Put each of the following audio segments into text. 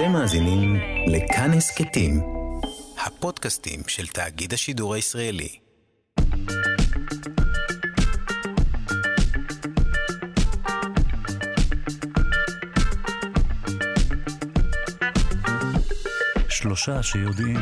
אתם מאזינים לכאן הסכתים, הפודקאסטים של תאגיד השידור הישראלי. שלושה שיודעים.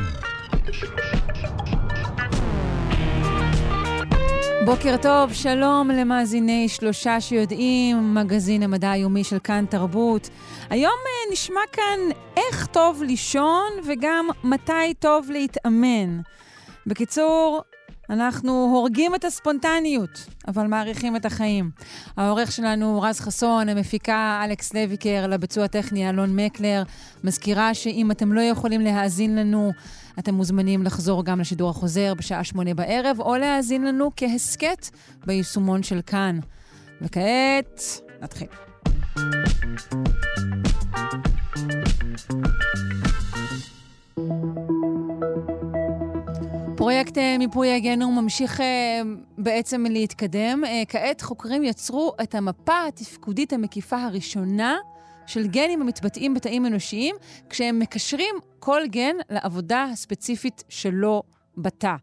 בוקר טוב, שלום למאזיני שלושה שיודעים, מגזין המדע היומי של כאן תרבות. היום נשמע כאן איך טוב לישון וגם מתי טוב להתאמן. בקיצור, אנחנו הורגים את הספונטניות, אבל מעריכים את החיים. העורך שלנו רז חסון, המפיקה אלכס לויקר, לביצוע הטכני אלון מקלר. מזכירה שאם אתם לא יכולים להאזין לנו, אתם מוזמנים לחזור גם לשידור החוזר בשעה שמונה בערב, או להאזין לנו כהסכת ביישומון של כאן. וכעת, נתחיל. פרויקט אה, מיפוי הגנום ממשיך אה, בעצם להתקדם. אה, כעת חוקרים יצרו את המפה התפקודית המקיפה הראשונה של גנים המתבטאים בתאים אנושיים, כשהם מקשרים כל גן לעבודה הספציפית שלו בתא.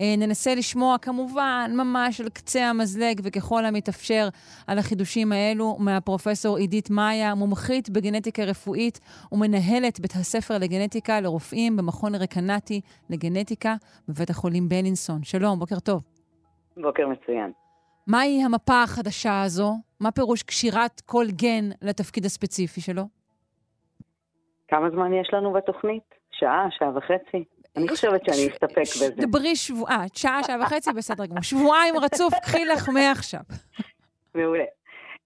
אה, ננסה לשמוע כמובן ממש על קצה המזלג וככל המתאפשר על החידושים האלו מהפרופסור עידית מאיה, מומחית בגנטיקה רפואית ומנהלת בית הספר לגנטיקה לרופאים במכון רקנטי לגנטיקה בבית החולים בלינסון. שלום, בוקר טוב. בוקר מצוין. מהי המפה החדשה הזו? מה פירוש קשירת כל גן לתפקיד הספציפי שלו? כמה זמן יש לנו בתוכנית? שעה, שעה וחצי? אני חושבת שאני אסתפק בזה. דברי שבועה, שעה, שעה וחצי, בסדר גמור. שבועיים רצוף, קחי לך מעכשיו. מעולה.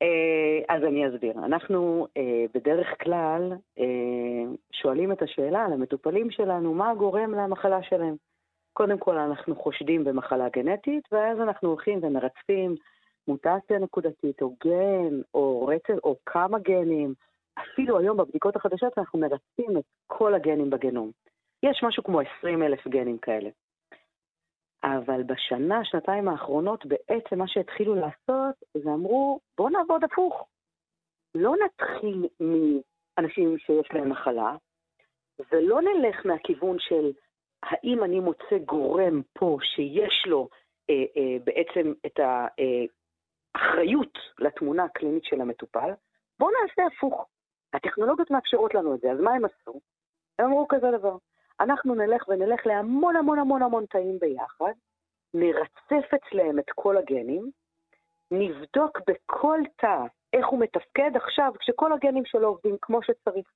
אה, אז אני אסביר. אנחנו אה, בדרך כלל אה, שואלים את השאלה למטופלים שלנו, מה גורם למחלה שלהם? קודם כל אנחנו חושדים במחלה גנטית, ואז אנחנו הולכים ומרצפים מוטציה נקודתית, או גן, או רצף, או כמה גנים. אפילו היום בבדיקות החדשות אנחנו מרצפים את כל הגנים בגנום. יש משהו כמו 20 אלף גנים כאלה. אבל בשנה, שנתיים האחרונות, בעצם מה שהתחילו לעשות, זה אמרו, בואו נעבוד הפוך. לא נתחיל מאנשים שיש להם מחלה, ולא נלך מהכיוון של האם אני מוצא גורם פה שיש לו אה, אה, בעצם את האחריות לתמונה הקלינית של המטופל, בואו נעשה הפוך. הטכנולוגיות מאפשרות לנו את זה, אז מה הם עשו? הם אמרו כזה דבר, אנחנו נלך ונלך להמון המון המון המון תאים ביחד, נרצף אצלם את כל הגנים, נבדוק בכל תא איך הוא מתפקד עכשיו כשכל הגנים שלו עובדים כמו שצריך.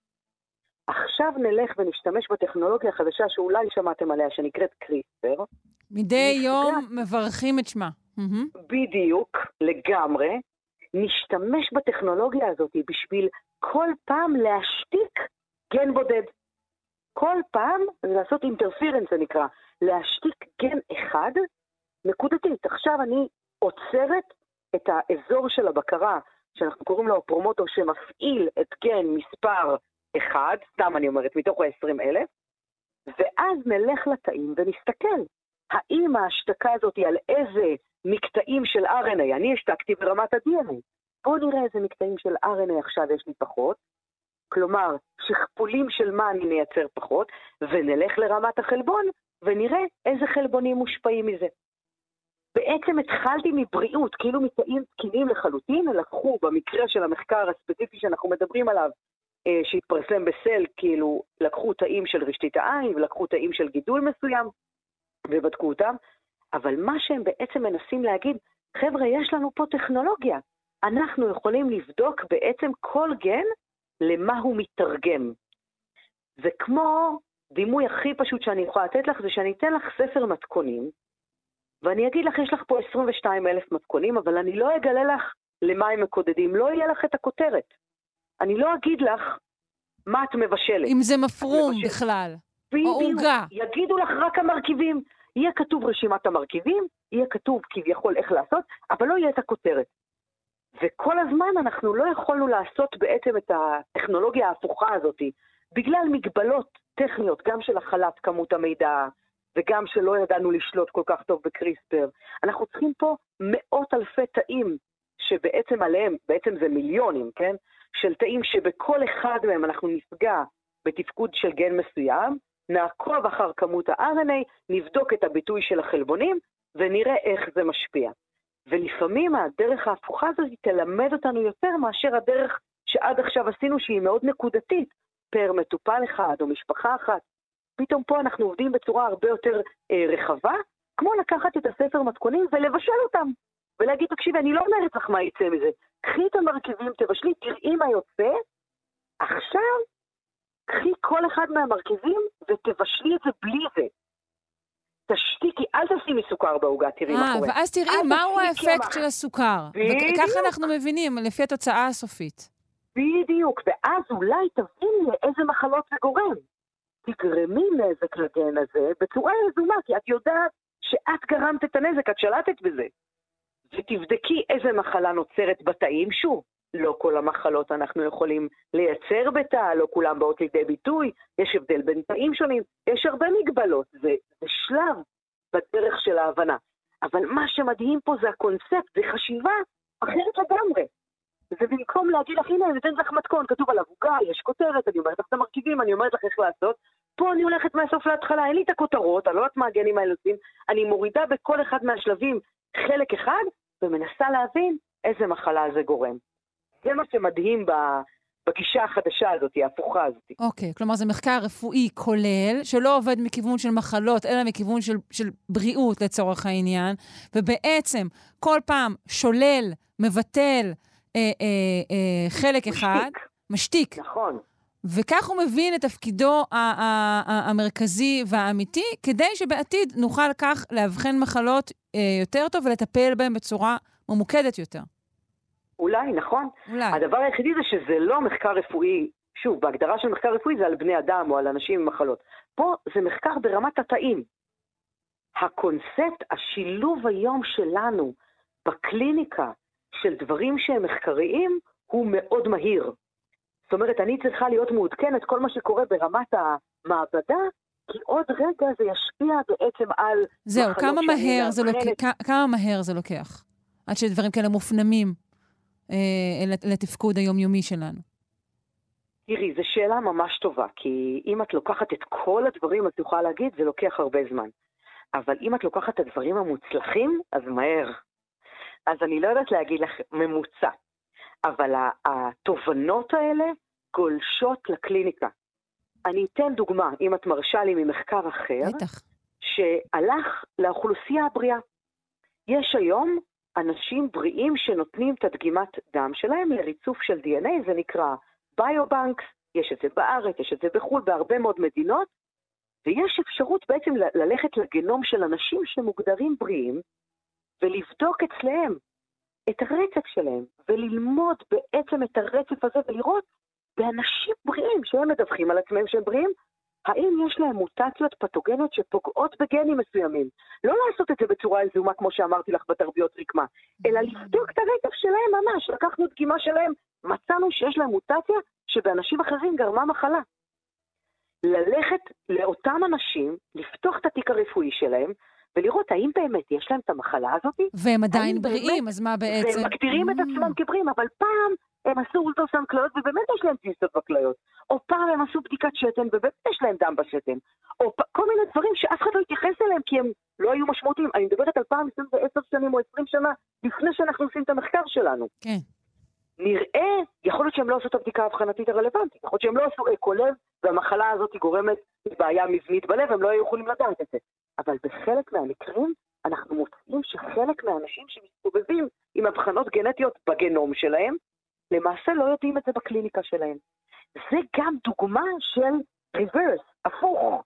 עכשיו נלך ונשתמש בטכנולוגיה החדשה שאולי שמעתם עליה, שנקראת קריספר. מדי נפגע... יום מברכים את שמה. בדיוק, לגמרי. נשתמש בטכנולוגיה הזאת בשביל כל פעם להשתיק גן בודד. כל פעם לעשות אינטרפירנס זה נקרא, להשתיק גן אחד נקודתית. עכשיו אני עוצרת את האזור של הבקרה, שאנחנו קוראים לו הפרומוטור שמפעיל את גן מספר אחד, סתם אני אומרת, מתוך ה-20 אלף, ואז נלך לתאים ונסתכל, האם ההשתקה הזאת היא על איזה מקטעים של RNA, אני השתקתי ברמת ה-DNA, בואו נראה איזה מקטעים של RNA עכשיו יש לי פחות, כלומר, שכפולים של מה אני מייצר פחות, ונלך לרמת החלבון ונראה איזה חלבונים מושפעים מזה. בעצם התחלתי מבריאות, כאילו מתאים תקינים לחלוטין, לקחו במקרה של המחקר הספציפי שאנחנו מדברים עליו, אה, שהתפרסם בסל, כאילו לקחו תאים של רשתית העין ולקחו תאים של גידול מסוים ובדקו אותם, אבל מה שהם בעצם מנסים להגיד, חבר'ה, יש לנו פה טכנולוגיה. אנחנו יכולים לבדוק בעצם כל גן למה הוא מתרגם. וכמו דימוי הכי פשוט שאני יכולה לתת לך, זה שאני אתן לך ספר מתכונים, ואני אגיד לך, יש לך פה 22 אלף מתכונים, אבל אני לא אגלה לך למה הם מקודדים, לא יהיה לך את הכותרת. אני לא אגיד לך מה את מבשלת. אם זה מפרום מבשל... בכלל, או עוגה. יגידו לך רק המרכיבים. יהיה כתוב רשימת המרכיבים, יהיה כתוב כביכול איך לעשות, אבל לא יהיה את הכותרת. וכל הזמן אנחנו לא יכולנו לעשות בעצם את הטכנולוגיה ההפוכה הזאת, בגלל מגבלות טכניות, גם של הכלת כמות המידע, וגם שלא ידענו לשלוט כל כך טוב בקריספר. אנחנו צריכים פה מאות אלפי תאים שבעצם עליהם, בעצם זה מיליונים, כן? של תאים שבכל אחד מהם אנחנו נפגע בתפקוד של גן מסוים, נעקוב אחר כמות ה-RNA, נבדוק את הביטוי של החלבונים, ונראה איך זה משפיע. ולפעמים הדרך ההפוכה הזאת תלמד אותנו יותר מאשר הדרך שעד עכשיו עשינו, שהיא מאוד נקודתית, פר מטופל אחד או משפחה אחת. פתאום פה אנחנו עובדים בצורה הרבה יותר אה, רחבה, כמו לקחת את הספר מתכונים ולבשל אותם. ולהגיד, תקשיבי, אני לא אומרת לך מה יצא מזה. קחי את המרכיבים, תבשלי, תראי מה יוצא. עכשיו, קחי כל אחד מהמרכיבים ותבשלי את זה בלי זה. תשתיקי, אל תשימי סוכר בעוגה, תראי מה קורה. אה, ואז תראי מהו האפקט של הסוכר. בדיוק. וככה אנחנו מבינים, לפי התוצאה הסופית. בדיוק, ואז אולי תביני לאיזה מחלות זה גורם. תגרמי נזק לגן הזה בצורה יזומה, כי את יודעת שאת גרמת את הנזק, את שלטת בזה. ותבדקי איזה מחלה נוצרת בתאים, שוב, לא כל המחלות אנחנו יכולים לייצר בתא, לא כולם באות לידי ביטוי, יש הבדל בין תאים שונים, יש הרבה מגבלות, זה, זה שלב בדרך של ההבנה. אבל מה שמדהים פה זה הקונספט, זה חשיבה אחרת לגמרי. זה במקום להגיד לך, הנה, אני נותנת לך מתכון, כתוב עליו עוגה, יש כותרת, אני אומרת לך את המרכיבים, אני אומרת לך איך לעשות. פה אני הולכת מהסוף להתחלה, אין לי את הכותרות, אני לא יודעת מה הגנים האלה עושים, אני מורידה בכל אחד מהשלבים חלק אחד, ומנסה להבין איזה מחלה זה גורם. זה מה שמדהים בגישה החדשה הזאת, ההפוכה הזאת. אוקיי, okay, כלומר זה מחקר רפואי כולל, שלא עובד מכיוון של מחלות, אלא מכיוון של, של בריאות לצורך העניין, ובעצם כל פעם שולל, מבטל אה, אה, אה, חלק משתיק. אחד, משתיק. נכון. וכך הוא מבין את תפקידו המרכזי והאמיתי, כדי שבעתיד נוכל כך לאבחן מחלות אה, יותר טוב ולטפל בהן בצורה ממוקדת יותר. אולי, נכון. אולי. הדבר היחידי זה שזה לא מחקר רפואי, שוב, בהגדרה של מחקר רפואי זה על בני אדם או על אנשים עם מחלות. פה זה מחקר ברמת התאים. הקונספט, השילוב היום שלנו בקליניקה של דברים שהם מחקריים, הוא מאוד מהיר. זאת אומרת, אני צריכה להיות מעודכנת כל מה שקורה ברמת המעבדה, כי עוד רגע זה ישפיע בעצם על זהו, כמה מהר, זה לוק... כ- כמה מהר זה לוקח? עד שדברים כאלה מופנמים לתפקוד היומיומי שלנו. תראי, זו שאלה ממש טובה, כי אם את לוקחת את כל הדברים, את יכולה להגיד, זה לוקח הרבה זמן. אבל אם את לוקחת את הדברים המוצלחים, אז מהר. אז אני לא יודעת להגיד לך ממוצע, אבל התובנות האלה גולשות לקליניקה. אני אתן דוגמה, אם את מרשה לי, ממחקר אחר, בטח. שהלך לאוכלוסייה הבריאה. יש היום אנשים בריאים שנותנים את הדגימת דם שלהם לריצוף של DNA, זה נקרא ביובנקס, יש את זה בארץ, יש את זה בחו"ל, בהרבה מאוד מדינות, ויש אפשרות בעצם ללכת לגנום של אנשים שמוגדרים בריאים, ולבדוק אצלהם את הרצף שלהם, וללמוד בעצם את הרצף הזה, ולראות באנשים בריאים, שהם מדווחים על עצמם שהם בריאים, האם יש להם מוטציות פתוגניות שפוגעות בגנים מסוימים. לא לעשות את זה בצורה יזומה, כמו שאמרתי לך בתרביות רקמה, אלא לבדוק את הרצף שלהם ממש. לקחנו דגימה שלהם, מצאנו שיש להם מוטציה שבאנשים אחרים גרמה מחלה. ללכת לאותם אנשים, לפתוח את התיק הרפואי שלהם, ולראות האם באמת יש להם את המחלה הזאת, והם עדיין בריאים, באמת- אז מה בעצם? והם מגדירים את Mm. עצמם כבריאים, אבל פעם הם עשו אולטרסאונד כליות ובאמת יש להם ציסטות בכליות. או פעם הם עשו בדיקת שתן ובאמת יש להם דם בשתן. או פ- כל מיני דברים שאף אחד לא התייחס אליהם כי הם לא היו משמעותיים. אני מדברת על פעם 10 שנים או 20 שנה לפני שאנחנו עושים את המחקר שלנו. כן. נראה, יכול להיות שהם לא עשו את הבדיקה האבחנתית הרלוונטית, יכול להיות שהם לא עשו אקו לב, והמחלה הזאת גורמת לבעיה מבנית בלב, הם לא היו יכולים לדעת את זה. אבל בחלק מהמקרים, אנחנו מוצאים שחלק מהאנשים שמסתובבים עם אבחנות גנטיות בגנום שלהם, למעשה לא יודעים את זה בקליניקה שלהם. זה גם דוגמה של ריברס, הפוך.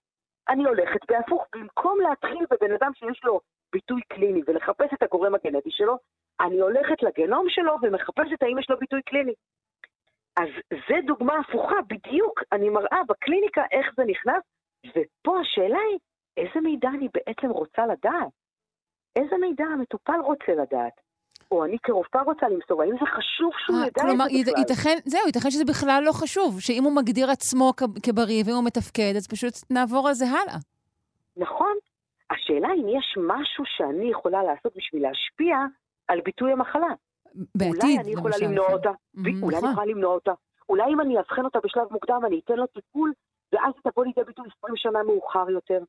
אני הולכת בהפוך, במקום להתחיל בבן אדם שיש לו ביטוי קליני ולחפש את הגורם הגנטי שלו, אני הולכת לגנום שלו ומחפשת האם יש לו ביטוי קליני. אז זה דוגמה הפוכה, בדיוק אני מראה בקליניקה איך זה נכנס, ופה השאלה היא, איזה מידע אני בעצם רוצה לדעת? איזה מידע המטופל רוצה לדעת? או אני כרופאה רוצה למסור, האם זה חשוב שהוא אה, ידע את זה בכלל? ייתכן, זהו, ייתכן שזה בכלל לא חשוב, שאם הוא מגדיר עצמו כבריא ואם הוא מתפקד, אז פשוט נעבור על זה הלאה. נכון. השאלה אם יש משהו שאני יכולה לעשות בשביל להשפיע על ביטוי המחלה. בעתיד, אולי אני יכולה למשל, למנוע. אותה, Mhm, אולי אני נכון. יכולה למנוע אותה, אולי אם אני אבחן אותה בשלב מוקדם, אני אתן לו טיפול, ואז תבוא לידי ביטוי 20 שנה מאוחר יותר.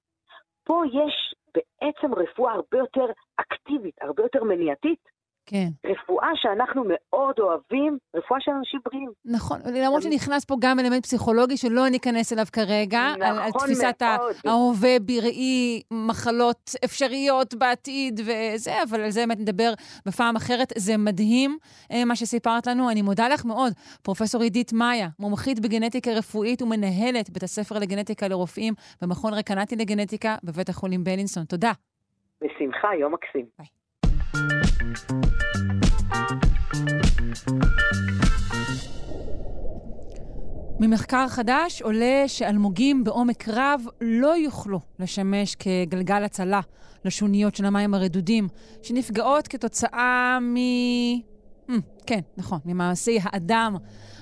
פה יש בעצם רפואה הרבה יותר אקטיבית, הרבה יותר מניעתית, כן. רפואה שאנחנו מאוד אוהבים, רפואה של אנשים בריאים. נכון, למרות שנכנס פה גם אלמנט פסיכולוגי שלא ניכנס אליו כרגע, נכון על, על תפיסת מאוד. ההווה בראי, מחלות אפשריות בעתיד וזה, אבל על זה באמת נדבר בפעם אחרת. זה מדהים אה, מה שסיפרת לנו, אני מודה לך מאוד. פרופ' עידית מאיה, מומחית בגנטיקה רפואית ומנהלת בית הספר לגנטיקה לרופאים במכון רקנטי לגנטיקה בבית החולים בלינסון. תודה. בשמחה, יום מקסים. ביי. ממחקר חדש עולה שאלמוגים בעומק רב לא יוכלו לשמש כגלגל הצלה לשוניות של המים הרדודים, שנפגעות כתוצאה מ... Mm, כן, נכון, ממעשי האדם.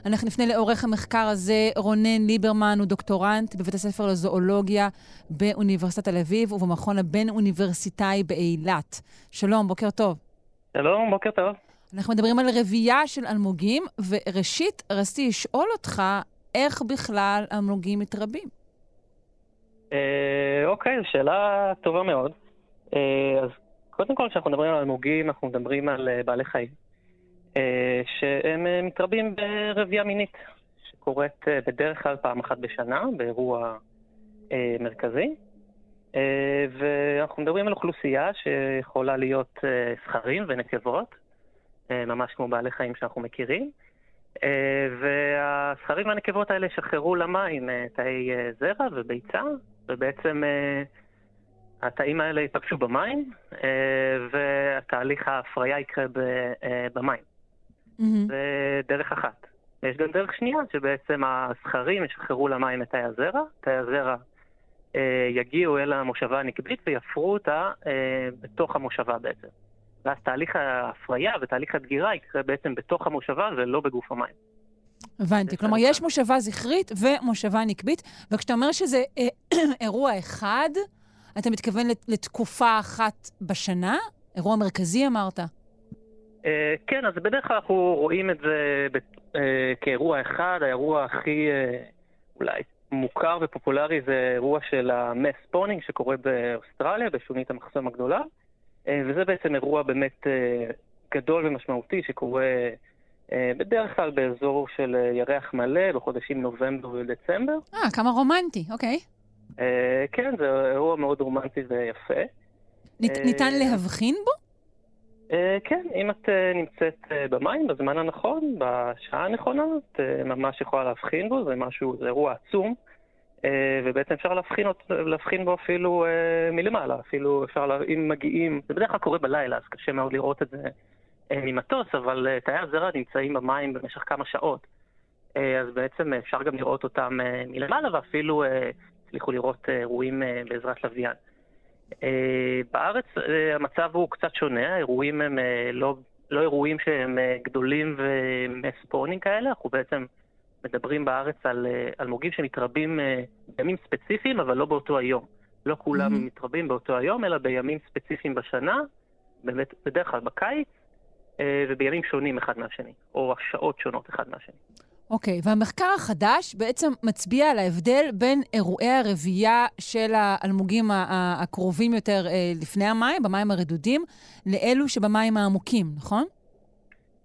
אנחנו נפנה לעורך המחקר הזה, רונן ליברמן, הוא דוקטורנט בבית הספר לזואולוגיה באוניברסיטת תל אביב ובמכון הבין-אוניברסיטאי באילת. שלום, בוקר טוב. שלום, בוקר טוב. אנחנו מדברים על רבייה של אלמוגים, וראשית רציתי לשאול אותך, איך בכלל אלמוגים מתרבים? אה, אוקיי, זו שאלה טובה מאוד. אה, אז קודם כל, כשאנחנו מדברים על אלמוגים, אנחנו מדברים על אה, בעלי חיים, אה, שהם אה, מתרבים ברבייה מינית, שקורית אה, בדרך כלל פעם אחת בשנה, באירוע אה, מרכזי. אה, ואנחנו מדברים על אוכלוסייה שיכולה להיות אה, זכרים ונקבות, אה, ממש כמו בעלי חיים שאנחנו מכירים. והזכרים והנקבות האלה שחררו למים תאי זרע וביצה, ובעצם התאים האלה ייפגשו במים, והתהליך ההפריה יקרה במים. זה דרך אחת. יש גם דרך שנייה, שבעצם הזכרים ישחררו למים את תאי הזרע, תאי הזרע יגיעו אל המושבה הנקבית ויפרו אותה אה, בתוך המושבה בעצם. ואז תהליך ההפריה ותהליך הדגירה יקרה בעצם בתוך המושבה ולא בגוף המים. הבנתי. כלומר, יש מושבה זכרית ומושבה נקבית, וכשאתה אומר שזה אה, אירוע אחד, אתה מתכוון לת- לתקופה אחת בשנה? אירוע מרכזי אמרת. אה, כן, אז בדרך כלל אנחנו רואים את זה אה, כאירוע אחד, האירוע הכי אה, אולי מוכר ופופולרי זה אירוע של ה mass spawning שקורה באוסטרליה, בשונית המחסום הגדולה, אה, וזה בעצם אירוע באמת אה, גדול ומשמעותי שקורה אה, בדרך כלל באזור של ירח מלא בחודשים נובמבר ודצמבר. אה, כמה רומנטי, אוקיי. כן, זה אירוע מאוד רומנטי ויפה. נית- ניתן להבחין בו? אה, כן, אם את אה, נמצאת אה, במים בזמן הנכון, בשעה הנכונה, את ממש יכולה להבחין בו, זה משהו, זה אירוע עצום, ובעצם אפשר להבחין, להבחין בו אפילו מלמעלה, אפילו אפשר, לה, אם מגיעים, זה בדרך כלל קורה בלילה, אז קשה מאוד לראות את זה ממטוס, אבל תאי הזרע נמצאים במים במשך כמה שעות, אז בעצם אפשר גם לראות אותם מלמעלה, ואפילו הצליחו לראות אירועים בעזרת לוויין. אה, בארץ אה, המצב הוא קצת שונה, האירועים הם אה, לא, לא אירועים שהם גדולים ומספונים כאלה, אנחנו בעצם מדברים בארץ על אה, אלמוגים שמתרבים בימים ספציפיים, אבל לא באותו היום. לא כולם Mhm. מתרבים באותו היום, אלא בימים ספציפיים בשנה, באמת, בדרך כלל בקיץ, ובימים שונים אחד מהשני, או השעות שונות אחד מהשני. אוקיי, והמחקר החדש בעצם מצביע על ההבדל בין אירועי הרבייה של האלמוגים הקרובים יותר אה, לפני המים, במים הרדודים, לאלו שבמים העמוקים, נכון?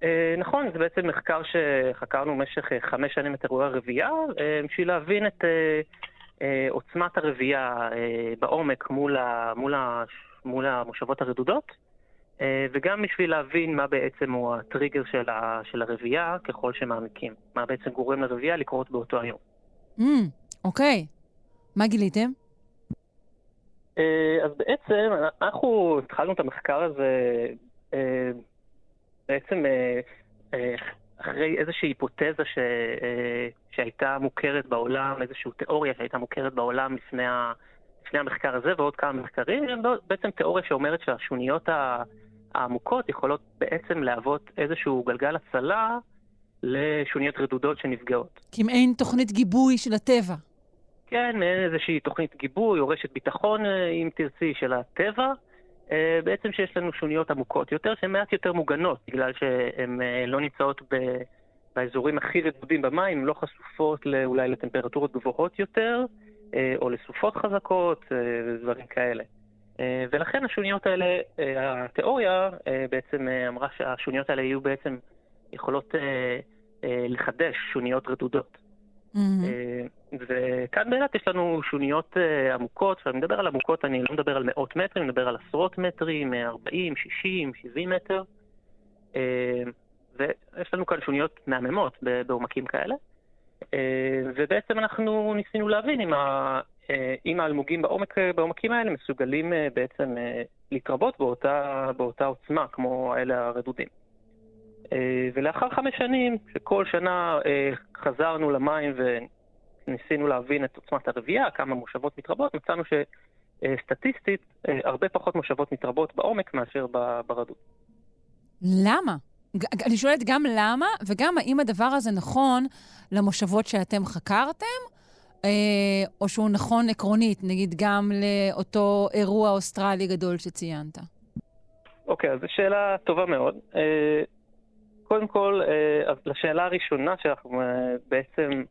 אה, נכון, זה בעצם מחקר שחקרנו במשך אה, חמש שנים את אירועי הרבייה, בשביל להבין את עוצמת הרבייה בעומק מול, ה, מול, ה, מול המושבות הרדודות, וגם בשביל להבין מה בעצם הוא הטריגר של, ה, של הרבייה ככל שמעמיקים. מה בעצם גורם לרבייה לקרות באותו היום. Mm, אוקיי. מה גיליתם? אה, אז בעצם אנחנו התחלנו את המחקר הזה אה, בעצם אה, אה, אחרי איזושהי היפותזה ש, אה, שהייתה מוכרת בעולם, איזושהי תיאוריה שהייתה מוכרת בעולם לפני, ה, לפני המחקר הזה ועוד כמה מחקרים, בעצם תיאוריה שאומרת שהשוניות ה- העמוקות יכולות בעצם להוות איזשהו גלגל הצלה לשוניות רדודות שנפגעות. כמעין תוכנית גיבוי של הטבע. כן, מעין איזושהי תוכנית גיבוי או רשת ביטחון, אה, אם תרצי, של הטבע. אה, בעצם שיש לנו שוניות עמוקות יותר, שהן מעט יותר מוגנות, בגלל שהן אה, לא נמצאות ב, באזורים הכי רדודים במים, לא חשופות אולי לטמפרטורות גבוהות יותר, או לסופות חזקות ודברים כאלה. ולכן השוניות האלה, התיאוריה בעצם אמרה שהשוניות האלה יהיו בעצם יכולות לחדש שוניות רדודות. Mm-hmm. וכאן באילת יש לנו שוניות עמוקות, כשאני מדבר על עמוקות אני לא מדבר על מאות מטרים, אני מדבר על עשרות מטרים, 40, 60, 70 מטר. ויש לנו כאן שוניות מהממות בעומקים כאלה. ובעצם אנחנו ניסינו להבין אם, אם האלמוגים בעומק, בעומקים האלה מסוגלים בעצם להתרבות באותה, באותה עוצמה כמו האלה הרדודים. ולאחר חמש שנים, שכל שנה חזרנו למים וניסינו להבין את עוצמת הרבייה, כמה מושבות מתרבות, מצאנו שסטטיסטית הרבה פחות מושבות מתרבות בעומק מאשר ברדוד. למה? אני שואלת גם למה, וגם האם הדבר הזה נכון למושבות שאתם חקרתם, אה, או שהוא נכון עקרונית, נגיד גם לאותו אירוע אוסטרלי גדול שציינת. אוקיי, okay, אז זו שאלה טובה מאוד. אה, קודם כל, אה, אז לשאלה הראשונה שאנחנו בעצם,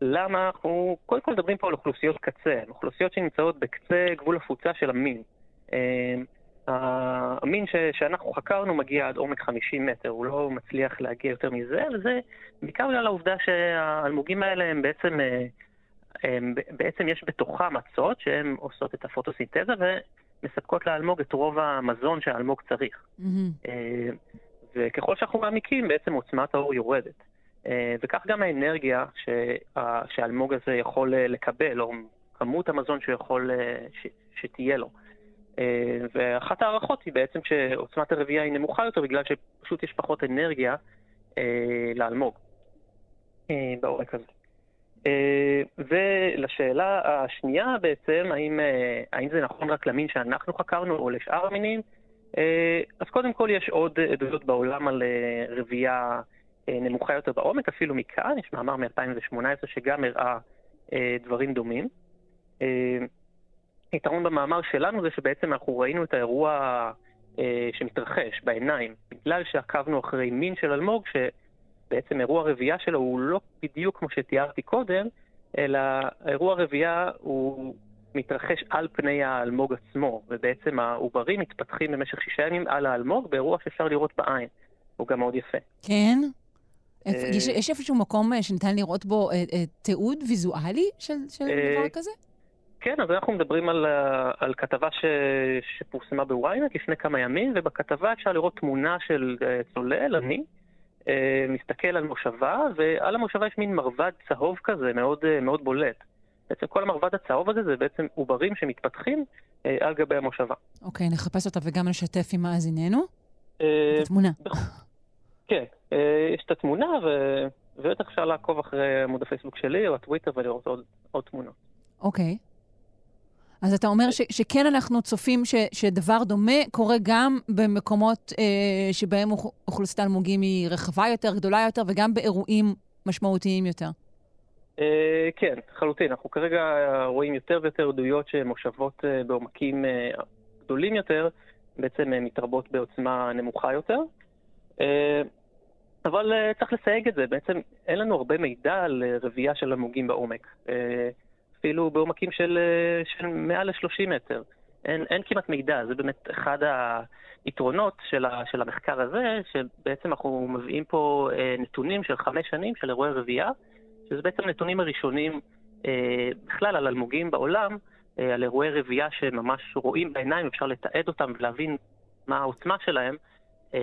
למה אנחנו קודם כל מדברים פה על אוכלוסיות קצה, אוכלוסיות שנמצאות בקצה גבול הפוצה של המין. המין ש, שאנחנו חקרנו מגיע עד עומק 50 מטר, הוא לא מצליח להגיע יותר מזה, וזה בעיקר בגלל העובדה שהאלמוגים האלה הם בעצם, אה, בעצם יש בתוכם מצות שהן עושות את הפוטוסינתזה ומספקות לאלמוג את רוב המזון שהאלמוג צריך. Mm-hmm. וככל שאנחנו מעמיקים, בעצם עוצמת האור יורדת. אה, וכך גם האנרגיה שהאלמוג הזה יכול לקבל, או כמות המזון שהוא יכול ש, שתהיה לו. אה, ואחת ההערכות היא בעצם שעוצמת הרבייה היא נמוכה יותר בגלל שפשוט יש פחות אנרגיה אה, לאלמוג אה, בעורק הזה. ולשאלה השנייה בעצם, האם, האם זה נכון רק למין שאנחנו חקרנו או לשאר המינים, אז קודם כל יש עוד עדויות בעולם על רבייה נמוכה יותר בעומק, אפילו מכאן, יש מאמר מ-2018 שגם הראה דברים דומים. היתרון במאמר שלנו זה שבעצם אנחנו ראינו את האירוע אה, שמתרחש בעיניים, בגלל שעקבנו אחרי מין של אלמוג, שבעצם אירוע הרבייה שלו הוא לא בדיוק כמו שתיארתי קודם, אלא אירוע הרבייה הוא מתרחש על פני האלמוג עצמו, ובעצם העוברים מתפתחים במשך שישה ימים על האלמוג באירוע שאפשר לראות בעין. הוא גם מאוד יפה. כן? אה, יש, יש איפשהו מקום אה, שניתן לראות בו אה, תיעוד ויזואלי של, של דבר כזה? כן, אז אנחנו מדברים על, על כתבה ש, שפורסמה בוויינט לפני כמה ימים, ובכתבה אפשר לראות תמונה של צולל, אני, אה, מסתכל על מושבה, ועל המושבה יש מין מרבד צהוב כזה, מאוד, מאוד בולט. בעצם כל המרבד הצהוב הזה זה בעצם עוברים שמתפתחים על גבי המושבה. אוקיי, נחפש אותה וגם נשתף עם מאזיננו. את התמונה. כן, יש את התמונה, ובטח אפשר לעקוב אחרי עמוד הפייסבוק שלי או הטוויטר ולראות עוד, עוד תמונות. אוקיי. אז אתה אומר ש, שכן אנחנו צופים ש, שדבר דומה קורה גם במקומות אה, שבהם אוכלוסיית האלמוגים היא רחבה יותר, גדולה יותר, וגם באירועים משמעותיים יותר. אה, כן, לחלוטין. אנחנו כרגע רואים יותר ויותר עדויות שמושבות אה, בעומקים אה, גדולים יותר, בעצם אה, מתרבות בעוצמה נמוכה יותר. אה, אבל אה, צריך לסייג את זה, בעצם אין לנו הרבה מידע על אה, רבייה של אלמוגים בעומק. אפילו בעומקים של, אה, של מעל ל-30 מטר. אין, אין כמעט מידע, זה באמת אחד היתרונות של, ה, של המחקר הזה, שבעצם אנחנו מביאים פה אה, נתונים של חמש שנים של אירועי רבייה, שזה בעצם הנתונים הראשונים אה, בכלל על אלמוגים בעולם, אה, על אירועי רבייה שממש רואים בעיניים, אפשר לתעד אותם ולהבין מה העוצמה שלהם אה,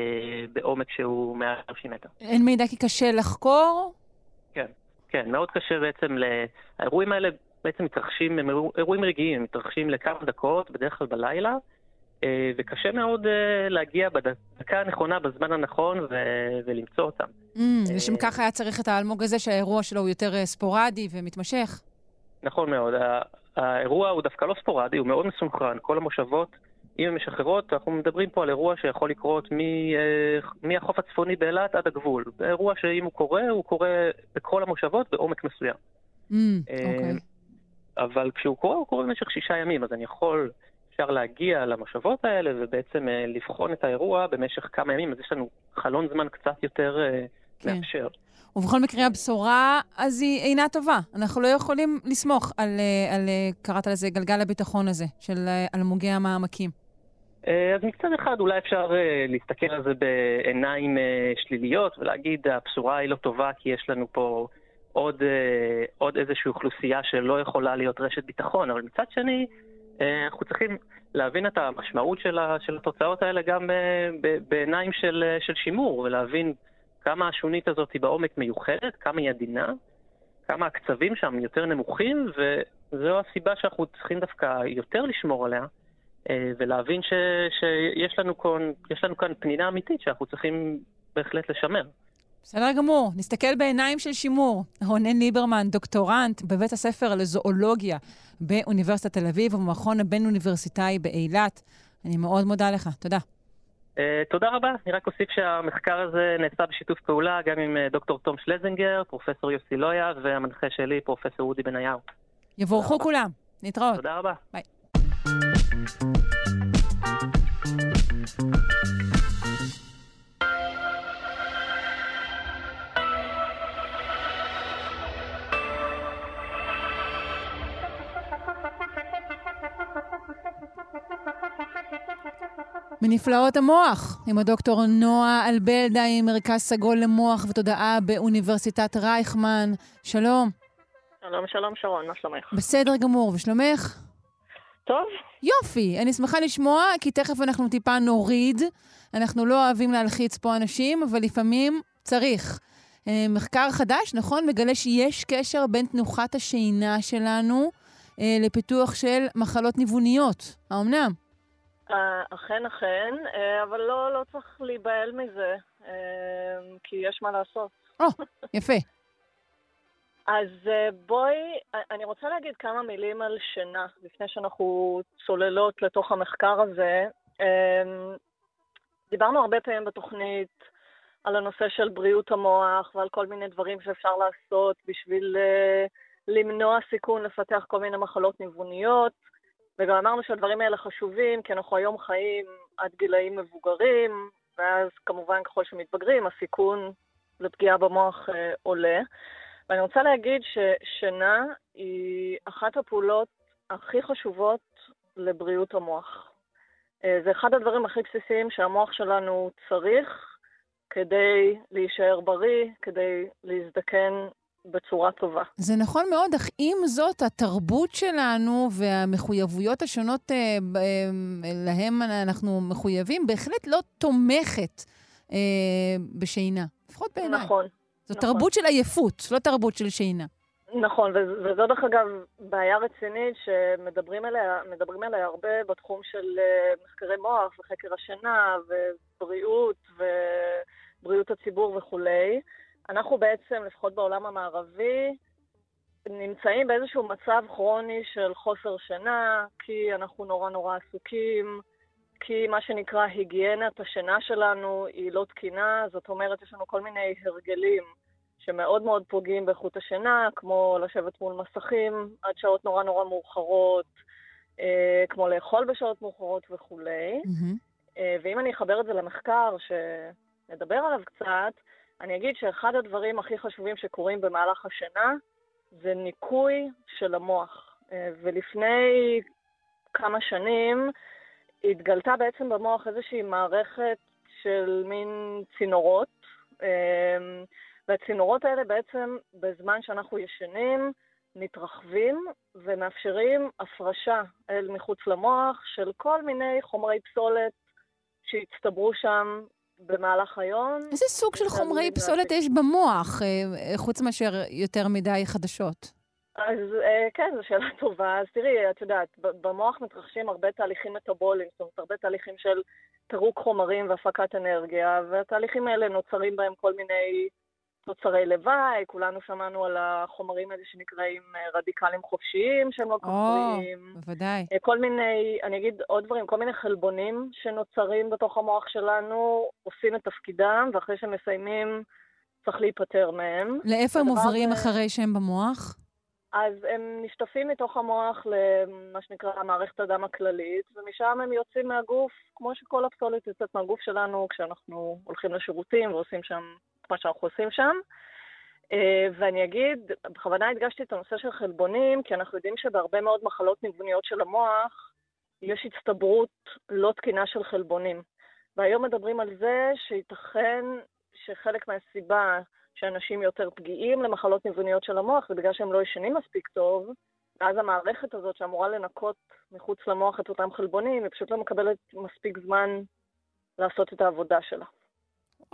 בעומק שהוא מעל 30 מטר. אין מידע כי קשה לחקור? כן, כן, מאוד קשה בעצם, האירועים האלה בעצם מתרחשים, הם אירועים רגעיים, הם מתרחשים לכמה דקות, בדרך כלל בלילה, אה, וקשה מאוד אה, להגיע בדקה הנכונה, בזמן הנכון, ו- ולמצוא אותם. Mm, לשם כך היה צריך את האלמוג הזה, שהאירוע שלו הוא יותר אה, ספורדי ומתמשך. נכון מאוד. האירוע הוא דווקא לא ספורדי, הוא מאוד מסונכרן. כל המושבות, אם הן משחררות, אנחנו מדברים פה על אירוע שיכול לקרות מהחוף הצפוני באילת עד הגבול. אירוע שאם הוא קורה, הוא קורה בכל המושבות בעומק מסוים. Mm, אוקיי. אבל כשהוא קורה, הוא קורה במשך שישה ימים, אז אני יכול, אפשר להגיע למושבות האלה ובעצם אה, לבחון את האירוע במשך כמה ימים, אז יש לנו חלון זמן קצת יותר אה, כן. מאפשר. ובכל מקרה, הבשורה אז היא אינה טובה. אנחנו לא יכולים לסמוך על, על קראת לזה, גלגל הביטחון הזה, של אלמוגי המעמקים. אז מצד אחד אולי אפשר להסתכל על זה בעיניים שליליות ולהגיד, הבשורה היא לא טובה כי יש לנו פה עוד, עוד איזושהי אוכלוסייה שלא יכולה להיות רשת ביטחון, אבל מצד שני, אנחנו צריכים להבין את המשמעות של, של התוצאות האלה גם בעיניים של, של שימור, ולהבין כמה השונית הזאת היא בעומק מיוחדת, כמה היא עדינה, כמה הקצבים שם יותר נמוכים, וזו הסיבה שאנחנו צריכים דווקא יותר לשמור עליה, ולהבין ש, שיש לנו כאן, לנו כאן פנינה אמיתית שאנחנו צריכים בהחלט לשמר. בסדר גמור. נסתכל בעיניים של שימור. רונן ליברמן, דוקטורנט בבית הספר לזואולוגיה באוניברסיטת תל אביב ובמכון הבין-אוניברסיטאי באילת. אני מאוד מודה לך. תודה. Uh, תודה רבה. אני רק אוסיף שהמחקר הזה נעשה בשיתוף פעולה גם עם uh, דוקטור תום שלזינגר, פרופסור יוסי לויה, והמנחה שלי, פרופסור אודי בניהו. יבורכו כולם. נתראות. תודה רבה. ביי. מנפלאות המוח, עם הדוקטור נועה אלבלדה, עם מרכז סגול למוח ותודעה באוניברסיטת רייכמן. שלום. שלום, שלום, שרון, מה שלומך? בסדר גמור, ושלומך? טוב. יופי, אני שמחה לשמוע, כי תכף אנחנו טיפה נוריד. אנחנו לא אוהבים להלחיץ פה אנשים, אבל לפעמים צריך. אה, מחקר חדש, נכון? מגלה שיש קשר בין תנוחת השינה שלנו אה, לפיתוח של מחלות ניווניות. האמנם? אה, אכן, אכן, אה, אבל לא, לא צריך להיבהל מזה, אה, כי יש מה לעשות. או, oh, יפה. אז בואי, אני רוצה להגיד כמה מילים על שינה, לפני שאנחנו צוללות לתוך המחקר הזה. דיברנו הרבה פעמים בתוכנית על הנושא של בריאות המוח ועל כל מיני דברים שאפשר לעשות בשביל למנוע סיכון לפתח כל מיני מחלות ניווניות. וגם אמרנו שהדברים האלה חשובים, כי אנחנו היום חיים עד גילאים מבוגרים, ואז כמובן ככל שמתבגרים, הסיכון לפגיעה במוח אה, עולה. ואני רוצה להגיד ששינה היא אחת הפעולות הכי חשובות לבריאות המוח. אה, זה אחד הדברים הכי בסיסיים שהמוח שלנו צריך כדי להישאר בריא, כדי להזדקן בצורה טובה. זה נכון מאוד, אך עם זאת, התרבות שלנו והמחויבויות השונות אה, אה, להם אנחנו מחויבים, בהחלט לא תומכת אה, בשינה, לפחות בעיניי. נכון. זו נכון. תרבות של עייפות, לא תרבות של שינה. נכון, וזו דרך אגב בעיה רצינית שמדברים עליה, עליה הרבה בתחום של אה, מחקרי מוח וחקר השינה ובריאות ובריאות הציבור וכולי. אנחנו בעצם, לפחות בעולם המערבי, נמצאים באיזשהו מצב כרוני של חוסר שינה, כי אנחנו נורא נורא עסוקים, כי מה שנקרא היגיינת השינה שלנו היא לא תקינה, זאת אומרת, יש לנו כל מיני הרגלים שמאוד מאוד פוגעים באיכות השינה, כמו לשבת מול מסכים עד שעות נורא נורא מאוחרות, אה, כמו לאכול בשעות מאוחרות וכולי. Mm-hmm. אה, ואם אני אחבר את זה למחקר, שנדבר עליו קצת, אני אגיד שאחד הדברים הכי חשובים שקורים במהלך השינה זה ניקוי של המוח. אה, ולפני כמה שנים התגלתה בעצם במוח איזושהי מערכת של מין צינורות, אה, והצינורות האלה בעצם בזמן שאנחנו ישנים מתרחבים ומאפשרים הפרשה אל מחוץ למוח של כל מיני חומרי פסולת שהצטברו שם במהלך היום. איזה סוג של חומרי פסולת יש במוח, אה, חוץ מאשר יותר מדי חדשות? אז אה, כן, זו שאלה טובה. אז תראי, את יודעת, במוח מתרחשים הרבה תהליכים מטאבוליים, זאת אומרת, הרבה תהליכים של פירוק חומרים והפקת אנרגיה, והתהליכים האלה נוצרים בהם כל מיני תוצרי לוואי, כולנו שמענו על החומרים האלה שנקראים אה, רדיקלים חופשיים שהם לא כפריים. או, בוודאי. אה, כל מיני, אני אגיד עוד דברים, כל מיני חלבונים שנוצרים בתוך המוח שלנו, עושים את תפקידם, ואחרי שהם מסיימים צריך להיפטר מהם. לאיפה הם עוברים זה... אחרי שהם במוח? אז הם נשטפים מתוך המוח למה שנקרא מערכת הדם הכללית, ומשם הם יוצאים מהגוף, כמו שכל הפסולת יוצאת מהגוף שלנו כשאנחנו הולכים לשירותים ועושים שם מה שאנחנו עושים שם. אה, ואני אגיד, בכוונה הדגשתי את הנושא של חלבונים, כי אנחנו יודעים שבהרבה מאוד מחלות ניווניות של המוח יש הצטברות לא תקינה של חלבונים. והיום מדברים על זה שייתכן שחלק מהסיבה שאנשים יותר פגיעים למחלות ניווניות של המוח זה בגלל שהם לא ישנים מספיק טוב, ואז המערכת הזאת שאמורה לנקות מחוץ למוח את אותם חלבונים, היא פשוט לא מקבלת מספיק זמן לעשות את העבודה שלה.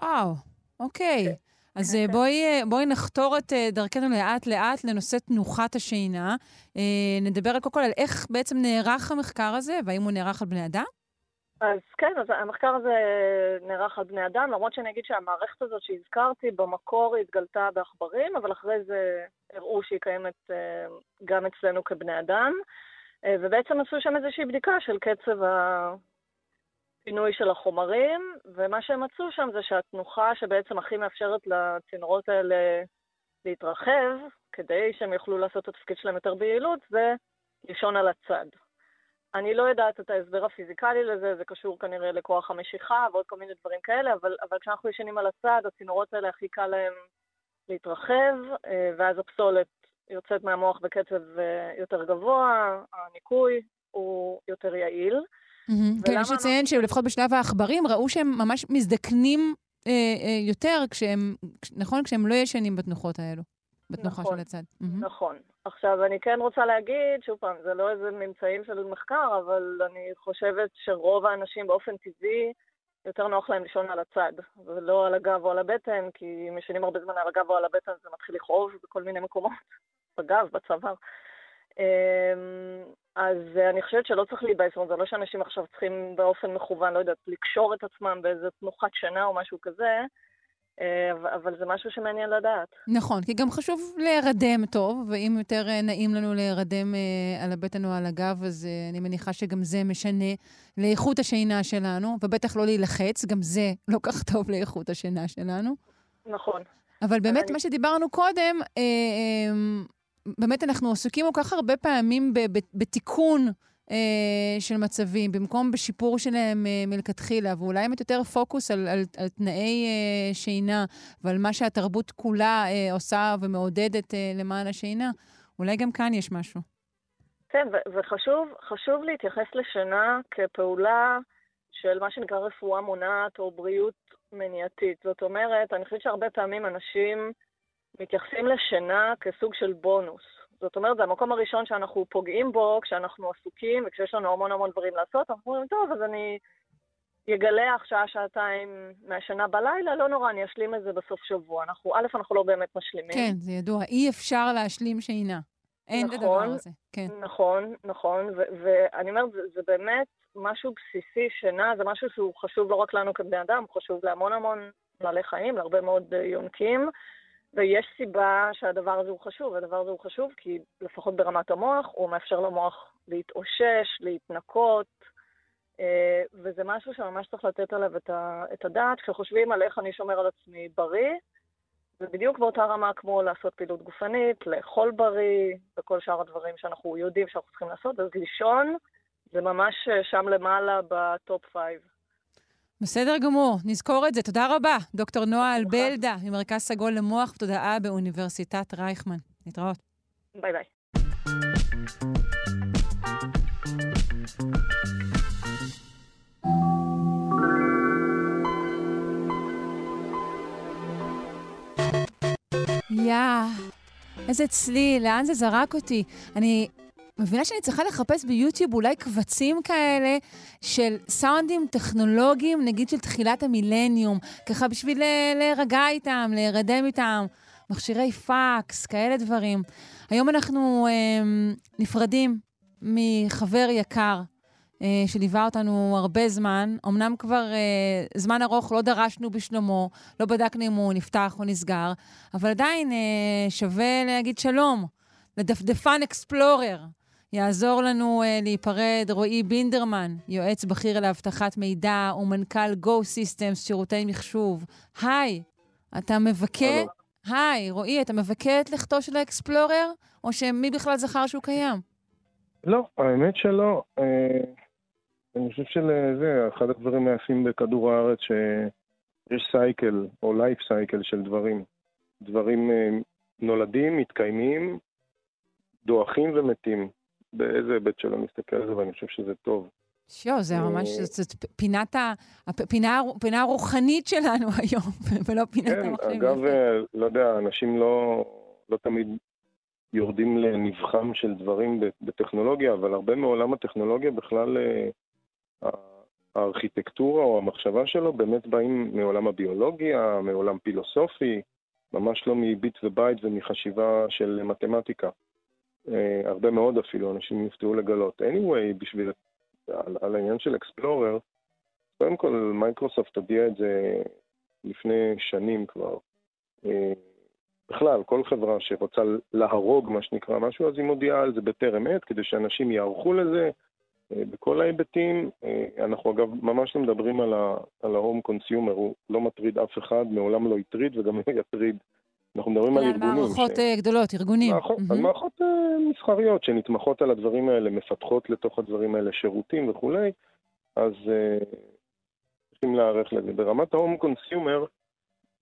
וואו, אוקיי. אז אה, בואי, אה, בואי נחתור את אה, דרכנו לאט-לאט לנושא תנוחת השינה. נדבר קודם כל על איך בעצם נערך המחקר הזה, והאם הוא נערך על בני אדם? אז כן, אז המחקר הזה נערך על בני אדם, למרות שאני אגיד שהמערכת הזאת שהזכרתי, במקור התגלתה בעכברים, אבל אחרי זה הראו שהיא קיימת גם אצלנו כבני אדם. ובעצם עשו שם איזושהי בדיקה של קצב פינוי של החומרים, ומה שהם מצאו שם זה שהתנוחה שבעצם הכי מאפשרת לצינורות האלה להתרחב, כדי שהם יוכלו לעשות את התפקיד שלהם יותר ביעילות, זה לישון על הצד. אני לא יודעת את ההסבר הפיזיקלי לזה, זה קשור כנראה לכוח המשיכה ועוד כל מיני דברים כאלה, אבל, אבל כשאנחנו ישנים על הצד, הצינורות האלה הכי קל להם להתרחב, אה, ואז הפסולת יוצאת מהמוח בקצב אה, יותר גבוה, הניקוי הוא יותר יעיל. כן, יש לציין שלפחות בשלב העכברים ראו שהם ממש מזדקנים אה, אה, יותר כשהם, נכון? כשהם לא ישנים בתנוחות האלו, בתנוחה נכון, של הצד. נכון. עכשיו, אני כן רוצה להגיד, שוב פעם, זה לא איזה ממצאים של מחקר, אבל אני חושבת שרוב האנשים באופן טבעי, יותר נוח להם לישון על הצד, ולא על הגב או על הבטן, כי אם ישנים הרבה זמן על הגב או על הבטן זה מתחיל לכאוב בכל מיני מקומות, בגב, בצוואר. אמ, אז אני חושבת שלא צריך להיבאס, זה לא שאנשים עכשיו צריכים באופן מכוון, לא יודעת, לקשור את עצמם באיזה תנוחת שינה או משהו כזה, אה, אבל זה משהו שמעניין לדעת. נכון, כי גם חשוב להירדם טוב, ואם יותר אה, נעים לנו להירדם אה, על הבטן או על הגב, אז אני מניחה שגם זה משנה לאיכות השינה שלנו, ובטח לא להילחץ, גם זה לא כך טוב לאיכות השינה שלנו. נכון. אבל באמת, אני... מה שדיברנו קודם, אה, אה, באמת אנחנו עסוקים כל כך הרבה פעמים בתיקון אה, של מצבים, במקום בשיפור שלהם אה, מלכתחילה, ואולי באמת יותר פוקוס על, על, על תנאי אה, שינה ועל מה שהתרבות כולה אה, עושה ומעודדת אה, למען השינה, אולי גם כאן יש משהו. כן, וחשוב להתייחס לשינה כפעולה של מה שנקרא רפואה מונעת או בריאות מניעתית. זאת אומרת, אני חושבת שהרבה פעמים אנשים מתייחסים לשינה כסוג של בונוס. זאת אומרת, זה המקום הראשון שאנחנו פוגעים בו כשאנחנו עסוקים וכשיש לנו המון המון דברים לעשות, אנחנו אומרים, טוב, אז אני אגלח שעה-שעתיים מהשינה בלילה, לא נורא, אני אשלים את זה בסוף שבוע. אנחנו, א', אנחנו לא באמת משלימים. כן, זה ידוע, אי אפשר להשלים שינה. אין נכון, את הדבר הזה, כן. נכון, נכון, ואני אומרת, זה, זה באמת משהו בסיסי, שינה זה משהו שהוא חשוב לא רק לנו כבני אדם, הוא חשוב להמון המון בעלי חיים, להרבה מאוד יונקים. ויש סיבה שהדבר הזה הוא חשוב. הדבר הזה הוא חשוב כי לפחות ברמת המוח, הוא מאפשר למוח להתאושש, להתנקות, אה, וזה משהו שממש צריך לתת עליו את הדעת. כשחושבים על איך אני שומר על עצמי בריא, זה בדיוק באותה רמה כמו לעשות פעילות גופנית, לאכול בריא, וכל שאר הדברים שאנחנו יודעים שאנחנו צריכים לעשות. אז לישון זה ממש שם למעלה ב top five. בסדר גמור, נזכור את זה. תודה רבה, דוקטור נועה אלבלדה, ממרכז סגול למוח ותודעה באוניברסיטת רייכמן. להתראות. bye bye. יא, איזה צליל, לאן זה זרק אותי? אני מבינה שאני צריכה לחפש ביוטיוב אולי קבצים כאלה של סאונדים טכנולוגיים, נגיד של תחילת המילניום, ככה בשביל להירגע איתם, להירדם איתם, מכשירי פאקס, כאלה דברים. היום אנחנו אה, נפרדים מחבר יקר. אה, שליווה אותנו הרבה זמן. אמנם כבר אה, זמן ארוך לא דרשנו בשלומו, לא בדקנו אם הוא נפתח או נסגר, אבל עדיין אה, שווה להגיד שלום לדפדפן אקספלורר, יעזור לנו uh, להיפרד רועי בינדרמן, יועץ בכיר לאבטחת מידע ומנכ"ל Go Systems, שירותי מחשוב. היי, אתה מבכה... היי, רועי, אתה מבכה את לכתו של האקספלורר, או שמי בכלל זכר שהוא קיים? לא, האמת שלא. אה, אני חושב שזה אחד הדברים היפים בכדור הארץ, שיש סייקל, או לייף סייקל של דברים. דברים אה, נולדים, מתקיימים, דועכים ומתים. באיזה היבט שלא מסתכל על זה, ואני חושב שזה טוב. שו, זה אה, ממש, זאת פינת ה... הפינה, הפינה הרוחנית שלנו היום, ולא פינת כן, המחשבים. אגב, אה, לא יודע, אנשים לא, לא תמיד יורדים לנבחם של דברים בטכנולוגיה, אבל הרבה מעולם הטכנולוגיה בכלל, אה, הארכיטקטורה או המחשבה שלו באמת באים מעולם הביולוגיה, מעולם פילוסופי, ממש לא מביט ובית ומחשיבה של מתמטיקה. אה, הרבה מאוד אפילו, אנשים יפתעו לגלות. anyway, בשביל, על, על העניין של אקספלורר, קודם כל מייקרוסופט הודיע את זה לפני שנים כבר. אה, בכלל, כל חברה שרוצה להרוג, מה שנקרא, משהו, אז היא מודיעה על זה בטרם עת, כדי שאנשים יערכו לזה אה, בכל ההיבטים. אנחנו אגב ממש לא מדברים על ה-home consumer, הוא לא מטריד אף אחד, מעולם לא הטריד וגם לא יטריד. אנחנו מדברים על ארגונים. על מערכות ש... אה, גדולות, ארגונים. מערכות, mm-hmm. על מערכות uh, מסחריות שנתמכות על הדברים האלה, מפתחות לתוך הדברים האלה שירותים וכולי, אז uh, צריכים להיערך לזה. ברמת ההום קונסיומר,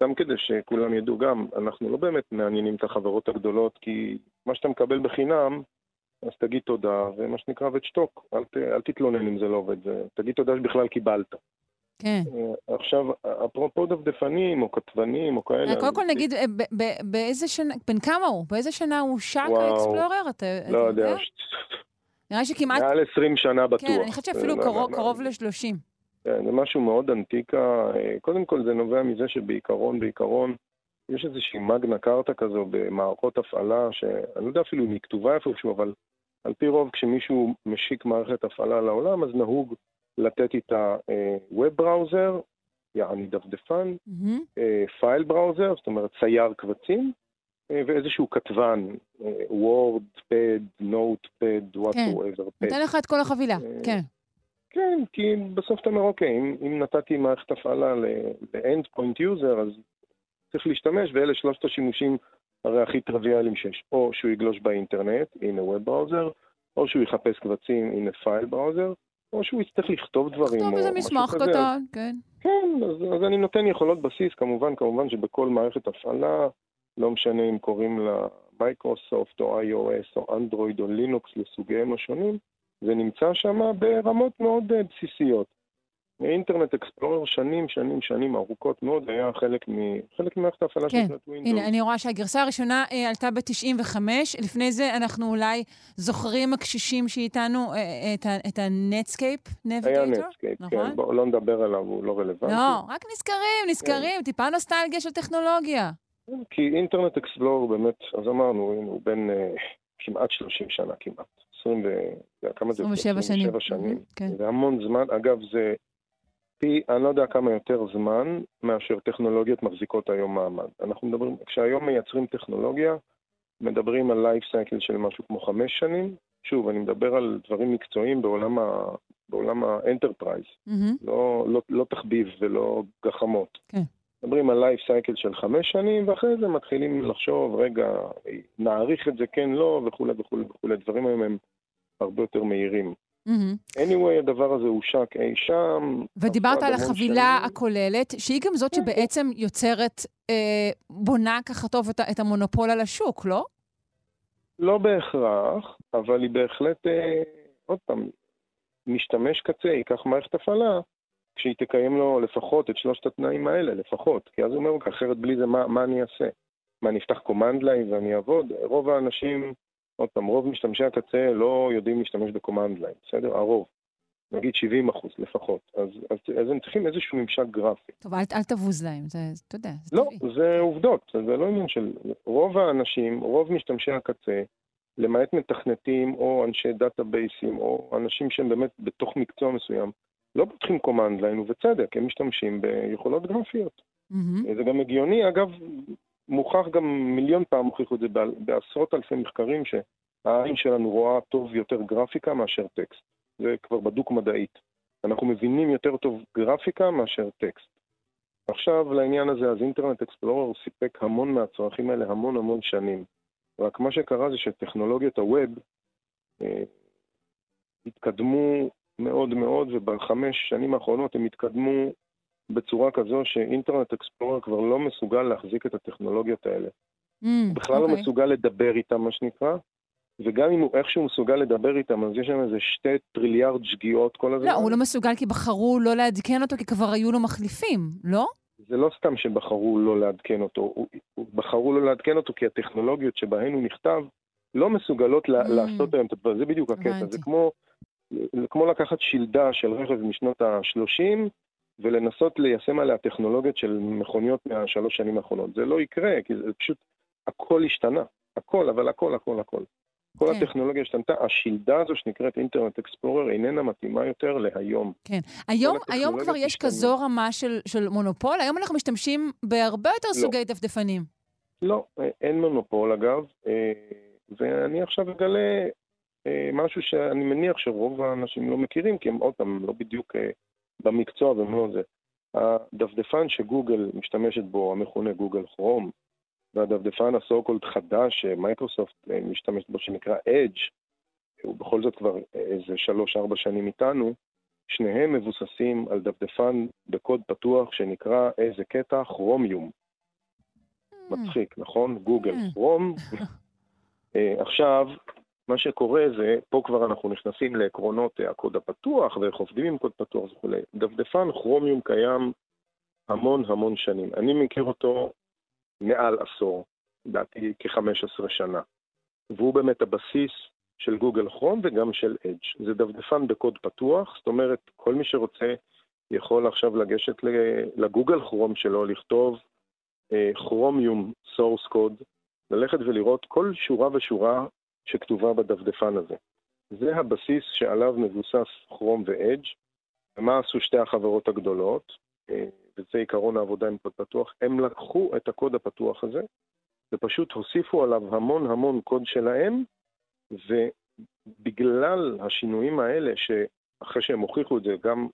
גם כדי שכולם ידעו, גם אנחנו לא באמת מעניינים את החברות הגדולות, כי מה שאתה מקבל בחינם, אז תגיד תודה, ומה שנקרא ותשתוק, אל, ת, אל תתלונן אם זה לא עובד, תגיד תודה שבכלל קיבלת. כן. אה, עכשיו, אפרופו דפדפנים או כתבנים או כאלה... קודם כל נגיד, אה, באיזה שנה, בן כמה הוא? באיזה שנה הוא שק האקספלורר? אתה לא יודע. נראה שכמעט... מעל 20 שנה בטוח. כן, אני חושבת שאפילו קרוב ל-30. כן, זה משהו מאוד אנטיקה. אה, קודם כל זה נובע מזה שבעיקרון, בעיקרון, יש איזושהי מגנה כרטא כזו במערכות הפעלה, שאני לא יודע אפילו אם היא כתובה איפשהו, אבל על פי רוב כשמישהו משיק מערכת הפעלה לעולם, אז נהוג לתת איתה web browser, יעני דפדפן, file browser, זאת אומרת סייר קבצים, אה, ואיזשהו כתבן, Word, pad, note, pad, whatever pad. נותן לך את כל החבילה, אה, כן. כן, כי בסוף אתה אומר, אוקיי, אם, אם נתתי מערכת הפעלה ל end point user, אז צריך להשתמש, ואלה שלושת השימושים הרי הכי טריוויאליים שיש. או שהוא יגלוש באינטרנט, הנה web browser, או שהוא יחפש קבצים, הנה file browser, או שהוא יצטרך לכתוב דברים. לכתוב איזה מסמך קטן, כן. כן, אז, אז אני נותן יכולות בסיס, כמובן, כמובן שבכל מערכת הפעלה, לא משנה אם קוראים לה מייקרוסופט או iOS או אנדרואיד או לינוקס לסוגיהם השונים, זה נמצא שם ברמות מאוד אה, בסיסיות. Internet Explorer שנים, שנים, שנים ארוכות מאוד, היה חלק, מ... חלק ממערכת ההפעלה כן. של Windows. הנה, אני רואה שהגרסה הראשונה אה, עלתה ב-95, לפני זה אנחנו אולי זוכרים הקשישים שאיתנו אה, אה את, ה- את ה Netscape Navigator? היה Netscape, נכון? כן, בואו לא נדבר עליו, הוא לא רלוונטי. לא, רק נזכרים, נזכרים, כן. טיפה נוסטלגיה של טכנולוגיה. כי Internet Explorer באמת, אז אמרנו, הוא בן אה, כמעט 30 שנה כמעט. 20 ו... כמה זה? 27 שנים. 27 שנים. כן. זה המון זמן. אגב, זה פי, אני לא יודע כמה יותר זמן מאשר טכנולוגיות מחזיקות היום מעמד. אנחנו מדברים, כשהיום מייצרים טכנולוגיה, מדברים על life cycle של משהו כמו חמש שנים. שוב, אני מדבר על דברים מקצועיים בעולם, ה, בעולם ה enterprise, mm-hmm. לא, לא, לא תחביב ולא גחמות. כן. מדברים על life cycle של חמש שנים, ואחרי זה מתחילים לחשוב, רגע, נעריך את זה כן, לא, וכולי וכולי וכולי. הדברים האלה הם הרבה יותר מהירים. Mm-hmm. anyway, הדבר הזה הושק אי שם. ודיברת על החבילה שנים. הכוללת, שהיא גם זאת כן. שבעצם יוצרת, אה, בונה ככה טוב את, את המונופול על השוק, לא? לא בהכרח, אבל היא בהחלט, אה, עוד פעם, משתמש קצה, ייקח מערכת הפעלה, כשהיא תקיים לו לפחות את שלושת התנאים האלה, לפחות. כי אז הוא אומר, אחרת בלי זה, מה, מה אני אעשה? מה, אני אפתח command line ואני אעבוד? רוב האנשים... עוד פעם, רוב משתמשי הקצה לא יודעים להשתמש ב command line, בסדר? הרוב. נגיד 70 אחוז לפחות. אז, אז, אז הם צריכים איזשהו ממשק גרפי. טוב, אל, אל תבוז להם, זה, אתה יודע, זה לא, טבעי. זה עובדות, זה לא עניין של... רוב האנשים, רוב משתמשי הקצה, למעט מתכנתים או אנשי דאטאבייסים או אנשים שהם באמת בתוך מקצוע מסוים, לא פותחים command line, ובצדק, הם משתמשים ביכולות גרפיות. Mm-hmm. זה גם הגיוני, אגב, מוכח גם מיליון פעם, הוכיחו את זה בעשרות אלפי מחקרים, שהעין שלנו רואה טוב יותר גרפיקה מאשר טקסט. זה כבר בדוק מדעית. אנחנו מבינים יותר טוב גרפיקה מאשר טקסט. עכשיו לעניין הזה, אז אינטרנט אקספלורר סיפק המון מהצרכים האלה המון המון שנים. רק מה שקרה זה שטכנולוגיות הווב אה, התקדמו מאוד מאוד, ובחמש שנים האחרונות הם התקדמו בצורה כזו שאינטרנט אקספלורר כבר לא מסוגל להחזיק את הטכנולוגיות האלה. Mm, בכלל okay. לא אוקיי. מסוגל לדבר איתם, מה שנקרא, וגם אם הוא איכשהו מסוגל לדבר איתם, אז יש שם איזה שתי טריליארד שגיאות כל הזמן. לא, הוא לא מסוגל כי בחרו לא לעדכן אותו, כי כבר היו לו מחליפים, לא? זה לא סתם שבחרו לא לעדכן אותו, הוא, הוא בחרו לא לעדכן אותו כי הטכנולוגיות שבהן הוא נכתב לא מסוגלות mm. לעשות היום את הדבר, זה בדיוק הקטע, זה כמו, כמו לקחת שלדה של רכב משנות ה-30 ולנסות ליישם עליה טכנולוגיות של מכוניות מהשלוש שנים האחרונות. זה לא יקרה, כי זה פשוט, הכל השתנה, הכל, אבל הכל, הכל, הכל. כל כן. הטכנולוגיה השתנתה, השלדה הזו שנקראת אינטרנט אקספלורר איננה מתאימה יותר להיום. כן. היום, היום כבר יש כזו רמה של, של מונופול? היום אנחנו משתמשים בהרבה יותר לא. סוגי דפדפנים. לא, אין מונופול אגב, אה, ואני עכשיו אגלה אה, משהו שאני מניח שרוב האנשים לא מכירים, כי הם עוד פעם לא בדיוק אה, במקצוע לא זה. הדפדפן שגוגל משתמשת בו, המכונה גוגל כרום, והדפדפן הסו-קולד חדש שמייקרוסופט אה, משתמשת בו, שנקרא Edge, הוא בכל זאת כבר איזה שלוש-ארבע שנים איתנו, שניהם מבוססים על דפדפן בקוד פתוח שנקרא איזה קטע כרומיום. Mm. מצחיק, נכון? גוגל כרום. עכשיו, מה שקורה זה, פה כבר אנחנו נכנסים לעקרונות הקוד הפתוח ואיך עובדים עם קוד פתוח וכולי. דפדפן כרומיום קיים המון המון שנים. אני מכיר אותו מעל עשור, לדעתי כ-15 שנה. והוא באמת הבסיס של גוגל כרום וגם של אדג'. זה דפדפן בקוד פתוח, זאת אומרת, כל מי שרוצה יכול עכשיו לגשת ל Google Chrome שלו, לכתוב Chromium source code, ללכת ולראות כל שורה ושורה שכתובה בדפדפן הזה. זה הבסיס שעליו מבוסס Chrome ו Edge. ומה עשו שתי החברות הגדולות? אה, וזה עיקרון העבודה עם קוד פתוח, הם לקחו את הקוד הפתוח הזה ופשוט הוסיפו עליו המון המון קוד שלהם, ובגלל השינויים האלה, שאחרי שהם הוכיחו את זה גם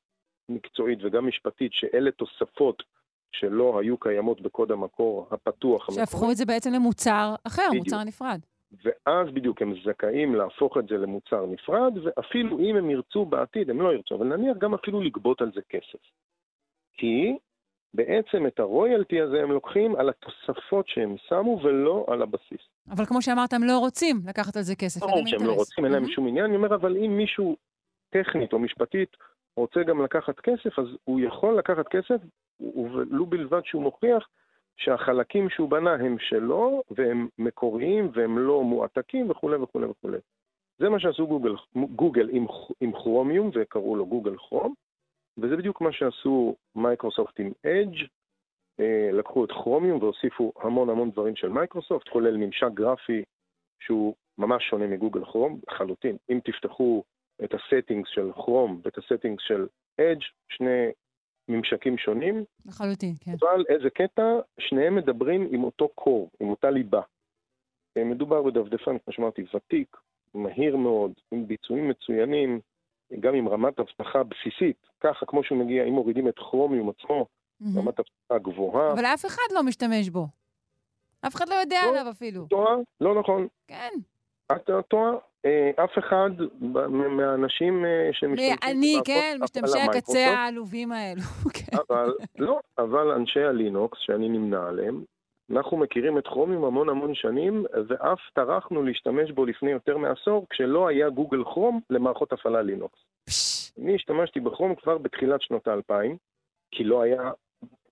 מקצועית וגם משפטית, שאלה תוספות שלא היו קיימות בקוד המקור הפתוח. שהפכו את זה בעצם למוצר אחר, בדיוק. מוצר נפרד. ואז בדיוק הם זכאים להפוך את זה למוצר נפרד, ואפילו אם הם ירצו בעתיד, הם לא ירצו, אבל נניח גם אפילו לגבות על זה כסף. כי בעצם את הרויאלטי הזה הם לוקחים על התוספות שהם שמו ולא על הבסיס. אבל כמו שאמרת, הם לא רוצים לקחת על זה כסף, להם שהם לא רוצים, אין להם שום עניין. אני אומר, אבל אם מישהו טכנית או משפטית רוצה גם לקחת כסף, אז הוא יכול לקחת כסף, ולו בלבד שהוא מוכיח שהחלקים שהוא בנה הם שלו, והם מקוריים, והם לא מועתקים וכולי וכולי וכולי. זה מה שעשו גוגל, גוגל עם, עם כרומיום, וקראו לו Google Chrome. וזה בדיוק מה שעשו מייקרוסופט עם Edge, אה, לקחו את כרומיום והוסיפו המון המון דברים של מייקרוסופט, כולל ממשק גרפי שהוא ממש שונה מ Google Chrome, לחלוטין. אם תפתחו את ה settings של Chrome ואת ה settings של Edge, שני ממשקים שונים. לחלוטין, כן. אבל איזה קטע, שניהם מדברים עם אותו core, עם אותה ליבה. אה, מדובר בדפדפן, כמו שאמרתי, ותיק, מהיר מאוד, עם ביצועים מצוינים, גם עם רמת אבטחה בסיסית, ככה כמו שהוא מגיע, אם מורידים את כרומיום עצמו, mm-hmm. רמת אבטחה גבוהה. אבל אף אחד לא משתמש בו. אף אחד לא יודע לא, עליו אפילו. טועה, לא נכון. כן. טועה, אה, אף אחד מהאנשים אה, שמשתמשים... אני, כן, משתמשי הקצה העלובים האלו. כן. אבל, לא, אבל אנשי הלינוקס, שאני נמנה עליהם, אנחנו מכירים את כרומיום המון המון שנים, ואף טרחנו להשתמש בו לפני יותר מעשור, כשלא היה גוגל כרום למערכות הפעלה לינוקס. אני השתמשתי בכרום כבר בתחילת שנות האלפיים, כי לא היה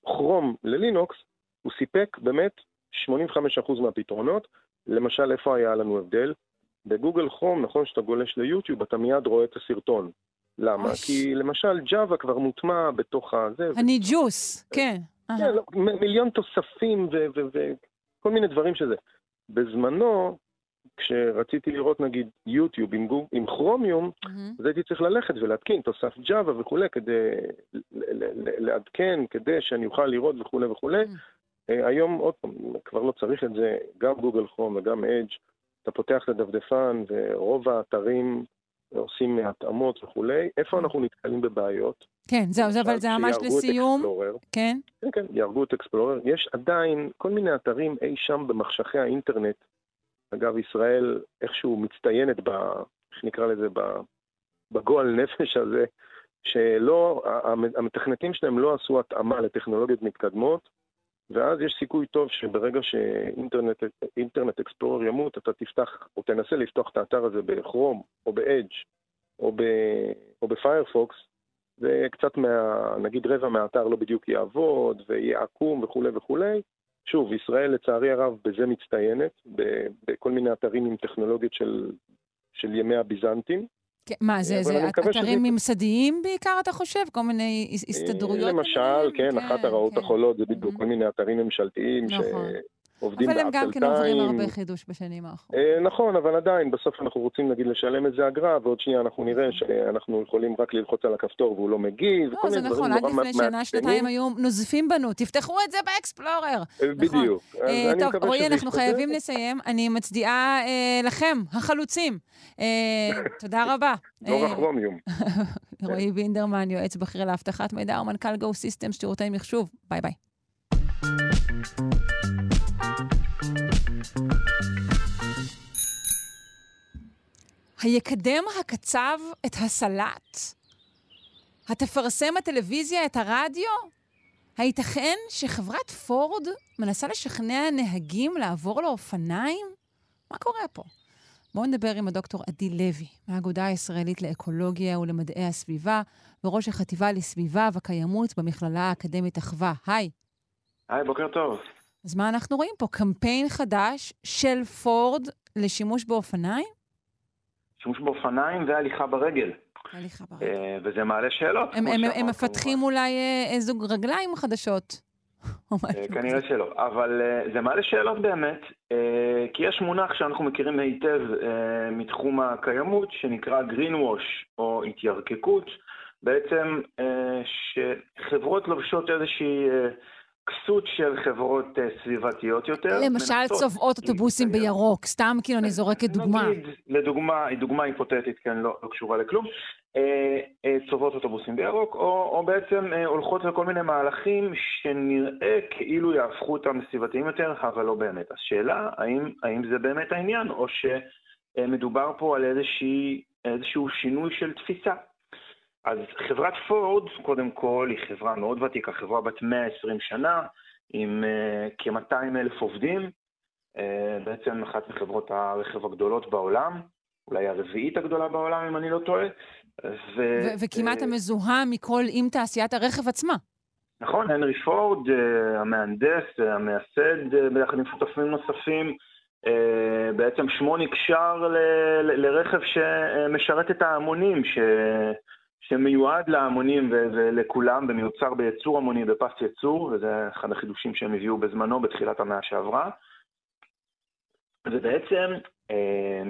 כרום ללינוקס, הוא סיפק באמת 85% מהפתרונות. למשל, איפה היה לנו הבדל? בגוגל כרום, נכון שאתה גולש ליוטיוב, אתה מיד רואה את הסרטון. למה? כי למשל ג'אווה כבר מוטמע בתוך הזה. אני ג'וס, כן. כן, לא, מיליון תוספים וכל מיני דברים שזה. בזמנו, כשרציתי לראות נגיד יוטיוב עם, גוג, עם כרומיום, mm-hmm. אז הייתי צריך ללכת ולהתקין תוסף ג'אווה וכולי, כדי לעדכן, כדי שאני אוכל לראות וכולי וכולי. Mm-hmm. היום, עוד פעם, כבר לא צריך את זה, גם גוגל כרום וגם אדג', אתה פותח את הדפדפן ורוב האתרים עושים התאמות וכולי. איפה אנחנו נתקלים בבעיות? כן, זהו, זה, אבל זה ממש לסיום. כן? כן, כן, יהרגו את אקספלורר. יש עדיין כל מיני אתרים אי שם במחשכי האינטרנט. אגב, ישראל איכשהו מצטיינת ב... איך נקרא לזה? בגועל נפש הזה שלא, המתכנתים שלהם לא עשו התאמה לטכנולוגיות מתקדמות, ואז יש סיכוי טוב שברגע שאינטרנט אקספלורר ימות, אתה תפתח, או תנסה לפתוח את האתר הזה בכרום, או באדג', או, ב, או בפיירפוקס, וקצת מה... נגיד רבע מהאתר לא בדיוק יעבוד, ויהיה עקום וכולי וכולי. שוב, ישראל לצערי הרב בזה מצטיינת, בכל מיני אתרים עם טכנולוגיות של, של ימי הביזנטים. כן, מה, זה, זה אתרים ממסדיים בעיקר, אתה חושב? כל מיני הסתדרויות? למשל, כן, כן, אחת הרעות כן. החולות זה בדיוק mm-hmm. כל מיני אתרים ממשלתיים, נכון. עובדים אבל הם גם כן עוברים הרבה חידוש בשנים האחרונות. אה, נכון, אבל עדיין, בסוף אנחנו רוצים נגיד לשלם איזה אגרה, ועוד שנייה אנחנו נראה נכון. שאנחנו יכולים רק ללחוץ על הכפתור והוא לא מגיב. לא, זה נכון, עד לפני שנה, שנתיים היו נוזפים בנו, תפתחו את זה ב Explorer. אה, נכון. בדיוק. אה, טוב, רועי, אנחנו חייבים לסיים. אני מצדיעה לכם, החלוצים. תודה רבה. לא רחרומיום. רועי בינדרמן, יועץ בכיר לאבטחת מידע ומנכ"ל גו סיסטם שירותי מחשוב. bye bye. היקדם הקצב את הסלט? התפרסם הטלוויזיה את הרדיו? הייתכן שחברת פורד מנסה לשכנע נהגים לעבור לאופניים? מה קורה פה? בואו נדבר עם הדוקטור עדי לוי, מהאגודה הישראלית לאקולוגיה ולמדעי הסביבה, וראש החטיבה לסביבה וקיימות במכללה האקדמית אחווה. היי. היי, בוקר טוב. אז מה אנחנו רואים פה? קמפיין חדש של פורד לשימוש באופניים? שימוש באופניים והליכה ברגל. הליכה ברגל. אה, וזה מעלה שאלות. הם, הם, הם מפתחים כמובן. אולי אה, זוג רגליים חדשות. אה, כנראה שלא, אבל זה מעלה שאלות באמת, כי יש מונח שאנחנו מכירים היטב מתחום הקיימות, שנקרא green wash, או התיירקקות, בעצם שחברות לובשות איזושהי כסות של חברות uh, סביבתיות יותר. למשל צובעות אוטובוסים בירוק, סתם כאילו אני זורקת דוגמה. נגיד, לדוגמה, היא דוגמה היפותטית, כן, לא, לא קשורה לכלום. uh, uh, צובעות אוטובוסים בירוק, או, או בעצם הולכות לכל מיני מהלכים שנראה כאילו יהפכו אותם לסביבתיים יותר, אבל לא באמת. אז שאלה, האם, האם זה באמת העניין, או שמדובר פה על איזושהי, איזשהו שינוי של תפיסה. אז חברת פורד, קודם כל, היא חברה מאוד ותיקה, חברה בת 120 שנה, עם uh, כ-200 אלף עובדים, uh, בעצם אחת מחברות הרכב הגדולות בעולם, אולי הרביעית הגדולה בעולם, אם אני לא טועה. ו- וכמעט uh, המזוהה מכל, עם תעשיית הרכב עצמה. נכון, הנרי פורד, uh, המהנדס, uh, המייסד, uh, ביחד עם שותפים נוספים, uh, בעצם שמו נקשר ל- ל- לרכב שמשרת את ההמונים, ש... שמיועד להמונים ולכולם ומיוצר בייצור המוני בפס ייצור, וזה אחד החידושים שהם הביאו בזמנו בתחילת המאה שעברה. ובעצם אה,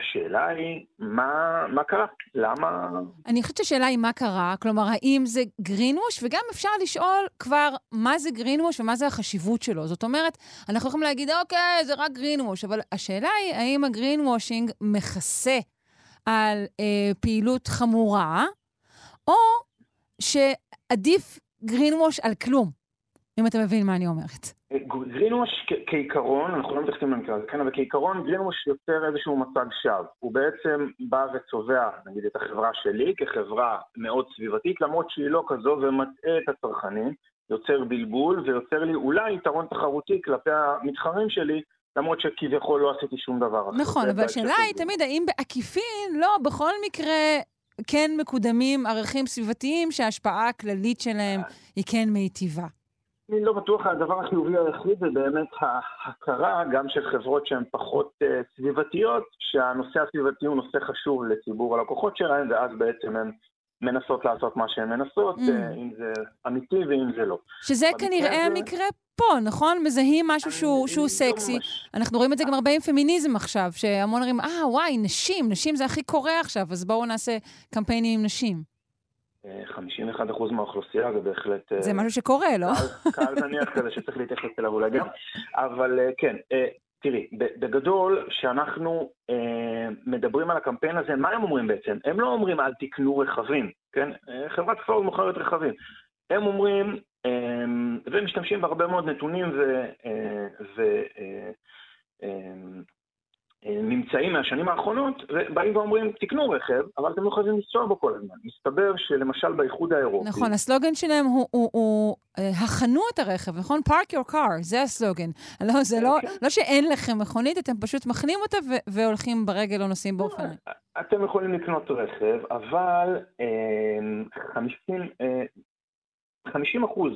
השאלה היא, מה, מה קרה? למה... אני חושבת שהשאלה היא מה קרה, כלומר, האם זה גרינווש, וגם אפשר לשאול כבר מה זה גרינווש ומה זה החשיבות שלו. זאת אומרת, אנחנו יכולים להגיד, אוקיי, זה רק גרינווש, אבל השאלה היא, האם הגרינוושינג מכסה על אה, פעילות חמורה, או שעדיף גרינווש על כלום, אם אתה מבין מה אני אומרת. גרינווש כעיקרון, אנחנו לא מתייחסים למקרה הזה, כן, אבל כעיקרון גרינווש יוצר איזשהו מצג שווא. הוא בעצם בא וצובע, נגיד, את החברה שלי כחברה מאוד סביבתית, למרות שהיא לא כזו, ומטעה את הצרכנים, יוצר בלבול ויוצר לי אולי יתרון תחרותי כלפי המתחרים שלי, למרות שכביכול לא עשיתי שום דבר אחר. נכון, אבל השאלה היא תמיד, האם בעקיפין, לא, בכל מקרה כן מקודמים ערכים סביבתיים שההשפעה הכללית שלהם היא כן מיטיבה. אני לא בטוח, הדבר החיובי היחיד זה באמת ההכרה, גם של חברות שהן פחות uh, סביבתיות, שהנושא הסביבתי הוא נושא חשוב לציבור הלקוחות שלהם, ואז בעצם הן מנסות לעשות מה שהן מנסות, mm. uh, אם זה אמיתי ואם זה לא. שזה כנראה זה... המקרה פה, נכון? מזהים משהו שהוא, שהוא לא סקסי. לא אנחנו רואים את זה גם הרבה עם פמיניזם עכשיו, שהמון אומרים, אה, וואי, נשים, נשים זה הכי קורה עכשיו, אז בואו נעשה קמפיינים עם נשים. 51% אה, מהאוכלוסייה זה בהחלט... זה משהו שקורה, לא? קהל נניח כזה שצריך להתייחס אליו אולי גם. אבל כן, תראי, בגדול, כשאנחנו אה, מדברים על הקמפיין הזה, מה הם אומרים בעצם? הם לא אומרים אל תקנו רכבים, כן? חברת פורד מוכרת רכבים. הם אומרים, אה, ומשתמשים בהרבה מאוד נתונים ו... אה, אה, אה, ממצאים מהשנים האחרונות, ובאים ואומרים, תקנו רכב, אבל אתם לא חייבים לנסוע בו כל הזמן. מסתבר שלמשל באיחוד האירופי... נכון, הסלוגן שלהם הוא, הוא, הוא אה, החנו את הרכב, נכון? Park your car, זה הסלוגן. לא, זה לא, כן. לא שאין לכם מכונית, אתם פשוט מחנים אותה והולכים ברגל או נוסעים באופניים. אתם יכולים לקנות רכב, אבל 50, אה, 50 אה, אחוז,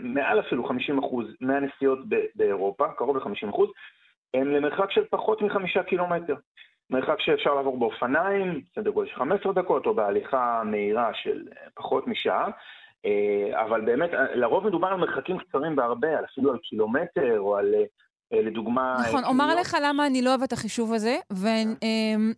מעל אפילו 50 אחוז מהנסיעות באירופה, קרוב ל-50 אחוז, הם למרחק של פחות מחמישה קילומטר. מרחק שאפשר לעבור באופניים, סדר גודל של 15 דקות, או בהליכה מהירה של פחות משעה. אה, אבל באמת, לרוב מדובר על מרחקים קצרים בהרבה, אפילו על קילומטר או על אה, לדוגמה... נכון, אומר לך למה אני לא אוהבת את החישוב הזה, ו... אמ,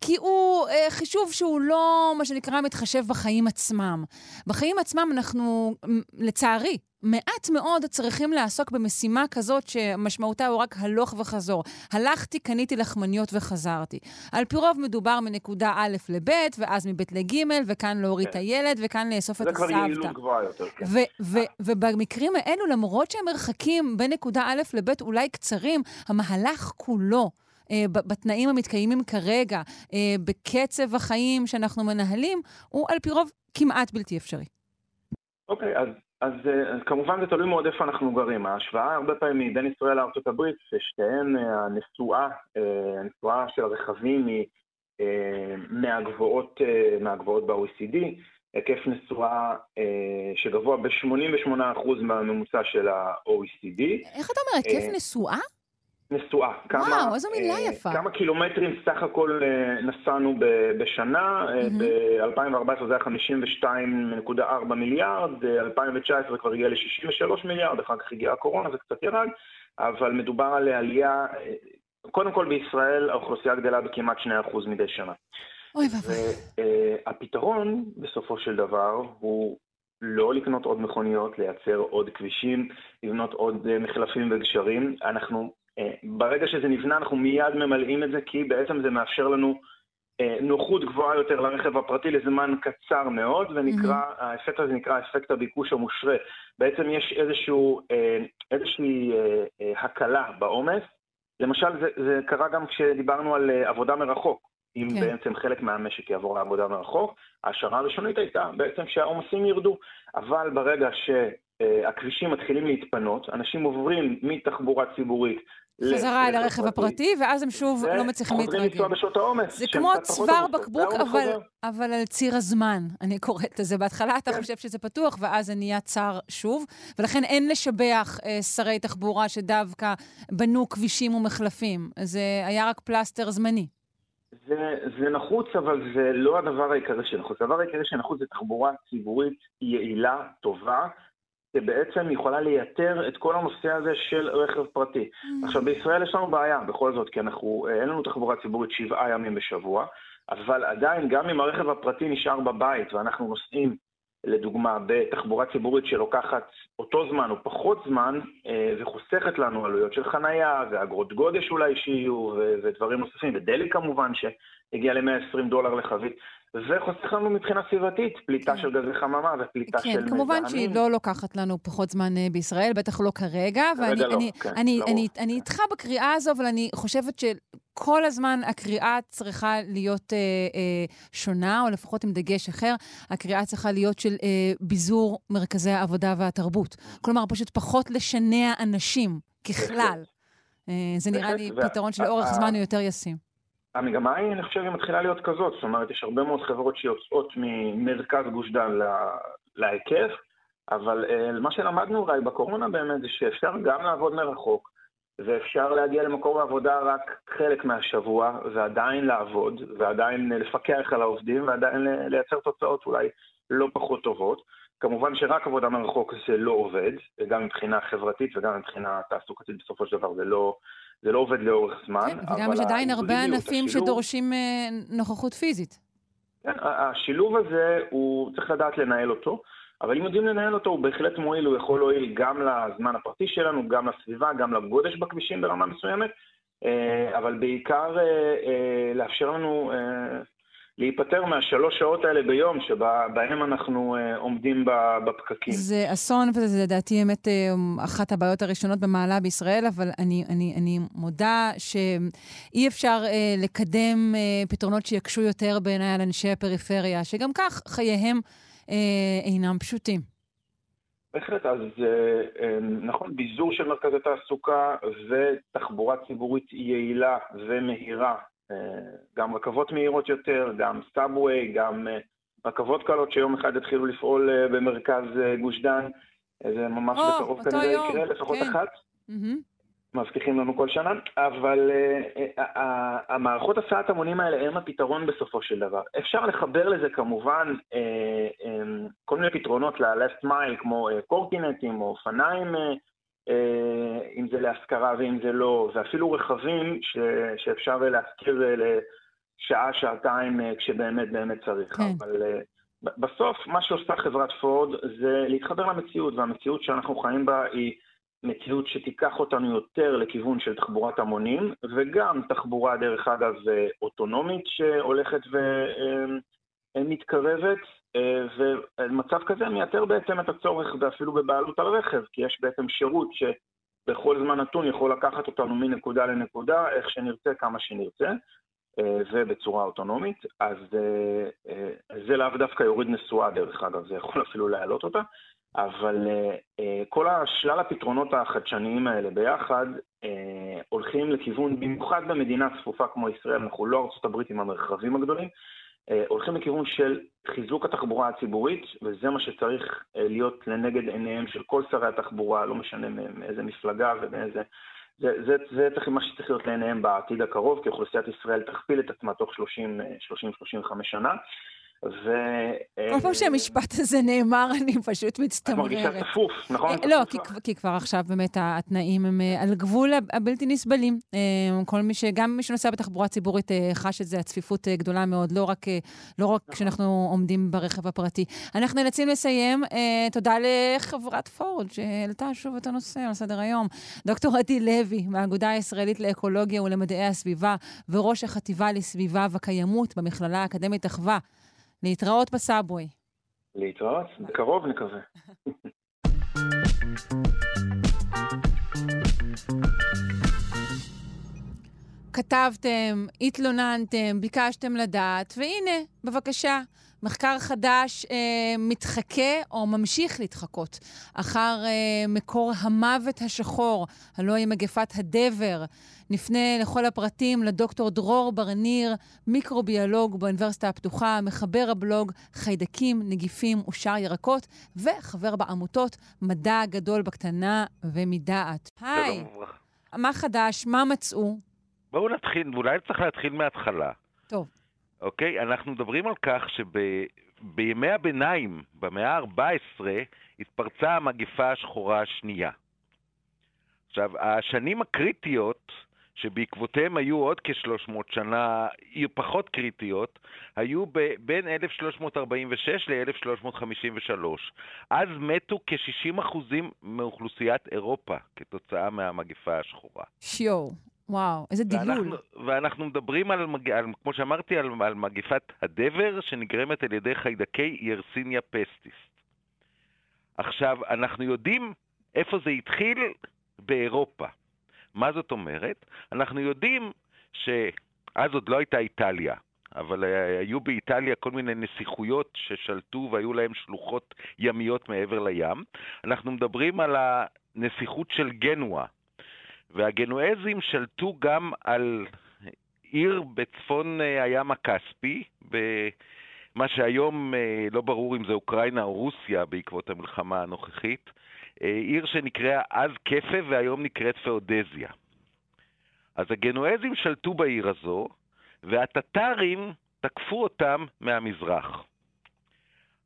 כי הוא אה, חישוב שהוא לא, מה שנקרא, מתחשב בחיים עצמם. בחיים עצמם אנחנו, לצערי, מעט מאוד צריכים לעסוק במשימה כזאת שמשמעותה הוא רק הלוך וחזור. הלכתי, קניתי לחמניות וחזרתי. על פי רוב מדובר מנקודה א' לב', ואז מב' לג', וכאן להוריד כן. את הילד, וכאן לאסוף את הסבתא. זה כבר יעילות גבוהה יותר, כן. ובמקרים האלו, למרות שהמרחקים בין נקודה א' לב' אולי קצרים, המהלך כולו... אה, בתנאים המתקיימים כרגע, אה, בקצב החיים שאנחנו מנהלים, הוא על פי רוב כמעט בלתי אפשרי. אוקיי, okay, אז אז uh, כמובן זה תלוי מאוד איפה אנחנו גרים. ההשוואה הרבה פעמים בין ישראל לארצות הברית, ששתיהן uh, הנסועה, uh, הנסועה של הרכבים היא מהגבוהות, מהגבוהות ב-OECD, היקף נסועה uh, שגבוה ב-88% מהממוצע של ה-OECD. איך אתה אומר, היקף נסועה? נסועה. וואו, איזו מילה אה, יפה. כמה קילומטרים סך הכל אה, נסענו בשנה. ב-2014 זה היה 52.4 מיליארד, 2019 כבר הגיע ל-63 מיליארד, אחר כך הגיעה הקורונה, זה קצת ירד, אבל מדובר על עלייה, אה, קודם כל בישראל האוכלוסייה גדלה בכמעט 2% מדי שנה. אוי ואבוי. והפתרון, בסופו של דבר, הוא לא לקנות עוד מכוניות, לייצר עוד כבישים, לבנות עוד מחלפים וגשרים. אנחנו אה, ברגע שזה נבנה אנחנו מיד ממלאים את זה, כי בעצם זה מאפשר לנו אה, נוחות גבוהה יותר לרכב הפרטי לזמן קצר מאוד, ונקרא, mm-hmm. האפקט הזה נקרא אפקט הביקוש המושרה. בעצם יש איזשהו, אה, איזושהי הקלה בעומס. למשל, זה, זה קרה גם כשדיברנו על עבודה מרחוק. אם כן. בעצם חלק מהמשק יעבור לעבודה מרחוק, ההשערה הראשונית הייתה בעצם שהעומסים ירדו. אבל ברגע שהכבישים מתחילים להתפנות, אנשים עוברים מתחבורה ציבורית חזרה אל הרכב הפרטי, ואז הם שוב לא מצליחים להתרגל. זה כמו צוואר בקבוק, אבל, אבל על ציר הזמן, אני קוראת לזה. בהתחלה אתה כן. חושב שזה פתוח, ואז זה נהיה צר שוב, ולכן אין לשבח אה, שרי תחבורה שדווקא בנו כבישים ומחלפים. זה היה רק פלסטר זמני. זה, זה נחוץ, אבל זה לא הדבר העיקרי שנחוץ. הדבר העיקרי שנחוץ זה תחבורה ציבורית יעילה, טובה, שבעצם יכולה לייתר את כל הנושא הזה של רכב פרטי. Mm. עכשיו, בישראל יש לנו בעיה בכל זאת, כי אנחנו, אה, אין לנו תחבורה ציבורית שבעה ימים בשבוע, אבל עדיין, גם אם הרכב הפרטי נשאר בבית ואנחנו נוסעים, לדוגמה, בתחבורה ציבורית שלוקחת אותו זמן או פחות זמן, אה, וחוסכת לנו עלויות של חנייה ואגרות גודש אולי שיהיו, ודברים נוספים, ודלק כמובן, שהגיע ל-120 דולר לחבית. וחוסך לנו מבחינה סביבתית, פליטה כן. של גזי חממה ופליטה כן, של מזהמים. כן, כמובן שהיא לא לוקחת לנו פחות זמן uh, בישראל, בטח לא כרגע. כרגע לא, אני, כן, אני, אני, אני איתך בקריאה הזו, אבל אני חושבת שכל הזמן הקריאה צריכה להיות uh, uh, שונה, או לפחות עם דגש אחר. הקריאה צריכה להיות של uh, ביזור מרכזי העבודה והתרבות. כלומר, פשוט פחות לשנע אנשים ככלל. Uh, זה נראה לי פתרון שלאורך זמן הוא יותר ישים. המגמה היא, אני חושב, היא מתחילה להיות כזאת. זאת אומרת, יש הרבה מאוד חברות שיוצאות ממרכז גוש דן להיקף, אבל uh, מה שלמדנו אולי בקורונה באמת זה שאפשר גם לעבוד מרחוק, ואפשר להגיע למקום העבודה רק חלק מהשבוע, ועדיין לעבוד, ועדיין לפקח על העובדים, ועדיין לייצר תוצאות אולי לא פחות טובות. כמובן שרק עבודה מרחוק זה לא עובד, גם מבחינה חברתית וגם מבחינה תעסוקתית בסופו של דבר זה לא, זה לא עובד לאורך זמן. כן, וגם יש עדיין הרבה ענפים השילוב, שדורשים אה, נוכחות פיזית. כן, השילוב הזה, הוא צריך לדעת לנהל אותו, אבל אם יודעים לנהל אותו, הוא בהחלט מועיל, הוא יכול להועיל גם לזמן הפרטי שלנו, גם לסביבה, גם לגודש בכבישים ברמה מסוימת, אה, אבל בעיקר אה, לאפשר לנו להיפטר מהשלוש שעות האלה ביום שבהם אנחנו uh, עומדים בפקקים. זה אסון, וזה לדעתי באמת אחת הבעיות הראשונות במעלה בישראל, אבל אני, אני, אני מודה שאי אפשר uh, לקדם uh, פתרונות שיקשו יותר בעיניי על אנשי הפריפריה, שגם כך חייהם uh, אינם פשוטים. בהחלט, אז נכון, ביזור של מרכזי תעסוקה ותחבורה ציבורית יעילה ומהירה גם רכבות מהירות יותר, גם סאבווי, גם אה, רכבות קלות שיום אחד יתחילו לפעול אה, במרכז אה, גוש דן. זה ממש oh, בקרוב כנראה יקרה, לפחות כן. אחת. Mm-hmm. מבטיחים לנו כל שנה, אבל uh, uh, המערכות הסעת המונים האלה הם הפתרון בסופו של דבר. אפשר לחבר לזה כמובן uh, um, כל מיני פתרונות ל-left mile, כמו uh, קורקינטים או אופניים uh, אם זה להשכרה ואם זה לא, ואפילו רכבים ש, שאפשר להשכיר אה, לשעה, שעתיים אה, כשבאמת באמת צריך. כן. אבל בסוף מה שעושה חברת פורד זה להתחבר למציאות, והמציאות שאנחנו חיים בה היא מציאות שתיקח אותנו יותר לכיוון של תחבורת המונים, וגם תחבורה, דרך אגב, אוטונומית שהולכת ומתקרבת. אה, ומצב כזה מייתר בעצם את הצורך ואפילו בבעלות על רכב, כי יש בעצם שירות שבכל זמן נתון יכול לקחת אותנו מנקודה לנקודה, איך שנרצה, כמה שנרצה, אה, ובצורה אוטונומית. אז אה, זה לאו דווקא יוריד נסועה, דרך אגב, זה יכול אפילו להעלות אותה. אבל כל השלל הפתרונות החדשניים האלה ביחד הולכים לכיוון, במיוחד במדינה צפופה כמו ישראל, אנחנו לא הברית עם המרחבים הגדולים, אה, הולכים לכיוון של חיזוק התחבורה הציבורית, וזה מה שצריך אה, להיות לנגד עיניהם של כל שרי התחבורה, לא משנה מאיזה מפלגה ובאיזה... זה, זה, זה צריך מה שצריך להיות לעיניהם בעתיד הקרוב, כי אוכלוסיית ישראל תכפיל את עצמה תוך 30-35 אה, שנה. ו... כל פעם שהמשפט הזה נאמר, אני פשוט מצטמררת. את מרגישה צפוף, נכון? לא, כי כבר עכשיו באמת התנאים הם אה, על גבול הבלתי נסבלים. אה, כל מי ש... גם מי שנוסע בתחבורה ציבורית אה, חש את זה, הצפיפות גדולה מאוד, לא רק, לא נכון. כשאנחנו עומדים ברכב הפרטי. אנחנו נאלצים לסיים. תודה לחברת פורד, שהעלתה שוב את הנושא על סדר היום. דוקטור עדי לוי, מהאגודה הישראלית לאקולוגיה ולמדעי הסביבה, וראש החטיבה לסביבה וקיימות במכללה האקדמית אחווה. להתראות בסאבווי. להתראות, בקרוב נקווה. כתבתם, התלוננתם, ביקשתם לדעת, והנה, בבקשה, מחקר חדש אה, מתחכה או ממשיך להתחקות אחר אה, מקור המוות השחור, הלוא היא מגפת הדבר. נפנה לכל הפרטים לדוקטור דרור ברניר, מיקרוביולוג באוניברסיטה הפתוחה, מחבר הבלוג חיידקים, נגיפים ושאר ירקות, וחבר בעמותות מדע גדול בקטנה ומדעת. היי, מה חדש? מה מצאו? בואו נתחיל, אולי צריך להתחיל מההתחלה. טוב. אוקיי? אנחנו מדברים על כך שבימי הביניים, במאה ה-14, התפרצה המגפה השחורה השנייה. עכשיו, השנים הקריטיות שבעקבותיהם היו עוד כ-300 שנה פחות קריטיות, היו ב- בין 1346 ל-1353. אז מתו כ-60% מאוכלוסיית אירופה כתוצאה מהמגפה השחורה. שיו, וואו, איזה דילול. ואנחנו, ואנחנו מדברים על, על, כמו שאמרתי, על, על מגפת הדבר שנגרמת על ידי חיידקי ירסיניה פסטיס. עכשיו, אנחנו יודעים איפה זה התחיל באירופה. מה זאת אומרת? אנחנו יודעים שאז עוד לא הייתה איטליה, אבל היו באיטליה כל מיני נסיכויות ששלטו והיו להם שלוחות ימיות מעבר לים. אנחנו מדברים על הנסיכות של גנואה, והגנואזים שלטו גם על עיר בצפון אה, הים הכספי, במה שהיום אה, לא ברור אם זה אוקראינה או רוסיה בעקבות המלחמה הנוכחית, אה, עיר שנקראה אז קפה והיום נקראת פאודזיה. אז הגנואזים שלטו בעיר הזו, והטטרים תקפו אותם מהמזרח.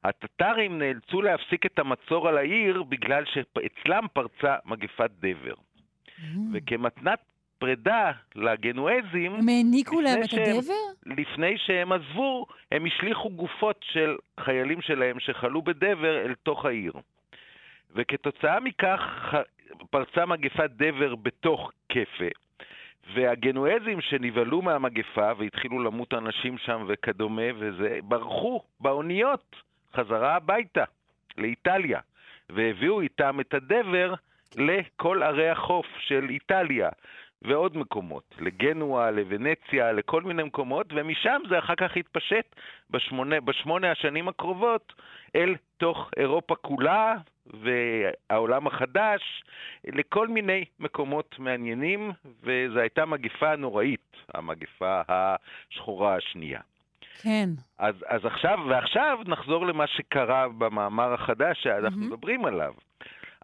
הטטרים נאלצו להפסיק את המצור על העיר בגלל שאצלם פרצה מגפת דבר. Mm. וכמתנת פרידה לגנואזים... הם העניקו להם את הדבר? לפני שהם עזבו, הם השליכו גופות של חיילים שלהם שחלו בדבר אל תוך העיר. וכתוצאה מכך פרצה מגפת דבר בתוך כפה, והגנואזים שנבהלו מהמגפה והתחילו למות אנשים שם וכדומה וזה, ברחו באוניות חזרה הביתה, לאיטליה, והביאו איתם את הדבר לכל ערי החוף של איטליה. ועוד מקומות, לגנואה, לוונציה, לכל מיני מקומות, ומשם זה אחר כך התפשט בשמונה, בשמונה השנים הקרובות אל תוך אירופה כולה והעולם החדש, לכל מיני מקומות מעניינים, וזו הייתה מגיפה נוראית, המגיפה השחורה השנייה. כן. אז, אז עכשיו, ועכשיו נחזור למה שקרה במאמר החדש שאנחנו mm-hmm. מדברים עליו.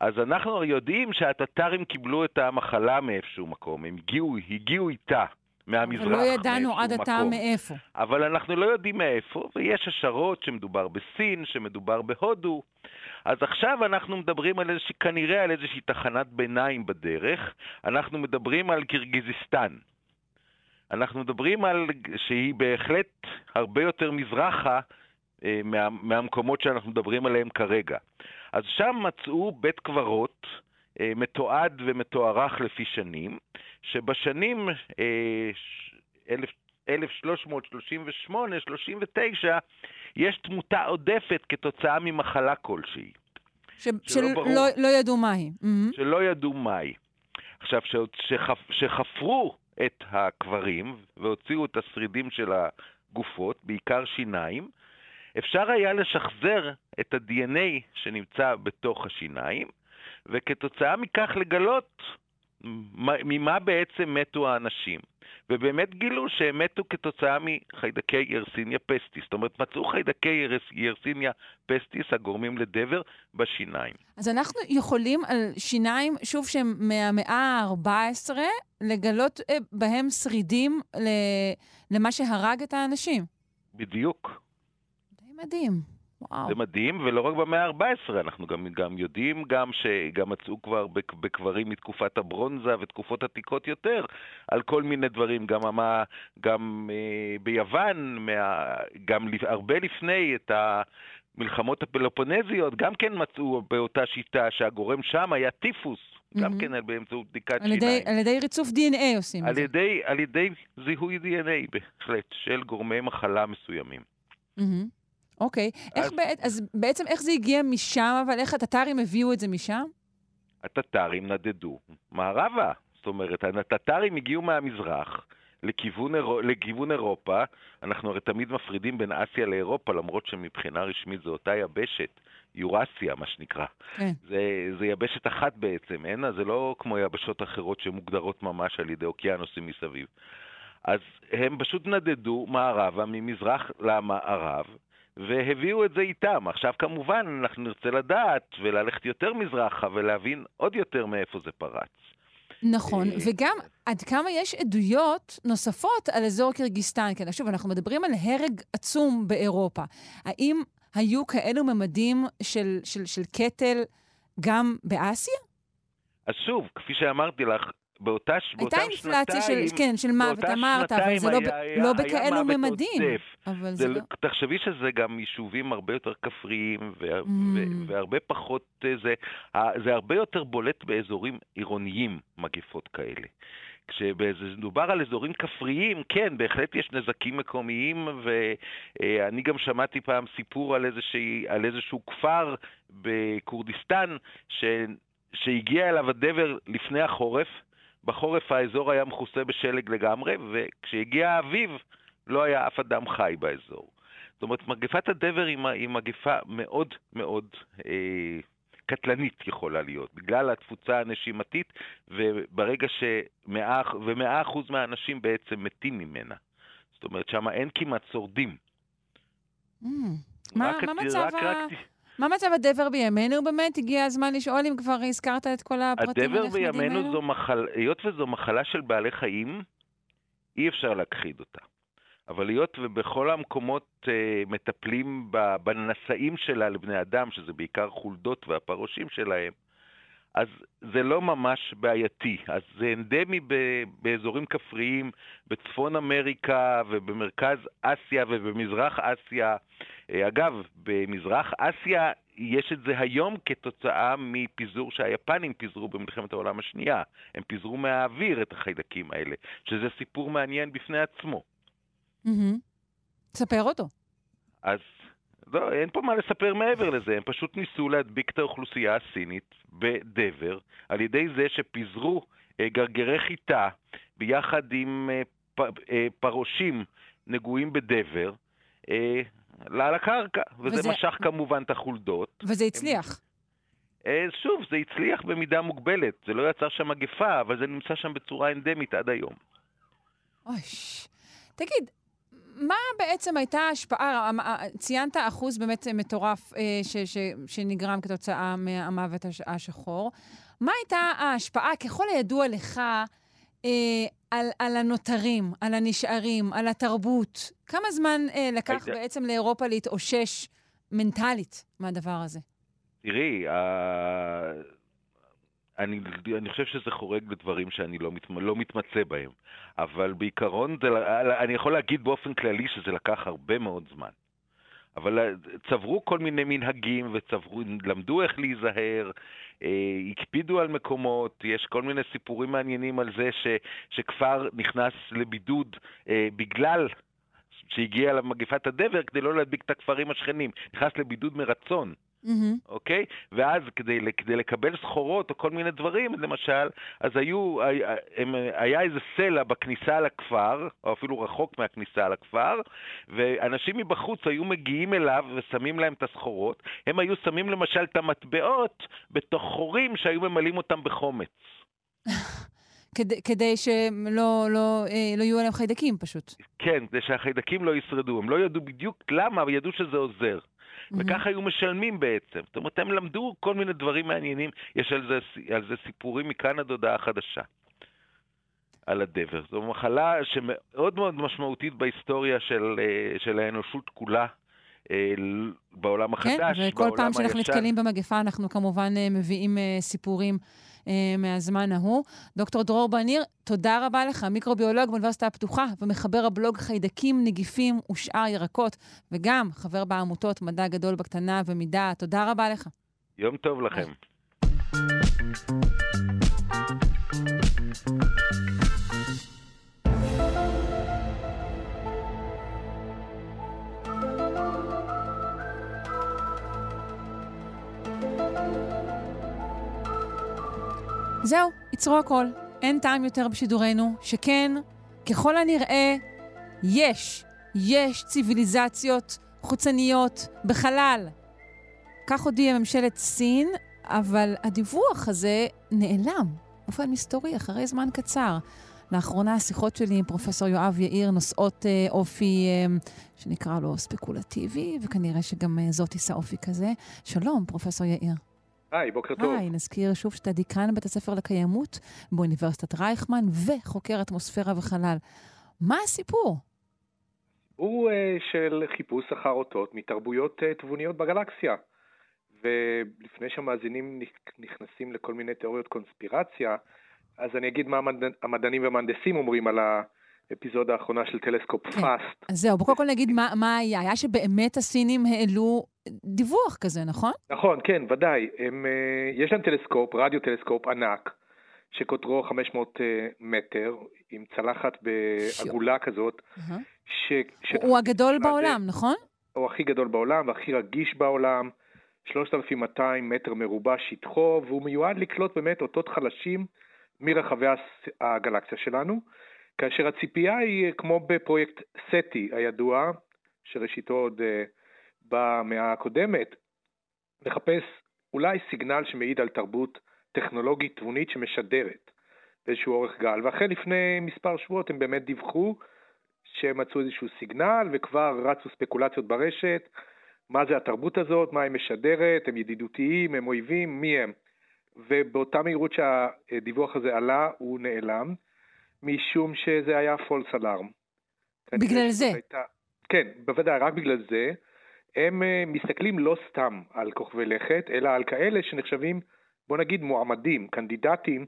אז אנחנו יודעים שהטטרים קיבלו את המחלה מאיפשהו מקום, הם הגיעו, הגיעו איתה. מהמזרח, אבל לא ידענו עד עתה מאיפה. אבל אנחנו לא יודעים מאיפה, ויש השערות שמדובר בסין, שמדובר בהודו. אז עכשיו אנחנו מדברים על איזושהי, כנראה על איזושהי תחנת ביניים בדרך. אנחנו מדברים על קירגיזיסטן. אנחנו מדברים על, שהיא בהחלט הרבה יותר מזרחה אה, מה, מהמקומות שאנחנו מדברים עליהם כרגע. אז שם מצאו בית קברות אה, מתועד ומתוארך לפי שנים, שבשנים אה, 1338-39 יש תמותה עודפת כתוצאה ממחלה כלשהי. ש... שלא לא, לא ידעו מהי. שלא ידעו מהי. עכשיו, שחפ... שחפרו את הקברים והוציאו את השרידים של הגופות, בעיקר שיניים, אפשר היה לשחזר את ה-DNA שנמצא בתוך השיניים, וכתוצאה מכך לגלות ממה בעצם מתו האנשים. ובאמת גילו שהם מתו כתוצאה מחיידקי ירסיניה פסטיס. זאת אומרת, מצאו חיידקי ירסיניה פסטיס הגורמים לדבר בשיניים. אז אנחנו יכולים על שיניים, שוב, שהם מהמאה ה-14, לגלות אה, בהם שרידים למה שהרג את האנשים. בדיוק. מדהים. וואו. זה מדהים, ולא רק במאה ה-14, אנחנו גם, גם יודעים גם שגם מצאו כבר בקברים מתקופת הברונזה ותקופות עתיקות יותר, על כל מיני דברים, גם, המה, גם אה, ביוון, מה, גם הרבה לפני את המלחמות הפלופונזיות, גם כן מצאו באותה שיטה שהגורם שם היה טיפוס. Mm-hmm. גם כן באמצעות בדיקת על ידי, שיניים. על ידי ריצוף DNA עושים את זה. ידי, על ידי זיהוי DNA, בהחלט, של גורמי מחלה מסוימים. Mm-hmm. אוקיי. אז... איך בעת, אז בעצם איך זה הגיע משם, אבל איך הטטרים הביאו את זה משם? הטטרים נדדו מערבה. זאת אומרת, הטטרים הגיעו מהמזרח לכיוון, אירו, לכיוון אירופה. אנחנו הרי תמיד מפרידים בין אסיה לאירופה, למרות שמבחינה רשמית זו אותה יבשת. יורסיה, מה שנקרא. כן. זה, זה יבשת אחת בעצם, אין? זה לא כמו יבשות אחרות שמוגדרות ממש על ידי אוקיינוסים מסביב. אז הם פשוט נדדו מערבה, ממזרח למערב, והביאו את זה איתם. עכשיו כמובן אנחנו נרצה לדעת וללכת יותר מזרחה ולהבין עוד יותר מאיפה זה פרץ. נכון, אה, וגם עד כמה יש עדויות נוספות על אזור קירגיסטן. כן, שוב, אנחנו מדברים על הרג עצום באירופה. האם היו כאלו ממדים של, של, של קטל גם באסיה? אז שוב, כפי שאמרתי לך, באותה, באותם שנתיים... הייתה אינפלציה של, כן, של מוות, אמרת, אבל זה לא, היה, לא בכאלו ממדים. אבל זה, זה לא... תחשבי שזה גם יישובים הרבה יותר כפריים, וה, mm. והרבה פחות... אה, זה, זה הרבה יותר בולט באזורים עירוניים, מגפות כאלה. כשמדובר על אזורים כפריים, כן, בהחלט יש נזקים מקומיים, ואני גם שמעתי פעם סיפור על, איזושהי, על איזשהו כפר בכורדיסטן, ש... שהגיע אליו הדבר לפני החורף, בחורף האזור היה מכוסה בשלג לגמרי, וכשהגיע האביב לא היה אף אדם חי באזור. זאת אומרת, מגפת הדבר היא מגפה מאוד מאוד אה, קטלנית יכולה להיות, בגלל התפוצה הנשימתית, וברגע שמאה, ומאה אחוז מהאנשים בעצם מתים ממנה. זאת אומרת, שם אין כמעט שורדים. Mm, מה, מה מצב ה... רק... מה מצב הדבר בימינו באמת? הגיע הזמן לשאול אם כבר הזכרת את כל הפרטים הנחמדים האלו. הדבר בימינו זו מחלה, היות וזו מחלה של בעלי חיים, אי אפשר להכחיד אותה. אבל היות ובכל המקומות אה, מטפלים בנשאים שלה לבני אדם, שזה בעיקר חולדות והפרושים שלהם, אז זה לא ממש בעייתי. אז זה אנדמי באזורים כפריים, בצפון אמריקה ובמרכז אסיה ובמזרח אסיה. אה, אגב, במזרח אסיה יש את זה היום כתוצאה מפיזור שהיפנים פיזרו במלחמת העולם השנייה. הם פיזרו מהאוויר את החיידקים האלה, שזה סיפור מעניין בפני עצמו. תספר אותו. אז לא, אין פה מה לספר מעבר לזה, הם פשוט ניסו להדביק את האוכלוסייה הסינית בדבר, על ידי זה שפיזרו אה, גרגרי חיטה ביחד עם אה, אה, פרושים נגועים בדבר על הקרקע, וזה, וזה משך כמובן את החולדות. וזה הצליח. שוב, זה הצליח במידה מוגבלת, זה לא יצר שם מגפה, אבל זה נמצא שם בצורה אנדמית עד היום. אוי, תגיד, מה בעצם הייתה ההשפעה, ציינת אחוז באמת מטורף אה, ש, ש, שנגרם כתוצאה מהמוות השחור. מה הייתה ההשפעה, ככל הידוע לך, אה, על, על הנותרים, על הנשארים, על התרבות? כמה זמן אה, לקח. בעצם לאירופה להתאושש מנטלית מהדבר הזה? תראי, אני, אני חושב שזה חורג לדברים שאני לא, מת, לא מתמצא בהם, אבל בעיקרון זה, אני יכול להגיד באופן כללי שזה לקח הרבה מאוד זמן. אבל אה, צברו כל מיני מנהגים וצברו, למדו איך להיזהר, אה, הקפידו על מקומות, יש כל מיני סיפורים מעניינים על זה ש, שכפר נכנס לבידוד אה, בגלל שהגיע למגפת הדבר כדי לא להדביק את הכפרים השכנים, נכנס לבידוד מרצון. Mm-hmm. אוקיי? ואז כדי, כדי לקבל סחורות או כל מיני דברים, למשל, אז היו, היה, היה איזה סלע בכניסה לכפר, או אפילו רחוק מהכניסה לכפר, ואנשים מבחוץ היו מגיעים אליו ושמים להם את הסחורות. הם היו שמים למשל את המטבעות בתוך חורים שהיו ממלאים אותם בחומץ. כדי, כדי שלא לא, אה, לא יהיו עליהם חיידקים פשוט. כן, כדי שהחיידקים לא ישרדו. הם לא ידעו בדיוק למה, אבל ידעו שזה עוזר. וככה היו משלמים בעצם. זאת אומרת, הם למדו כל מיני דברים מעניינים, יש על זה, על זה סיפורים מכאן עד הודעה חדשה. על הדבר. זו מחלה שמאוד מאוד משמעותית בהיסטוריה של, אה, של האנושות כולה. אה, בעולם החדש, בעולם הישן. כן, וכל פעם שאנחנו נתקלים במגפה, אנחנו כמובן אה, מביאים סיפורים מהזמן ההוא. דוקטור דרור בניר, תודה רבה לך, מיקרוביולוג באוניברסיטה הפתוחה ומחבר הבלוג חיידקים, נגיפים ושאר ירקות, וגם חבר בעמותות מדע גדול בקטנה ומידה. תודה רבה לך. יום טוב לכם. זהו, יצרו הכל. אין טעם יותר בשידורנו, שכן, ככל הנראה, יש, יש ציוויליזציות חוצניות בחלל. כך הודיעה ממשלת סין, אבל הדיווח הזה נעלם באופן מסתורי אחרי זמן קצר. לאחרונה השיחות שלי עם פרופסור יואב יאיר נושאות אה, אופי אה, שנקרא לו ספקולטיבי, וכנראה שגם אה, זאת תישא אופי כזה. שלום, פרופסור יאיר. היי, בוקר טוב. היי, נזכיר שוב שאתה דיקן בית הספר לקיימות באוניברסיטת רייכמן וחוקר אטמוספירה וחלל. מה הסיפור? הוא אה, של חיפוש אחר אותות מתרבויות אה, תבוניות בגלקסיה. ולפני שהמאזינים נכנסים לכל מיני תיאוריות קונספירציה, אז אני אגיד מה המדענים והמהנדסים אומרים על. האפיזודה האחרונה של טלסקופ כן. FAST. אז זהו, בוא קודם כל נגיד מה, מה היה. היה שבאמת הסינים העלו דיווח כזה, נכון? נכון, כן, ודאי. הם, אה, יש להם טלסקופ, רדיו טלסקופ ענק, שקוטרו 500 אה, מטר, עם צלחת בעגולה כזאת. Uh-huh. ש, ש... הוא הגדול בעולם, נכון? הוא הכי גדול בעולם והכי רגיש בעולם. 3,200 מטר מרובע שטחו, והוא מיועד לקלוט באמת אותות חלשים מרחבי הגלקסיה שלנו. כאשר הציפייה היא כמו בפרויקט סטי הידוע, שראשיתו עוד uh, במאה הקודמת, לחפש אולי סיגנל שמעיד על תרבות טכנולוגית תבונית שמשדרת באיזשהו אורך גל. ואחרי לפני מספר שבועות הם באמת דיווחו שהם מצאו איזשהו סיגנל וכבר רצו ספקולציות ברשת, מה זה התרבות הזאת, מה היא משדרת, הם ידידותיים, הם אויבים, מי הם. ובאותה מהירות שהדיווח הזה עלה, הוא נעלם. משום שזה היה false alarm. בגלל זה? הייתה, כן, בוודאי, רק בגלל זה. הם uh, מסתכלים לא סתם על כוכבי לכת, אלא על כאלה שנחשבים, בוא נגיד, מועמדים, קנדידטים,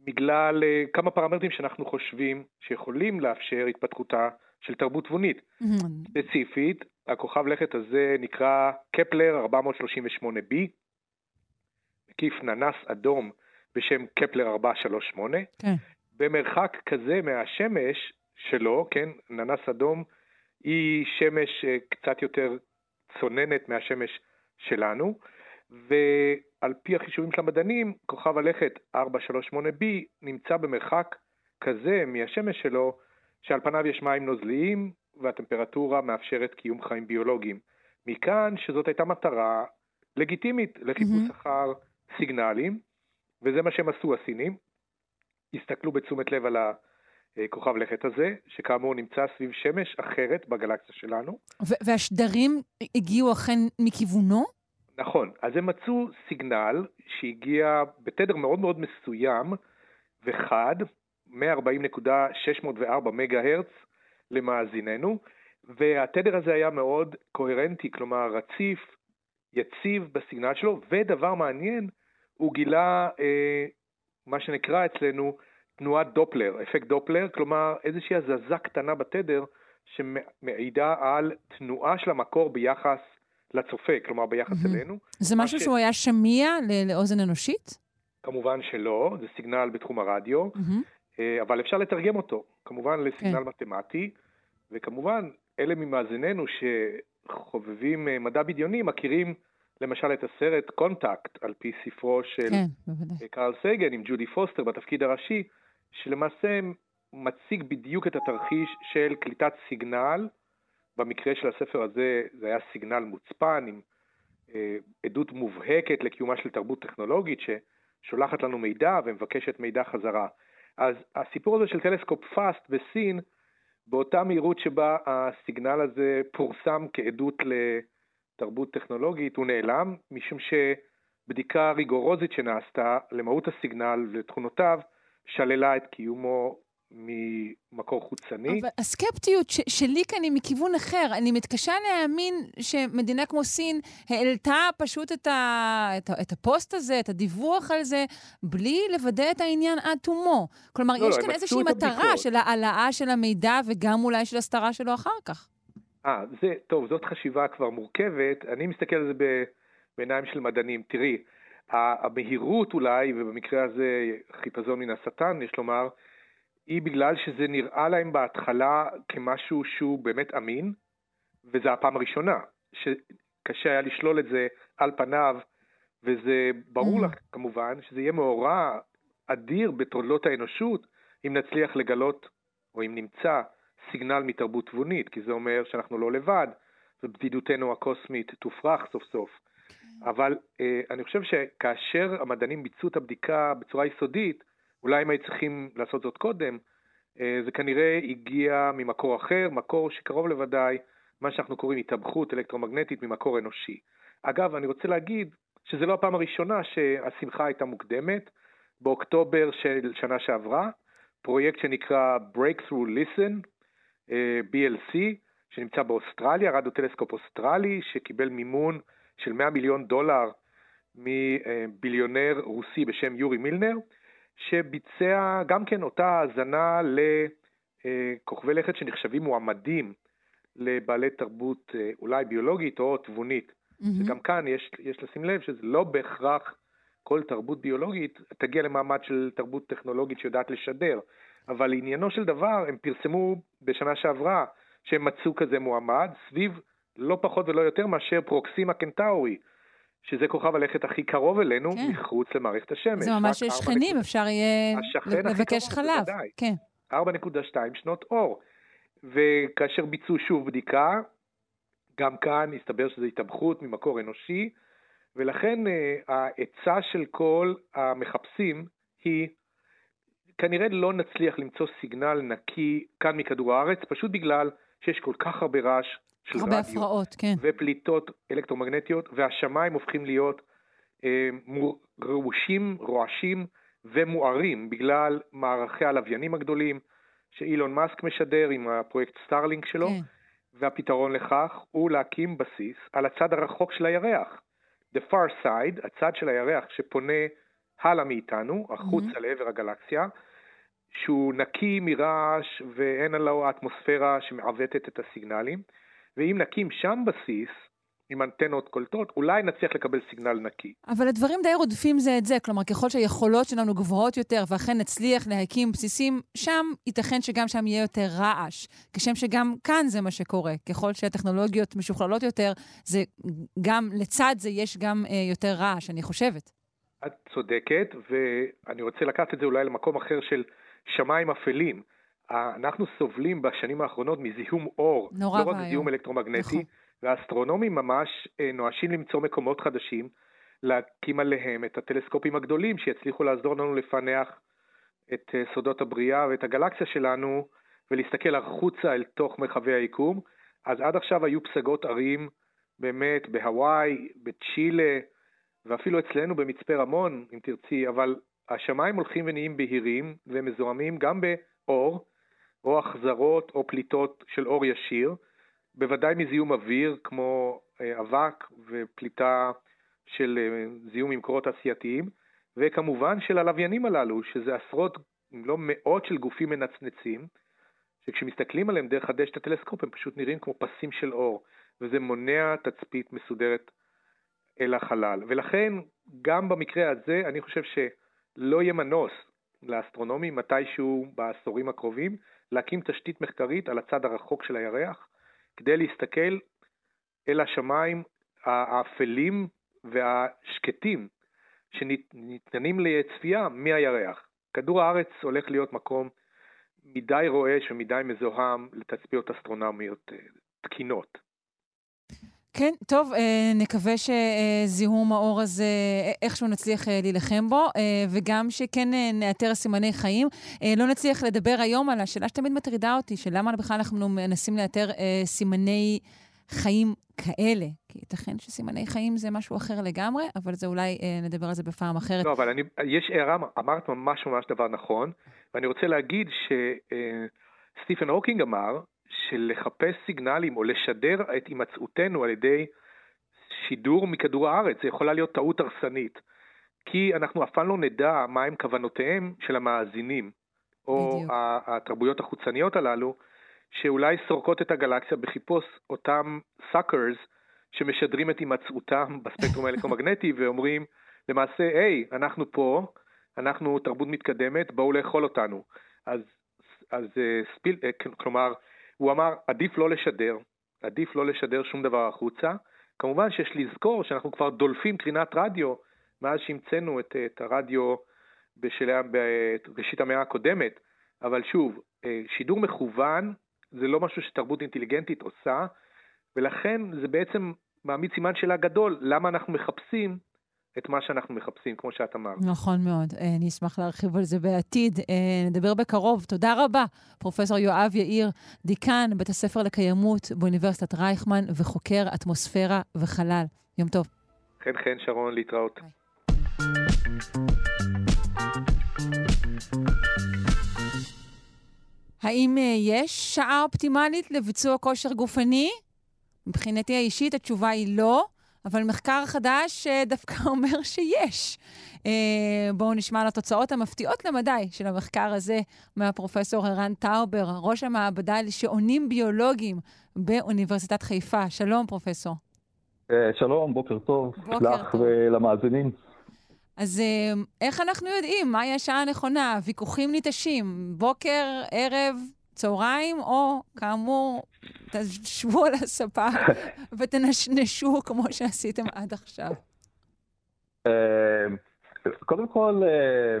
בגלל uh, כמה פרמטרים שאנחנו חושבים שיכולים לאפשר התפתחותה של תרבות תבונית. Mm-hmm. ספציפית, הכוכב לכת הזה נקרא קפלר 438b, מקיף ננס אדום בשם קפלר 438. כן. במרחק כזה מהשמש שלו, כן, ננס אדום היא שמש אה, קצת יותר צוננת מהשמש שלנו, ועל פי החישובים של המדענים, כוכב הלכת 438b נמצא במרחק כזה מהשמש שלו, שעל פניו יש מים נוזליים והטמפרטורה מאפשרת קיום חיים ביולוגיים. מכאן שזאת הייתה מטרה לגיטימית לחיפוש Mhm. אחר סיגנלים, וזה מה שהם עשו הסינים. הסתכלו בתשומת לב על הכוכב לכת הזה, שכאמור נמצא סביב שמש אחרת בגלקסיה שלנו. והשדרים הגיעו אכן מכיוונו? נכון, אז הם מצאו סיגנל שהגיע בתדר מאוד מאוד מסוים וחד, 140.604 מגה הרץ למאזיננו, והתדר הזה היה מאוד קוהרנטי, כלומר רציף, יציב בסיגנל שלו, ודבר מעניין, הוא גילה אה, מה שנקרא אצלנו תנועת דופלר, אפקט דופלר, כלומר איזושהי הזזה קטנה בתדר שמעידה על תנועה של המקור ביחס לצופה, כלומר ביחס מהמם. אלינו. זה משהו ש- שהוא היה שמיע לאוזן אנושית? כמובן שלא, זה סיגנל בתחום הרדיו. אה, אבל אפשר לתרגם אותו, כמובן לסיגנל כן. מתמטי, וכמובן אלה ממאזיננו שחובבים אה, מדע בדיוני מכירים למשל את הסרט קונטקט, על פי ספרו של כן. אה, קרל סייגן עם ג'ודי פוסטר בתפקיד הראשי, שלמעשה מציג בדיוק את התרחיש של קליטת סיגנל, במקרה של הספר הזה זה היה סיגנל מוצפן עם אה, עדות מובהקת לקיומה של תרבות טכנולוגית ששולחת לנו מידע ומבקשת מידע חזרה. אז הסיפור הזה של טלסקופ פאסט בסין, באותה מהירות שבה הסיגנל הזה פורסם כעדות לתרבות טכנולוגית, הוא נעלם, משום שבדיקה ריגורוזית שנעשתה למהות הסיגנל ולתכונותיו, שללה את קיומו ממקור חוצני. אבל הסקפטיות ש- שלי כאן היא מכיוון אחר. אני מתקשה להאמין שמדינה כמו סין העלתה פשוט את, ה... את, ה... את הפוסט הזה, את הדיווח על זה, בלי לוודא את העניין עד תומו. כלומר, לא, יש לא, כאן איזושהי מטרה. של העלאה של המידע וגם אולי של הסתרה שלו אחר כך. אה, זה, טוב, זאת חשיבה כבר מורכבת. אני מסתכל על זה ב- בעיניים של מדענים. תראי, המהירות אולי, ובמקרה הזה חיפזון מן השטן, יש לומר, היא בגלל שזה נראה להם בהתחלה כמשהו שהוא באמת אמין, וזו הפעם הראשונה, שקשה היה לשלול את זה על פניו, וזה ברור Mm. לך כמובן שזה יהיה מאורע אדיר בתולדות האנושות, אם נצליח לגלות, או אם נמצא, סיגנל מתרבות תבונית, כי זה אומר שאנחנו לא לבד, ובדידותנו הקוסמית תופרך סוף סוף. אבל אה, אני חושב שכאשר המדענים ביצעו את הבדיקה בצורה יסודית, אולי הם היו צריכים לעשות זאת קודם, אה, זה כנראה הגיע ממקור אחר, מקור שקרוב לוודאי, מה שאנחנו קוראים התאבכות אלקטרומגנטית ממקור אנושי. אגב, אני רוצה להגיד שזו לא הפעם הראשונה שהשמחה הייתה מוקדמת. באוקטובר של שנה שעברה, פרויקט שנקרא Breakthrough Listen, אה, BLC, שנמצא באוסטרליה, רדיו טלסקופ אוסטרלי, שקיבל מימון של 100 מיליון דולר מביליונר רוסי בשם יורי מילנר, שביצע גם כן אותה האזנה לכוכבי לכת שנחשבים מועמדים לבעלי תרבות אה, אולי ביולוגית או תבונית. מהמם. וגם כאן יש, יש לשים לב שזה לא בהכרח כל תרבות ביולוגית תגיע למעמד של תרבות טכנולוגית שיודעת לשדר, אבל לעניינו של דבר הם פרסמו בשנה שעברה שהם מצאו כזה מועמד סביב לא פחות ולא יותר מאשר פרוקסימה קנטאורי, שזה כוכב הלכת הכי קרוב אלינו כן. מחוץ למערכת השמש. זה ממש שכנים, 4.2 אפשר יהיה לבקש חלב. כן. 4.2 שנות אור. וכאשר ביצעו שוב בדיקה, גם כאן הסתבר שזו התאבכות ממקור אנושי, ולכן אה, העצה של כל המחפשים היא, כנראה לא נצליח למצוא סיגנל נקי כאן מכדור הארץ, פשוט בגלל שיש כל כך הרבה רעש של הרבה רדיו הפרעות, כן. ופליטות אלקטרומגנטיות, והשמיים הופכים להיות אה, מו- רעושים, רועשים ומוארים בגלל מערכי הלוויינים הגדולים שאילון מאסק משדר עם הפרויקט סטארלינק שלו, כן. והפתרון לכך הוא להקים בסיס על הצד הרחוק של הירח. The far side, הצד של הירח שפונה הלאה מאיתנו, החוצה לעבר הגלקסיה, שהוא נקי מרעש ואין עליו האטמוספירה שמעוותת את הסיגנלים. ואם נקים שם בסיס, עם אנטנות קולטות, אולי נצליח לקבל סיגנל נקי. אבל הדברים די רודפים זה את זה. כלומר, ככל שהיכולות שלנו גבוהות יותר, ואכן נצליח להקים בסיסים, שם ייתכן שגם שם יהיה יותר רעש. כשם שגם כאן זה מה שקורה. ככל שהטכנולוגיות משוכללות יותר, זה גם, לצד זה יש גם אה, יותר רעש, אני חושבת. את צודקת, ואני רוצה לקחת את זה אולי למקום אחר של שמיים אפלים. אנחנו סובלים בשנים האחרונות מזיהום אור, נורא לא רק זיהום אלקטרומגנטי, נכון. והאסטרונומים ממש אה, נואשים למצוא מקומות חדשים, להקים עליהם את הטלסקופים הגדולים שיצליחו לעזור לנו לפענח את אה, סודות הבריאה ואת הגלקסיה שלנו ולהסתכל החוצה אל תוך מרחבי היקום. אז עד עכשיו היו פסגות ערים באמת בהוואי, בצ'ילה ואפילו אצלנו במצפה רמון, אם תרצי, אבל השמיים הולכים ונהיים בהירים ומזוהמים גם באור, או החזרות או פליטות של אור ישיר. בוודאי מזיהום אוויר כמו אה, אבק ופליטה של אה, זיהום ממקורות תעשייתיים, וכמובן של הלוויינים הללו, שזה עשרות, אם לא מאות של גופים מנצנצים, שכשמסתכלים עליהם דרך הדשת הטלסקופ הם פשוט נראים כמו פסים של אור, וזה מונע תצפית מסודרת אל החלל. ולכן, גם במקרה הזה, אני חושב שלא יהיה מנוס לאסטרונומים מתישהו בעשורים הקרובים להקים תשתית מחקרית על הצד הרחוק של הירח, כדי להסתכל אל השמיים האפלים והשקטים שניתנים לצפייה מהירח. כדור הארץ הולך להיות מקום מדי רועש ומדי מזוהם לתצפיות אסטרונומיות אה, תקינות. כן, טוב, אה, נקווה שזיהום האור הזה, איכשהו נצליח אה, להילחם בו, וגם שכן נאתר סימני חיים. לא נצליח לדבר היום על השאלה שתמיד מטרידה אותי, של למה בכלל אנחנו מנסים לאתר סימני חיים כאלה. כי ייתכן שסימני חיים זה משהו אחר לגמרי, אבל זה אולי נדבר על זה בפעם אחרת. לא, אבל אני, יש הערה, אמרת ממש ממש דבר נכון, ואני רוצה להגיד שסטיפן הוקינג אמר, של לחפש סיגנלים או לשדר את הימצאותנו על ידי שידור מכדור הארץ, זה יכולה להיות טעות הרסנית. כי אנחנו אף פעם לא נדע מהם כוונותיהם של המאזינים, או בדיוק. התרבויות החוצניות הללו, שאולי סורקות את הגלקסיה בחיפוש אותם suckers שמשדרים את הימצאותם בספקטרום האלקטרומגנטי ואומרים למעשה, היי, אנחנו פה, אנחנו תרבות מתקדמת, בואו לאכול אותנו. אז, אז אה, ספיל, אה, כלומר, הוא אמר, עדיף לא לשדר, עדיף לא לשדר שום דבר החוצה. כמובן שיש לזכור שאנחנו כבר דולפים קרינת רדיו מאז שהמצאנו את, את הרדיו בשלה, בראשית המאה הקודמת, אבל שוב, אה, שידור מכוון זה לא משהו שתרבות אינטליגנטית עושה, ולכן זה בעצם מעמיד סימן שאלה גדול, למה אנחנו מחפשים את מה שאנחנו מחפשים, כמו שאת אמרת. נכון מאוד. אה, אני אשמח להרחיב על זה בעתיד. אה, נדבר בקרוב. תודה רבה, פרופ' יואב יאיר, דיקן בית הספר לקיימות באוניברסיטת רייכמן וחוקר אטמוספירה וחלל. יום טוב. חן חן, שרון, להתראות. ביי. האם אה, יש שעה אופטימלית לביצוע כושר גופני? מבחינתי האישית התשובה היא לא. אבל מחקר חדש אה, דווקא אומר שיש. אה, בואו נשמע על התוצאות המפתיעות למדי של המחקר הזה מהפרופסור ערן טאובר, ראש המעבדה לשעונים ביולוגיים באוניברסיטת חיפה. שלום, פרופסור. אה, שלום, בוקר טוב. בוקר לך טוב. ולמאזינים. אז איך אנחנו יודעים מהי השעה הנכונה? ויכוחים ניטשים, בוקר, ערב, צהריים, או כאמור, תשבו על הספה ותנשנשו כמו שעשיתם עד עכשיו. אה, קודם כל, אה,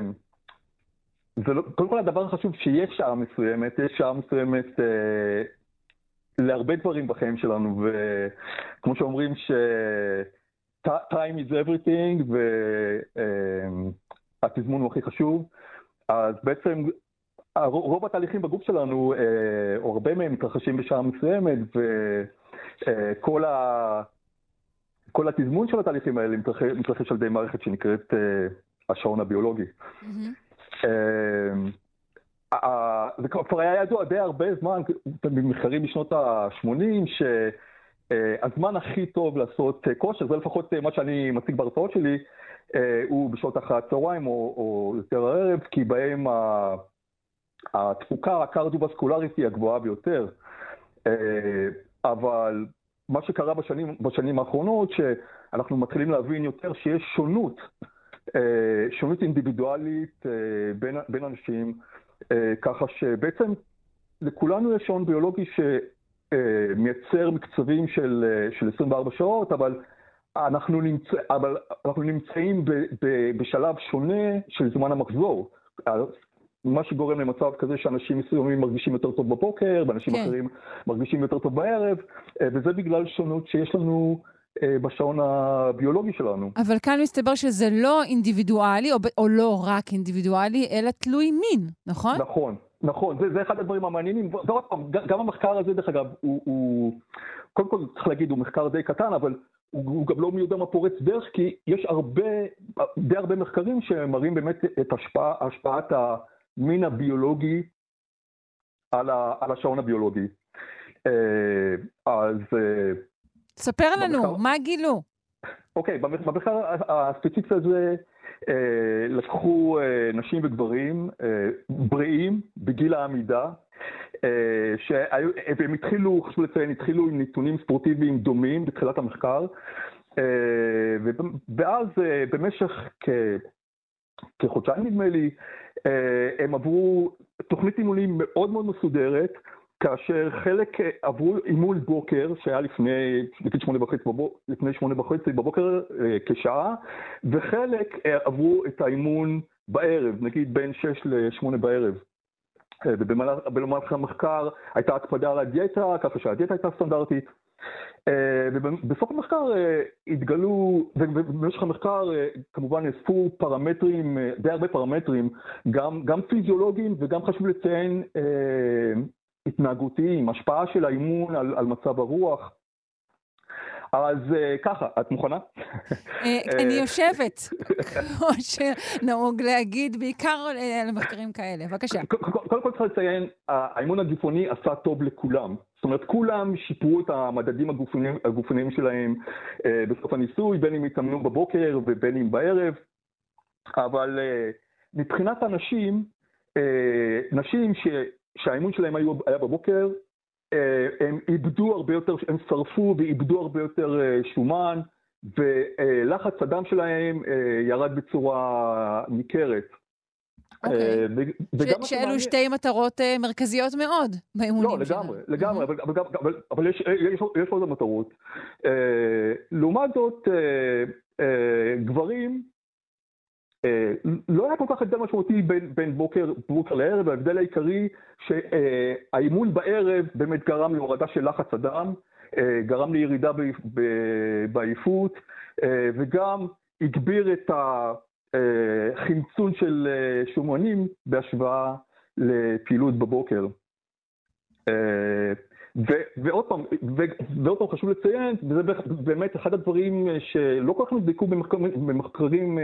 לא, קודם כל הדבר החשוב שיש שעה מסוימת, יש שעה מסוימת אה, להרבה דברים בחיים שלנו, וכמו שאומרים ש... time is everything, והתזמון הוא הכי חשוב, אז בעצם רוב התהליכים בגוף שלנו, אה, או הרבה מהם מתרחשים בשעה מסוימת, וכל ה... כל התזמון של התהליכים האלה מתרחש, מתרחש על ידי מערכת שנקראת אה, השעון הביולוגי. Mm-hmm. זה כבר היה ידוע די הרבה זמן, במחקרים בשנות ה-80, שהזמן הכי טוב לעשות כושר, זה לפחות מה שאני מציג בהרצאות שלי, הוא בשעות אחרי הצהריים או, או יותר הערב, כי בהם התפוקה הקרדיו-בסקולרית היא הגבוהה ביותר. אה, אבל מה שקרה בשנים, בשנים האחרונות, שאנחנו מתחילים להבין יותר שיש שונות, שונות אינדיבידואלית בין, בין אנשים, ככה שבעצם לכולנו יש שעון ביולוגי שמייצר מקצבים של, של 24 שעות, אבל אנחנו, נמצא, אבל אנחנו נמצאים ב, ב, בשלב שונה של זמן המחזור. מה שגורם למצב כזה שאנשים מסוימים מרגישים יותר טוב בבוקר, ואנשים כן. אחרים מרגישים יותר טוב בערב, וזה בגלל שונות שיש לנו בשעון הביולוגי שלנו. אבל כאן מסתבר שזה לא אינדיבידואלי, או, או לא רק אינדיבידואלי, אלא תלוי מין, נכון? נכון, נכון. זה, זה אחד הדברים המעניינים. ועוד פעם, גם המחקר הזה, דרך אגב, הוא, הוא, קודם כל צריך להגיד, הוא מחקר די קטן, אבל הוא, הוא גם לא מי יודע מה פורץ דרך, כי יש הרבה, די הרבה מחקרים שמראים באמת את השפעה, השפעת המין הביולוגי על, ה, על השעון הביולוגי. אז... ספר לנו, במחקר... מה גילו? אוקיי, במחקר הספציפי הזה לקחו נשים וגברים בריאים בגיל העמידה, והם התחילו, חשוב לציין, התחילו עם נתונים ספורטיביים דומים בתחילת המחקר, ואז במשך כ... כחודשיים נדמה לי, הם עברו תוכנית אימונים מאוד מאוד מסודרת, כאשר חלק עברו אימון בוקר, שהיה לפני, שמונה וחצי, בבוק, לפני שמונה וחצי בבוקר כשעה, וחלק עברו את האימון בערב, נגיד בין שש לשמונה בערב. ובמהלך המחקר הייתה הקפדה על הדיאטה, ככה שהדיאטה הייתה סטנדרטית. ובסוף המחקר התגלו, ובמשך המחקר כמובן נאספו פרמטרים, די הרבה פרמטרים, גם, גם פיזיולוגיים וגם חשוב לציין התנהגותיים, השפעה של האימון על, על מצב הרוח. אז ככה, את מוכנה? אני יושבת, כמו שנהוג להגיד, בעיקר על מחקרים כאלה. בבקשה. קודם כל צריך לציין, האימון הגופני עשה טוב לכולם. זאת אומרת, כולם שיפרו את המדדים הגופניים, הגופניים שלהם בסוף הניסוי, בין אם התאמנו בבוקר ובין אם בערב. אבל מבחינת הנשים, נשים ש... שהאימון שלהם היה בבוקר, הם איבדו הרבה יותר, הם שרפו ואיבדו הרבה יותר שומן, ולחץ הדם שלהם ירד בצורה ניכרת. אוקיי, שאלו שתי מטרות מרכזיות מאוד באימונים שלנו. לא, לגמרי, לגמרי, אבל יש עוד מטרות. לעומת זאת, גברים, לא היה כל כך הבדל משמעותי בין, בין בוקר, בוקר לערב, ההבדל העיקרי שהאימון בערב באמת גרם להורדה של לחץ הדם, גרם לירידה בעייפות וגם הגביר את החמצון של שומנים בהשוואה לפעילות בבוקר. ועוד פעם, ועוד פעם חשוב לציין, וזה באמת אחד הדברים שלא כל כך נבדקו במחקרים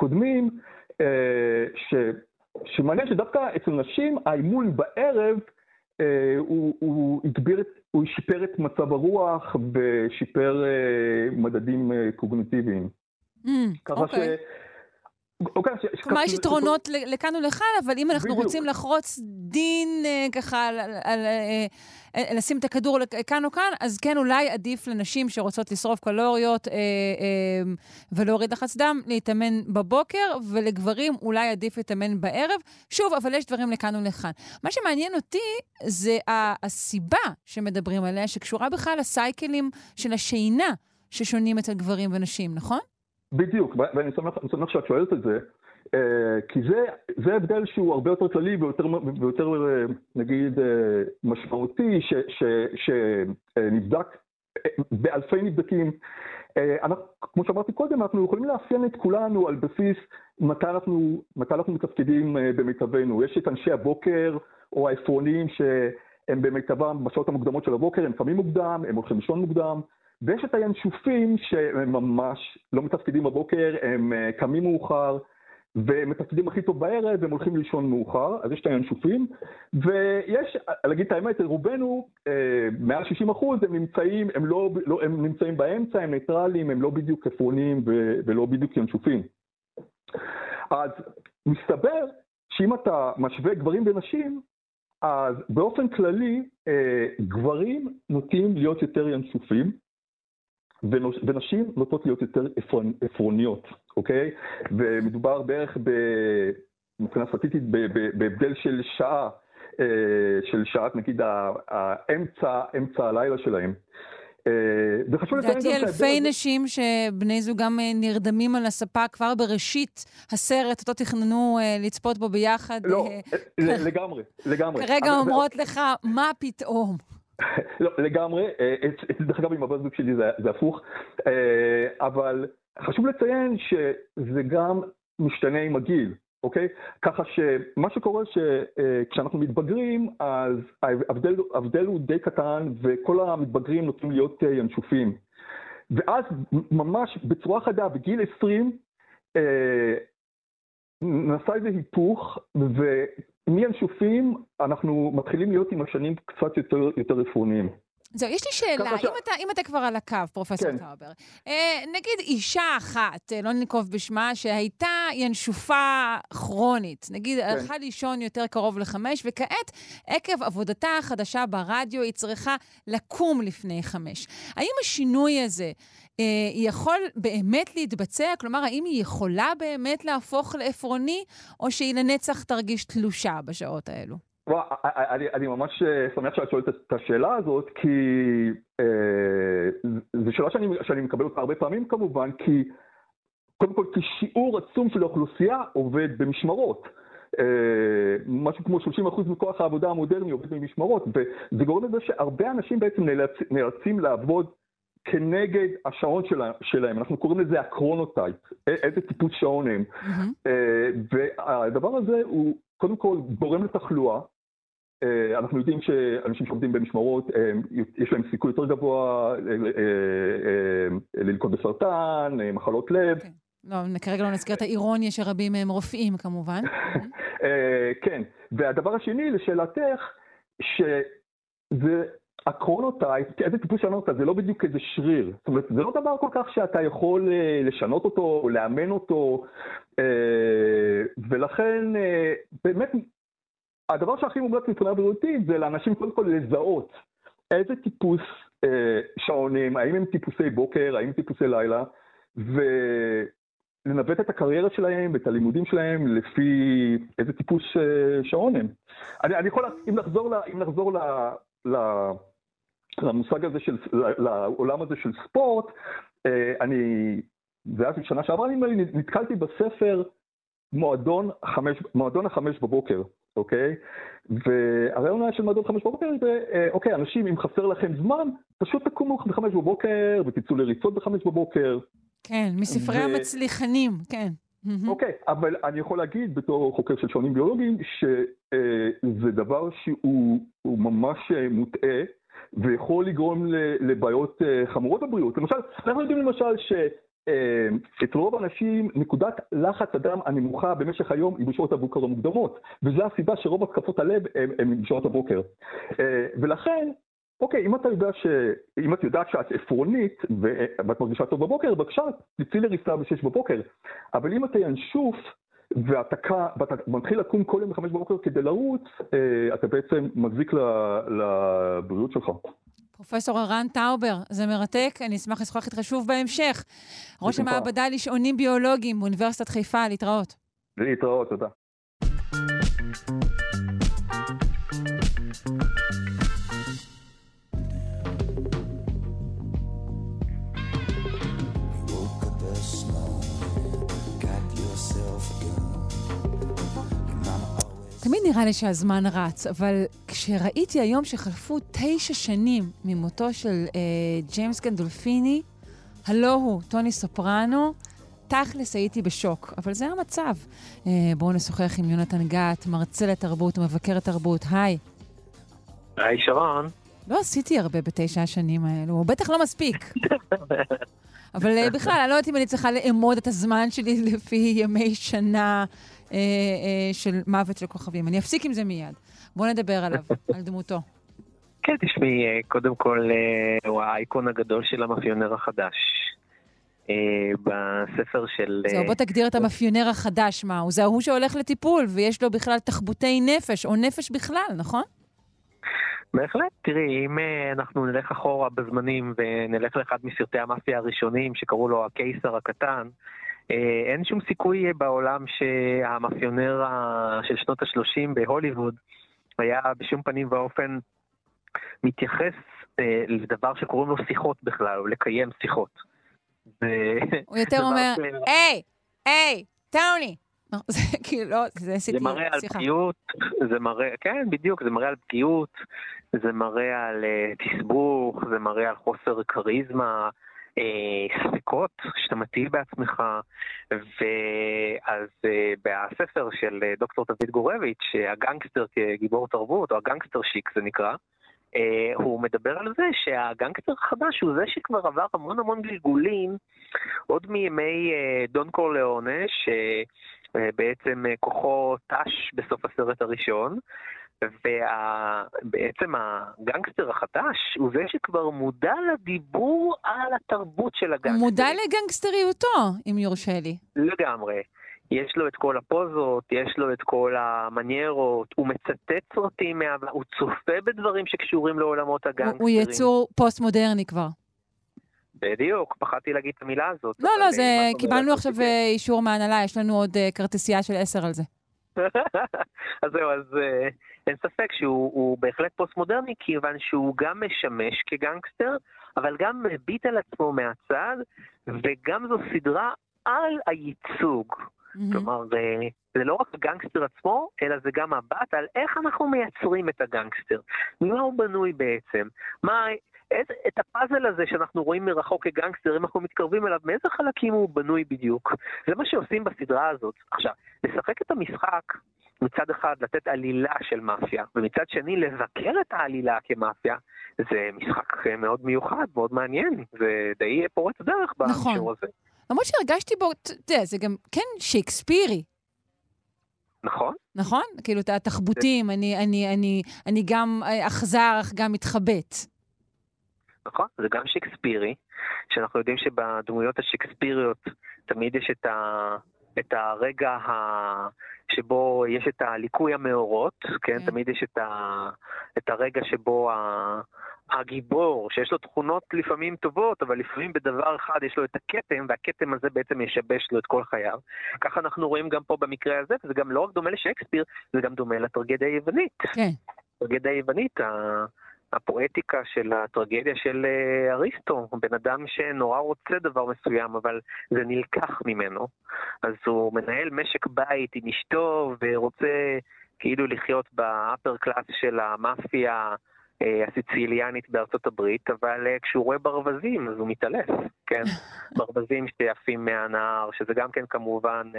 קודמים, ש, שמעניין שדווקא אצל נשים האימון בערב הוא, הוא הגביר, הוא שיפר את מצב הרוח ושיפר מדדים קוגניטיביים. Mm, ככה אוקיי. ש... אוקיי, כלומר, יש יתרונות לכאן ולכאן, אבל אם אנחנו רוצים לחרוץ דין ככה, לשים את הכדור כאן או כאן, אז כן, אולי עדיף לנשים שרוצות לשרוף קלוריות ולהוריד לחץ דם, להתאמן בבוקר, ולגברים אולי עדיף להתאמן בערב. שוב, אבל יש דברים לכאן ולכאן. מה שמעניין אותי זה הסיבה שמדברים עליה, שקשורה בכלל לסייקלים של השינה ששונים אצל גברים ונשים, נכון? בדיוק, ואני שמח שאת שואלת את זה, כי זה, זה הבדל שהוא הרבה יותר כללי ויותר, ויותר נגיד, משמעותי, שנבדק באלפי נבדקים. אנחנו, כמו שאמרתי קודם, אנחנו יכולים לאפיין את כולנו על בסיס מתי אנחנו, מתי אנחנו מתפקדים במיטבנו. יש את אנשי הבוקר או העפרונים שהם במיטבם בשעות המוקדמות של הבוקר, הם קמים מוקדם, הם הולכים לישון מוקדם. ויש את הינשופים שהם ממש לא מתפקדים בבוקר, הם קמים מאוחר, והם מתפקדים הכי טוב בערב, והם הולכים לישון מאוחר, אז יש את הינשופים, ויש, להגיד את האמת, רובנו, מעל 60 אחוז, הם נמצאים, הם לא, לא, הם נמצאים באמצע, הם ניטרלים, הם לא בדיוק עפרונים ולא בדיוק ינשופים. אז מסתבר שאם אתה משווה גברים ונשים, אז באופן כללי, אה, גברים נוטים להיות יותר ינשופים, ונשים נוטות להיות יותר עפרוניות, אוקיי? ומדובר בערך, מבחינה סטטיסטית, בהבדל של שעה, אה, של שעת, נגיד, האמצע, אמצע הלילה שלהם. אה, וחשוב לציין גם... לדעתי אלפי נשים שבני זוגם אה, נרדמים על הספה כבר בראשית הסרט, אותו תכננו לצפות בו ביחד. לא, לגמרי, לגמרי. כרגע אומרות לך, מה פתאום? לא, לגמרי. דרך אגב, עם הבת שלי זה הפוך. אבל חשוב לציין שזה גם משתנה עם הגיל. אוקיי? ככה שמה שקורה שכשאנחנו מתבגרים, אז ההבדל, ההבדל הוא די קטן וכל המתבגרים נוטים להיות אה, ינשופים. ואז ממש בצורה חדה, בגיל 20, אה, נעשה איזה היפוך, ומינשופים אנחנו מתחילים להיות עם השנים קצת יותר עפרוניים. זהו, יש לי שאלה. אם, אתה, אם אתה כבר על הקו, פרופסור כן. טאובר, אה, נגיד אישה אחת, אה, לא ננקוב בשמה, שהייתה ינשופה כרונית, נגיד כן. הלכה לישון יותר קרוב לחמש, וכעת, עקב עבודתה החדשה ברדיו, היא צריכה לקום לפני חמש. האם השינוי הזה אה, יכול באמת להתבצע? כלומר, האם היא יכולה באמת להפוך לעפרוני, או שהיא לנצח תרגיש תלושה בשעות האלו? אני, אני ממש אה, שמח שאת שואלת את השאלה הזאת, כי אה, זו שאלה שאני, שאני מקבל אותה הרבה פעמים כמובן, כי קודם כל כי שיעור עצום של האוכלוסייה עובד במשמרות. אה, משהו כמו 30% מכוח העבודה המודרני עובד במשמרות, וזה גורם לזה שהרבה אנשים בעצם נאלצ, נאלצים לעבוד כנגד השעון שלה, שלהם, אנחנו קוראים לזה ה chronotype, איזה טיפוס שעון הם. Mm-hmm. והדבר הזה הוא קודם כל גורם לתחלואה, אה, אנחנו יודעים שאנשים שעובדים במשמרות, אה, יש להם סיכוי יותר גבוה אה, ללקות בסרטן, מחלות לב. אוקיי. לא, כרגע לא נזכיר את האירוניה שרבים מהם רופאים כמובן. כן, והדבר השני, לשאלתך, שזה ה chronotype, איזה טיפוס לשנות זה לא בדיוק איזה שריר. זאת אומרת, זה לא דבר כל כך שאתה יכול לשנות אותו, או לאמן אותו, ולכן באמת הדבר שהכי מומלץ מבחינה בריאותית זה לאנשים קודם כל לזהות איזה טיפוס אה, שעונים, האם הם טיפוסי בוקר, האם טיפוסי לילה, ולנווט את הקריירה שלהם ואת הלימודים שלהם לפי איזה טיפוס אה, שעון הם. אני, אני יכול, אם נחזור, לה, אם נחזור לה, לה, למושג הזה של, לעולם הזה של ספורט, אה, אני, זה היה שנה שעברה, אני נתקלתי בספר מועדון, חמש, מועדון החמש בבוקר. אוקיי? והרעיון היה של מועדון חמש בבוקר זה, אה, אוקיי, אנשים, אם חסר לכם זמן, פשוט תקומו בחמש בבוקר ותצאו לריצות בחמש בבוקר. כן, מספרי ו... המצליחנים, כן. אוקיי, אבל אני יכול להגיד בתור חוקר של שעונים ביולוגיים, שזה אה, דבר שהוא ממש אה, מוטעה. ויכול לגרום לבעיות חמורות בבריאות. למשל, אנחנו יודעים למשל ש... אה, אצל רוב האנשים נקודת לחץ הדם הנמוכה במשך היום היא בשעות הבוקר המוקדמות, וזו הסיבה שרוב התקפות הלב הן בשעות הבוקר. אה, ולכן, אוקיי, אם אתה יודע ש... את יודעת שאת עפרונית ואת מרגישה טוב בבוקר, בבקשה, תצאי לריצה ב-6 בבוקר. אבל אם אתה ינשוף ואתה, ואתה מתחיל לקום כל יום ב-5 בבוקר כדי לרוץ, אה, אתה בעצם מזיק לבריאות שלך. פרופסור ערן טאובר, זה מרתק, אני אשמח לשוחח איתך שוב בהמשך. ראש המעבדה לשעונים ביולוגיים באוניברסיטת חיפה, להתראות. להתראות, תודה. תמיד נראה לי שהזמן רץ, אבל כשראיתי היום שחלפו תשע שנים ממותו של אה, ג'יימס גנדולפיני, הלא הוא טוני סופרנו, תכלס הייתי בשוק, אבל זה המצב. אה, בואו נשוחח עם יונתן גת, מרצה לתרבות ומבקר התרבות. היי. היי, שרון. לא עשיתי הרבה בתשע השנים האלו, בטח לא מספיק. אבל אה, בכלל, אני לא יודעת אם אני צריכה לאמוד את הזמן שלי לפי ימי שנה אה, אה, של מוות של כוכבים. אני אפסיק עם זה מיד. בואו נדבר עליו, על דמותו. כן, תשמעי, אה, קודם כל, הוא האייקון הגדול של המאפיונר החדש. בספר של... זהו, בוא תגדיר את המאפיונר החדש מהו. זה ההוא שהולך לטיפול ויש לו בכלל תחבוטי נפש, או נפש בכלל, נכון? בהחלט, תראי, אם אנחנו נלך אחורה בזמנים ונלך לאחד מסרטי המאפיה הראשונים שקראו לו הקיסר הקטן, אין שום סיכוי בעולם שהמאפיונר של שנות ה-30 בהוליווד היה בשום פנים ואופן מתייחס אה, לדבר שקוראים לו שיחות בכלל, או לקיים שיחות. הוא יותר אומר, היי, היי, טוני. זה כאילו, זה עשיתי, זה מראה על פגיעות, זה מראה, כן, בדיוק, זה מראה על פגיעות, זה מראה על uh, תסבוך, זה מראה על חוסר כריזמה, ספקות שאתה מטיל בעצמך, ואז uh, בספר של uh, דוקטור דוד גורביץ', הגנגסטר כגיבור תרבות, או הגנגסטר שיק זה נקרא, הוא מדבר על זה שהגנגסטר החדש הוא זה שכבר עבר המון המון גלגולים עוד מימי דון קורליאונה, שבעצם כוחו תש בסוף הסרט הראשון, ובעצם הגנגסטר החדש הוא זה שכבר מודע לדיבור על התרבות של הגנגסטר. הוא מודע לגנגסטריותו, אם יורשה לי. לגמרי. יש לו את כל הפוזות, יש לו את כל המניירות, הוא מצטט סרטים מהעבר, הוא צופה בדברים שקשורים לעולמות הגנגסטרים. הוא יצור פוסט-מודרני כבר. בדיוק, פחדתי להגיד את המילה הזאת. לא, לא, זה, קיבלנו עכשיו אה, אישור מהנהלה, יש לנו עוד uh, כרטיסייה של עשר על זה. אז זהו, אז uh, אין ספק שהוא בהחלט פוסט-מודרני, כיוון שהוא גם משמש כגנגסטר, אבל גם מביט על עצמו מהצד, וגם זו סדרה על הייצוג. Mm-hmm. כלומר, זה לא רק הגנגסטר עצמו, אלא זה גם מבט על איך אנחנו מייצרים את הגנגסטר. מה הוא בנוי בעצם? מה, את, את הפאזל הזה שאנחנו רואים מרחוק כגנגסטר, אם אנחנו מתקרבים אליו, מאיזה חלקים הוא בנוי בדיוק? זה מה שעושים בסדרה הזאת. עכשיו, לשחק את המשחק, מצד אחד לתת עלילה של מאפיה, ומצד שני לבקר את העלילה כמאפיה, זה משחק מאוד מיוחד, מאוד מעניין, זה די פורץ דרך נכון. בשיעור הזה. למרות שהרגשתי בו, אתה יודע, זה גם כן שייקספירי. נכון. נכון? כאילו, התחבוטים, אני, אני, אני, אני גם אכזר, אך גם מתחבט. נכון, זה גם שייקספירי, שאנחנו יודעים שבדמויות השייקספיריות תמיד יש את, ה, את הרגע ה, שבו יש את הליקוי המאורות, כן? כן. תמיד יש את, ה, את הרגע שבו ה, הגיבור, שיש לו תכונות לפעמים טובות, אבל לפעמים בדבר אחד יש לו את הכתם, והכתם הזה בעצם ישבש לו את כל חייו. ככה אנחנו רואים גם פה במקרה הזה, וזה גם לא רק דומה לשייקספיר, זה גם דומה לטרגדיה היוונית. כן. טרגדיה היוונית, הפואטיקה של הטרגדיה של אה, אריסטו, בן אדם שנורא רוצה דבר מסוים, אבל זה נלקח ממנו. אז הוא מנהל משק בית עם אשתו, ורוצה כאילו לחיות ב upper class של המאפיה. אה, הסיציליאנית בארצות הברית, אבל אה, כשהוא רואה ברווזים אז הוא מתעלף, כן? ברווזים שעפים מהנהר, שזה גם כן כמובן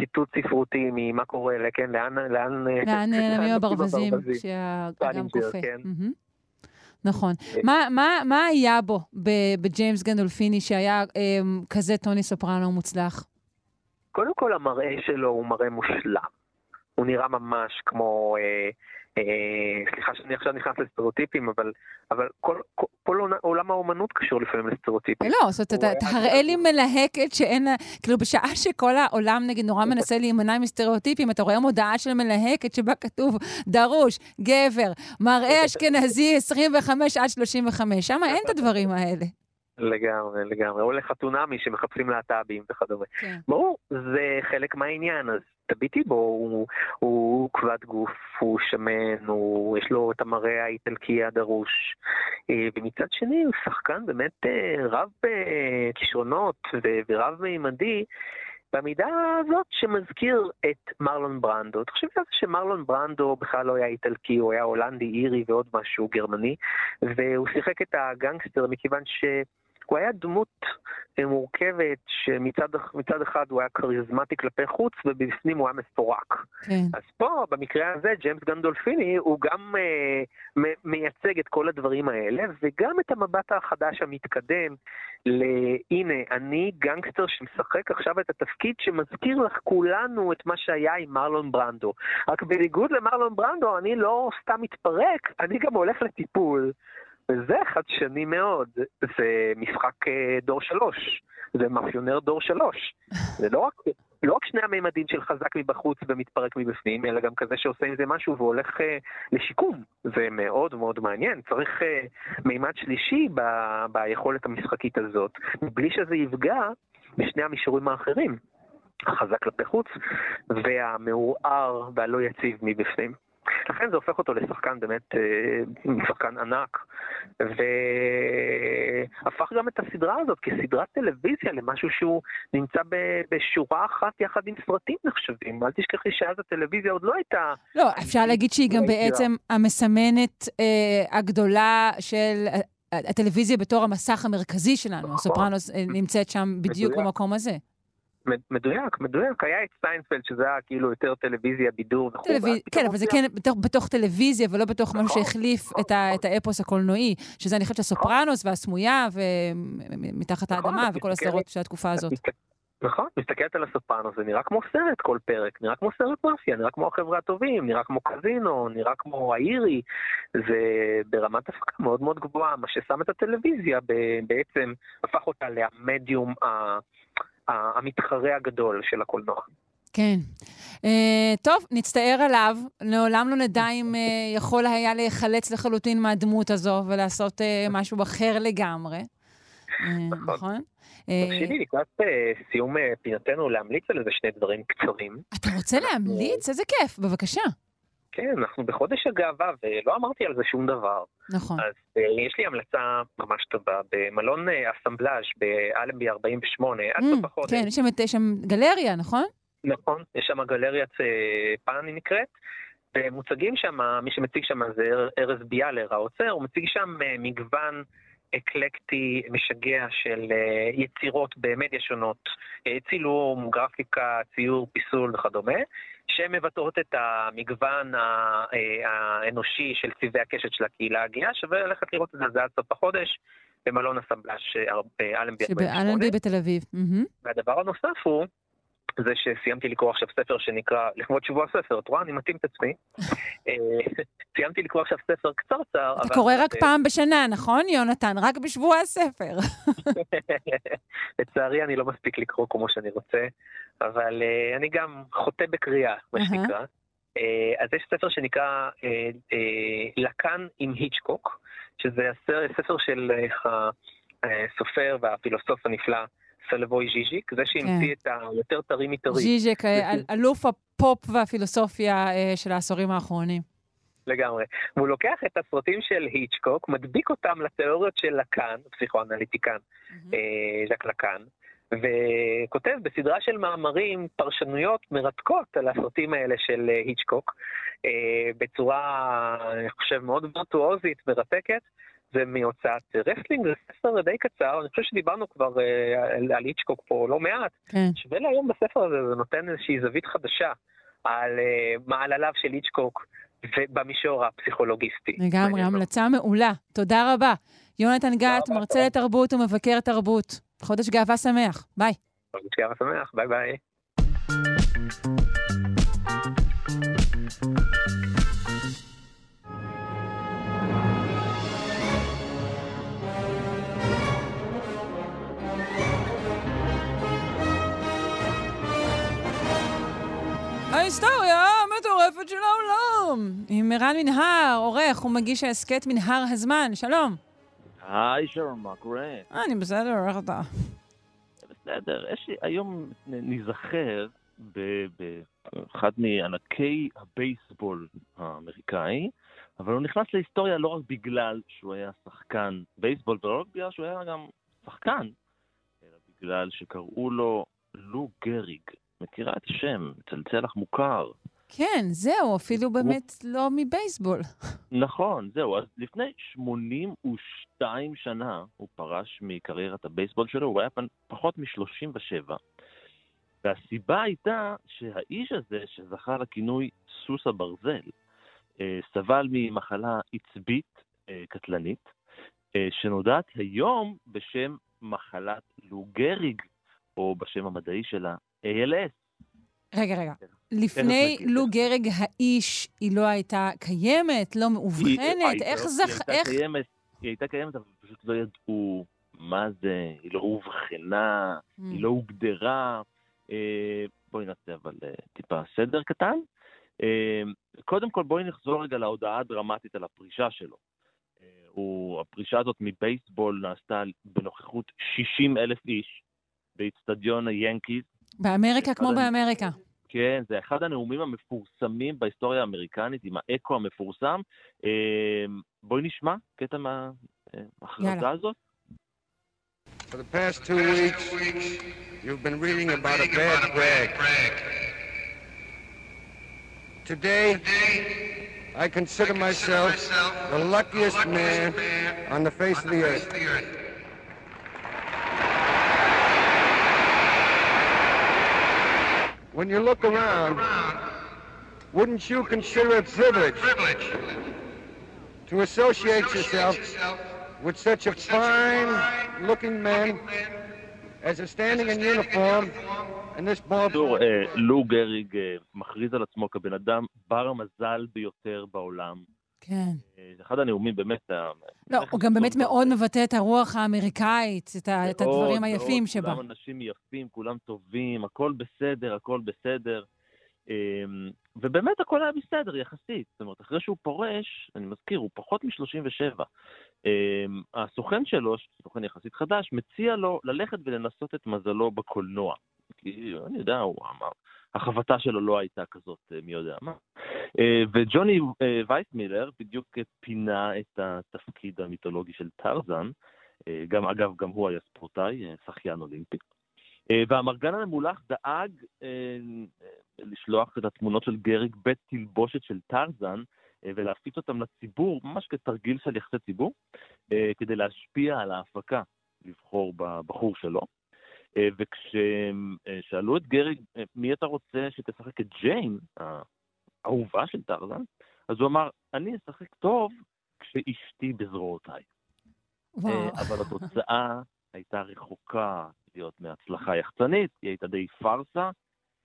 ציטוט ספרותי ממה קורה, כן? לאן... לאן נעלמים הברווזים כשהאדם קופא. נכון. מה, מה, מה היה בו בג'יימס גנדולפיני שהיה אה, כזה טוני סופרנו מוצלח? קודם כל, המראה שלו הוא מראה מושלם. הוא נראה ממש כמו אה, אה, סליחה שאני עכשיו נכנס לסטריאוטיפים, אבל, אבל כל, כל, כל עולם האומנות קשור לפעמים לסטריאוטיפים. לא, זאת אומרת, תראה לי מלהקת שאין לה, כאילו בשעה שכל העולם נגיד נורא מנסה להימנע מסטריאוטיפים, אתה רואה מודעה של מלהקת שבה כתוב דרוש, גבר, מראה אשכנזי 25 עד 35, שם אין את הדברים האלה. לגמרי, לגמרי. או לחתונמי שמחפשים להט"בים וכדומה. כן. ברור, זה חלק מהעניין, אז תביטי בו, הוא, הוא כבד גוף, הוא שמן, הוא, יש לו את המראה האיטלקי הדרוש. אה, ומצד שני הוא שחקן באמת אה, רב כישרונות ורב מימדי. במידה הזאת שמזכיר את מרלון ברנדו. תחשבי על זה שמרלון ברנדו בכלל לא היה איטלקי, הוא היה הולנדי, אירי ועוד משהו גרמני, והוא שיחק את הגנגסטר מכיוון ש... הוא היה דמות אה, מורכבת שמצד אחד הוא היה כריזמטי כלפי חוץ ובפנים הוא היה מפורק. כן. אז פה, במקרה הזה, ג'יימס גנדולפיני הוא גם uh, מייצג את כל הדברים האלה וגם את המבט החדש המתקדם ל"הנה, אני גנגסטר שמשחק עכשיו את התפקיד שמזכיר לך כולנו את מה שהיה עם מרלון ברנדו. רק בניגוד למרלון ברנדו, אני לא סתם מתפרק, אני גם הולך לטיפול. וזה חדשני מאוד, זה משחק אה, דור שלוש, זה מאפיונר דור שלוש. זה לא רק, לא רק שני הממדים של חזק מבחוץ ומתפרק מבפנים, אלא גם כזה שעושה עם זה משהו והולך אה, לשיקום. זה מאוד מאוד מעניין. צריך אה, מימד שלישי ב, ביכולת המשחקית הזאת, מבלי שזה יפגע בשני המישורים האחרים. החזק כלפי חוץ והמעורער והלא יציב מבפנים. לכן זה הופך אותו לשחקן באמת, אה, שחקן ענק, והפך גם את הסדרה הזאת כסדרת טלוויזיה למשהו שהוא נמצא בשורה אחת יחד עם סרטים נחשבים. אל תשכחי שאז הטלוויזיה עוד לא הייתה... לא, אפשר להגיד שהיא גם בעצם המסמנת אה, הגדולה של... הטלוויזיה בתור המסך המרכזי שלנו, נכון. הסופרנוס אה, נמצאת שם בדיוק במקום הזה. מדויק, מדויק. היה את סיינפלד, שזה היה כאילו יותר טלוויזיה, בידור וכו'. כן, אבל זה כן בתוך, בתוך טלוויזיה ולא בתוך משהו נכון, שהחליף נכון, את, ה, את האפוס הקולנועי, שזה אני חושבת שהסופרנוס והסמויה ומתחת האדמה וכל הסדרות של התקופה הזאת. נכון, מסתכלת על הסופרנוס, זה נראה כמו סרט כל פרק, נראה כמו סרט מאפיה, נראה כמו החבר'ה הטובים, נראה כמו קזינו, נראה כמו האירי, זה ברמת הפקה מאוד מאוד גבוהה, מה ששם את הטלוויזיה בעצם הפך אותה למדיום המתחרה הגדול של הקולנוע. כן. Uh, טוב, נצטער עליו. לעולם לא נדע אם uh, יכול היה להיחלץ לחלוטין מהדמות הזו ולעשות uh, משהו אחר לגמרי. נכון. נכון? תרשי לי לקראת סיום פינתנו להמליץ על איזה שני דברים קצרים. אתה רוצה להמליץ? איזה כיף, בבקשה. כן, אנחנו בחודש הגאווה, ולא אמרתי על זה שום דבר. נכון. אז uh, יש לי המלצה ממש טובה, במלון uh, אסמבלאז' באלנבי 48, עד סוף החודש. כן, יש שם, שם גלריה, נכון? נכון, יש שם גלריית uh, פן היא נקראת, ומוצגים שם, מי שמציג שם זה ארז ביאלר, האוצר, הוא מציג שם מגוון אקלקטי, משגע של יצירות במדיה שונות, צילום, גרפיקה, ציור, פיסול וכדומה. שמבטאות את המגוון אה, האנושי של צבעי הקשת של הקהילה הגאה, שווה ללכת לראות את זה, זה עד סוף החודש, במלון הסמבלש באלנבי. שבאלנבי בתל אביב. והדבר הנוסף הוא, זה שסיימתי לקרוא עכשיו ספר שנקרא, לכבוד שבוע הספר, את רואה? אני מתאים את עצמי. אה, סיימתי לקרוא עכשיו ספר קצרצר. אתה קורא רק פעם בשנה, נכון, יונתן? רק בשבוע הספר. לצערי, אני לא מספיק לקרוא כמו שאני רוצה, אבל uh, אני גם חוטא בקריאה, מה שנקרא. Uh, אז יש ספר שנקרא לקאן עם היצ'קוק, שזה ספר של הסופר והפילוסוף הנפלא. סלבוי ז'יז'ק, זה שהמציא כן. את היותר טרי מטרי. ז'יז'יק, אלוף הפופ והפילוסופיה של העשורים האחרונים. לגמרי. והוא לוקח את הסרטים של היצ'קוק, מדביק אותם לתיאוריות של לקאן, פסיכואנליטיקן, mm-hmm. ז'ק לקאן, וכותב בסדרה של מאמרים פרשנויות מרתקות על הסרטים האלה של אה, היצ'קוק, אה, בצורה, אני חושב, מאוד וירטואוזית, מרתקת. זה מהוצאת רסלינג, זה ספר די קצר, אני חושב שדיברנו כבר אה, על, על היצ'קוק פה לא מעט. כן. שווה לעיין בספר הזה, זה נותן איזושהי זווית חדשה על uh, מעלליו של היצ'קוק ובמישור הפסיכולוגיסטי. לגמרי, המלצה מעולה. תודה רבה. יונתן גת, מרצה לתרבות ומבקר תרבות. חודש גאווה שמח. ביי. חודש גאווה שמח, ביי ביי. ההיסטוריה המטורפת של העולם. עם ערן מנהר, עורך ומגיש ההסכת מנהר הזמן. שלום. היי שרון, מה קורה? אני בסדר, איך אתה? בסדר, יש לי, היום ניזכר באחד מענקי הבייסבול האמריקאי, אבל הוא נכנס להיסטוריה לא רק בגלל שהוא היה שחקן בייסבול, ולא רק בגלל שהוא היה גם שחקן, אלא בגלל שקראו לו לו גריג. מכירה את השם, צלצל לך מוכר. כן, זהו, אפילו באמת לא מבייסבול. נכון, זהו. אז לפני 82 שנה הוא פרש מקריירת הבייסבול שלו, הוא היה פחות מ-37. והסיבה הייתה שהאיש הזה, שזכה לכינוי סוס הברזל, אה, סבל ממחלה עצבית אה, קטלנית, אה, שנודעת היום בשם מחלת לוגריג, או בשם המדעי שלה ALS. רגע, רגע. כן. לפני לו גרג האיש, היא לא הייתה קיימת, לא מאובחנת? איך זכ... היא הייתה קיימת. היא הייתה קיימת, אבל פשוט לא ידעו מה זה, היא לא אובחנה, mm. היא לא הוגדרה. אה, בואי נעשה אבל אה, טיפה סדר קטן. אה, קודם כל בואי נחזור רגע להודעה הדרמטית על הפרישה שלו. הוא, הפרישה הזאת מבייסבול נעשתה בנוכחות 60 אלף איש באיצטדיון היאנקיז. באמריקה כמו באמריקה. כן, זה אחד הנאומים המפורסמים בהיסטוריה האמריקנית, עם האקו המפורסם. בואי נשמע קטע מההכרזה הזאת. For the past two weeks, you've been reading about a bad brag. Today, I consider myself the luckiest man on the face of the earth. When you look around, wouldn't you consider it privilege to associate yourself with such a fine-looking man as is standing in uniform in this ball. לו גריג מכריז על עצמו כבן אדם בר המזל ביותר בעולם. כן. זה אחד הנאומים באמת... לא, הוא גם באמת מאוד מבטא את הרוח האמריקאית, את הדברים היפים שבה. כולם אנשים יפים, כולם טובים, הכל בסדר, הכל בסדר. ובאמת הכל היה בסדר, יחסית. זאת אומרת, אחרי שהוא פורש, אני מזכיר, הוא פחות מ-37. אמ, הסוכן שלו, סוכן יחסית חדש, מציע לו ללכת ולנסות את מזלו בקולנוע. כי אני יודע, הוא אמר, החבטה שלו לא הייתה כזאת אה, מי יודע מה. אה, וג'וני אה, וייסמילר בדיוק פינה את התפקיד המיתולוגי של טרזן, גם אגב, גם הוא היה ספורטאי, שחיין אולימפי. והמרגן הממולח דאג לשלוח את התמונות של גריג בית תלבושת של טרזן, ולהפיץ אותם לציבור, ממש כתרגיל של יחסי ציבור, כדי להשפיע על ההפקה לבחור בבחור שלו. אה, וכששאלו את גרי, מי אתה רוצה שתשחק את ג'יין, האהובה של טרזן, אז הוא אמר, אני אשחק טוב כשאשתי בזרועותיי. אבל התוצאה הייתה רחוקה להיות מהצלחה יחצנית, היא הייתה די פארסה.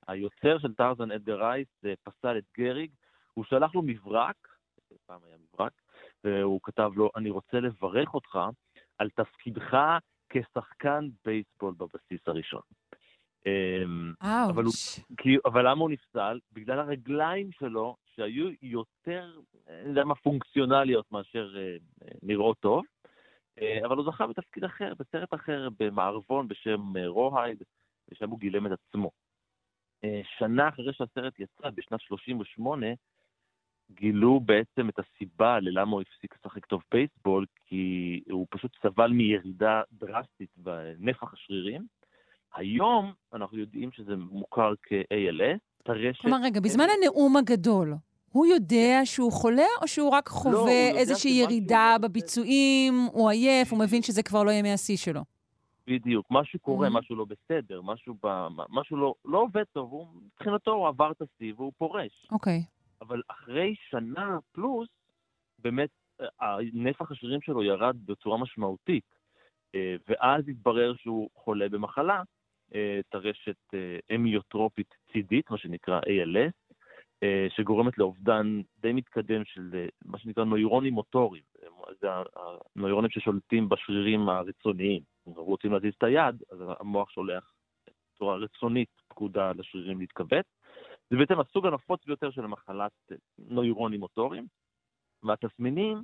היוצר של טרזן, אדגר רייס, פסל את גריג, הוא שלח לו מברק, פעם היה מברק, והוא כתב לו, אני רוצה לברך אותך על תפקידך כשחקן בייסבול בבסיס הראשון. אמ, אבל, הוא, כי, אבל למה הוא נפסל? בגלל הרגליים שלו, שהיו יותר, אני יודע מה, פונקציונליות מאשר אה, נראות טוב, אה, אבל הוא זכה בתפקיד אחר, בסרט אחר, במערבון בשם אה, רוהייד, ושם הוא גילם את עצמו. אה, שנה אחרי שהסרט יצא, בשנת 38, גילו בעצם את הסיבה ללמה הוא הפסיק לשחק טוב בייסבול, כי הוא פשוט סבל מירידה דרסטית בנפח השרירים. היום אנחנו יודעים שזה מוכר כ-ALS, טרשת... כלומר, רגע, בזמן הנאום הגדול, הוא יודע שהוא חולה, או שהוא רק חווה לא, איזושהי ירידה לא בביצועים, הוא עייף, הוא מבין שזה כבר לא ימי השיא שלו? בדיוק, משהו קורה, mm-hmm. משהו לא בסדר, משהו, ב, משהו לא, לא עובד טוב, הוא, מבחינתו הוא עבר את השיא והוא פורש. אוקיי. Okay. אבל אחרי שנה פלוס, באמת נפח השרירים שלו ירד בצורה משמעותית, אה, ואז התברר שהוא חולה במחלה, אה, טרשת אה, המיוטרופית צידית, מה שנקרא ALS, שגורמת לאובדן די מתקדם של מה שנקרא נוירונים מוטוריים. זה הנוירונים ששולטים בשרירים הרצוניים. אם רוצים להזיז את היד, אז המוח שולח בצורה רצונית פקודה לשרירים להתכווץ. זה בעצם הסוג הנפוץ ביותר של מחלת נוירונים מוטוריים, והתסמינים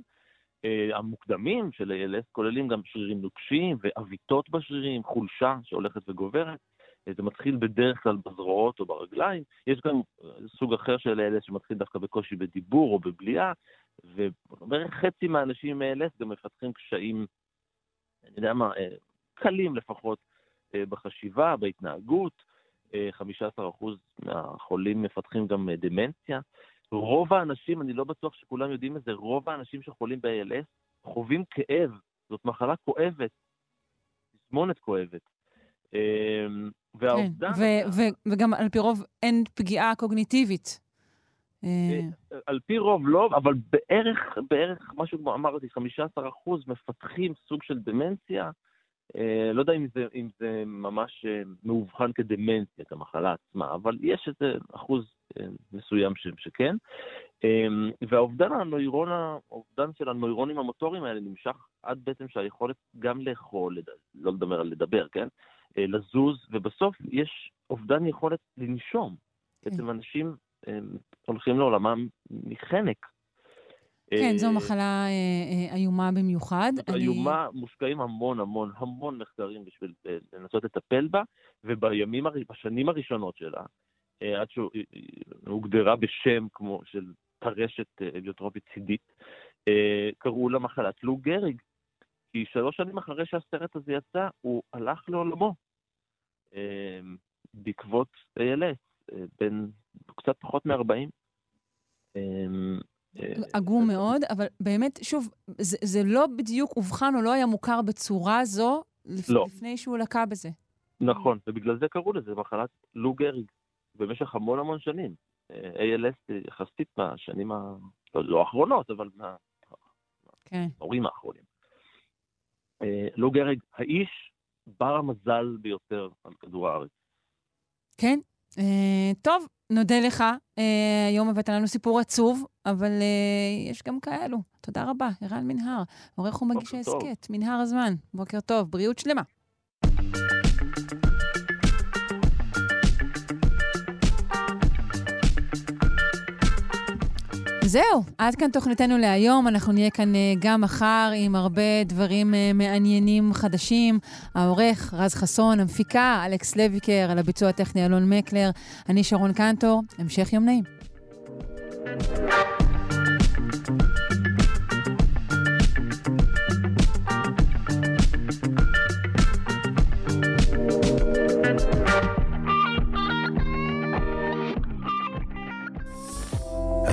אה, המוקדמים של ALS כוללים גם שרירים נוקשים ועוויתות בשרירים, חולשה שהולכת וגוברת. אה, זה מתחיל בדרך כלל בזרועות או ברגליים. יש גם אה, סוג אחר של ALS שמתחיל דווקא בקושי בדיבור או בבליעה, ובערך חצי מהאנשים עם ALS גם מפתחים קשיים, אני יודע מה, אה, קלים לפחות, בחשיבה, בהתנהגות. 15% מהחולים מפתחים גם אה, דמנציה. רוב האנשים, אני לא בטוח שכולם יודעים את זה, רוב האנשים שחולים ב-ALS חווים כאב, זאת מחלה כואבת, תסמונת כואבת. אמ, והעובדה... כן, וגם על פי רוב אין פגיעה קוגניטיבית. אה, אה, על פי רוב לא, אבל בערך, בערך, משהו כמו אמרתי, 15% מפתחים סוג של דמנציה, לא יודע אם זה, אם זה ממש אה, מאובחן כדמנציה, את המחלה עצמה, אבל יש איזה אחוז מסוים שכן. והאובדן הנוירון, האובדן של הנוירונים המוטוריים האלה נמשך עד בעצם שהיכולת גם לאכול, לא לדבר על לדבר, כן? לזוז, ובסוף יש אובדן יכולת לנשום. כן. בעצם אנשים הולכים לעולמם מחנק. כן, זו מחלה איומה במיוחד. איומה, מושקעים המון המון המון מחקרים בשביל לנסות לטפל בה, ובימים, בשנים הראשונות שלה, עד שהוגדרה בשם כמו של טרשת אליוטרופית צידית, קראו לה מחלת לו גריג. כי שלוש שנים אחרי שהסרט הזה יצא, הוא הלך לעולמו בעקבות ALS, בין קצת פחות מ-40. עגום מאוד, אבל באמת, שוב, זה, זה לא בדיוק אובחן או לא היה מוכר בצורה זו לפ... לא. לפני שהוא לקה בזה. נכון, ובגלל זה קראו לזה מחלת לו גריג, במשך המון המון שנים. ALS יחסית מהשנים, ה... לא, לא האחרונות, אבל מה... כן. ההורים האחרונים. לו גריג, האיש בר המזל ביותר על כדור הארץ. כן. טוב, נודה לך. Uh, היום הבאת לנו סיפור עצוב, אבל uh, יש גם כאלו. תודה רבה, ערן מנהר, עורך ומגיש ההסכת, מנהר הזמן. בוקר טוב, בריאות שלמה. זהו, עד כאן תוכניתנו להיום. אנחנו נהיה כאן uh, גם מחר עם הרבה דברים uh, מעניינים חדשים. העורך רז חסון, המפיקה אלכס לויקר, על הביצוע הטכני אלון מקלר. אני שרון קנטור, המשך יום נעים.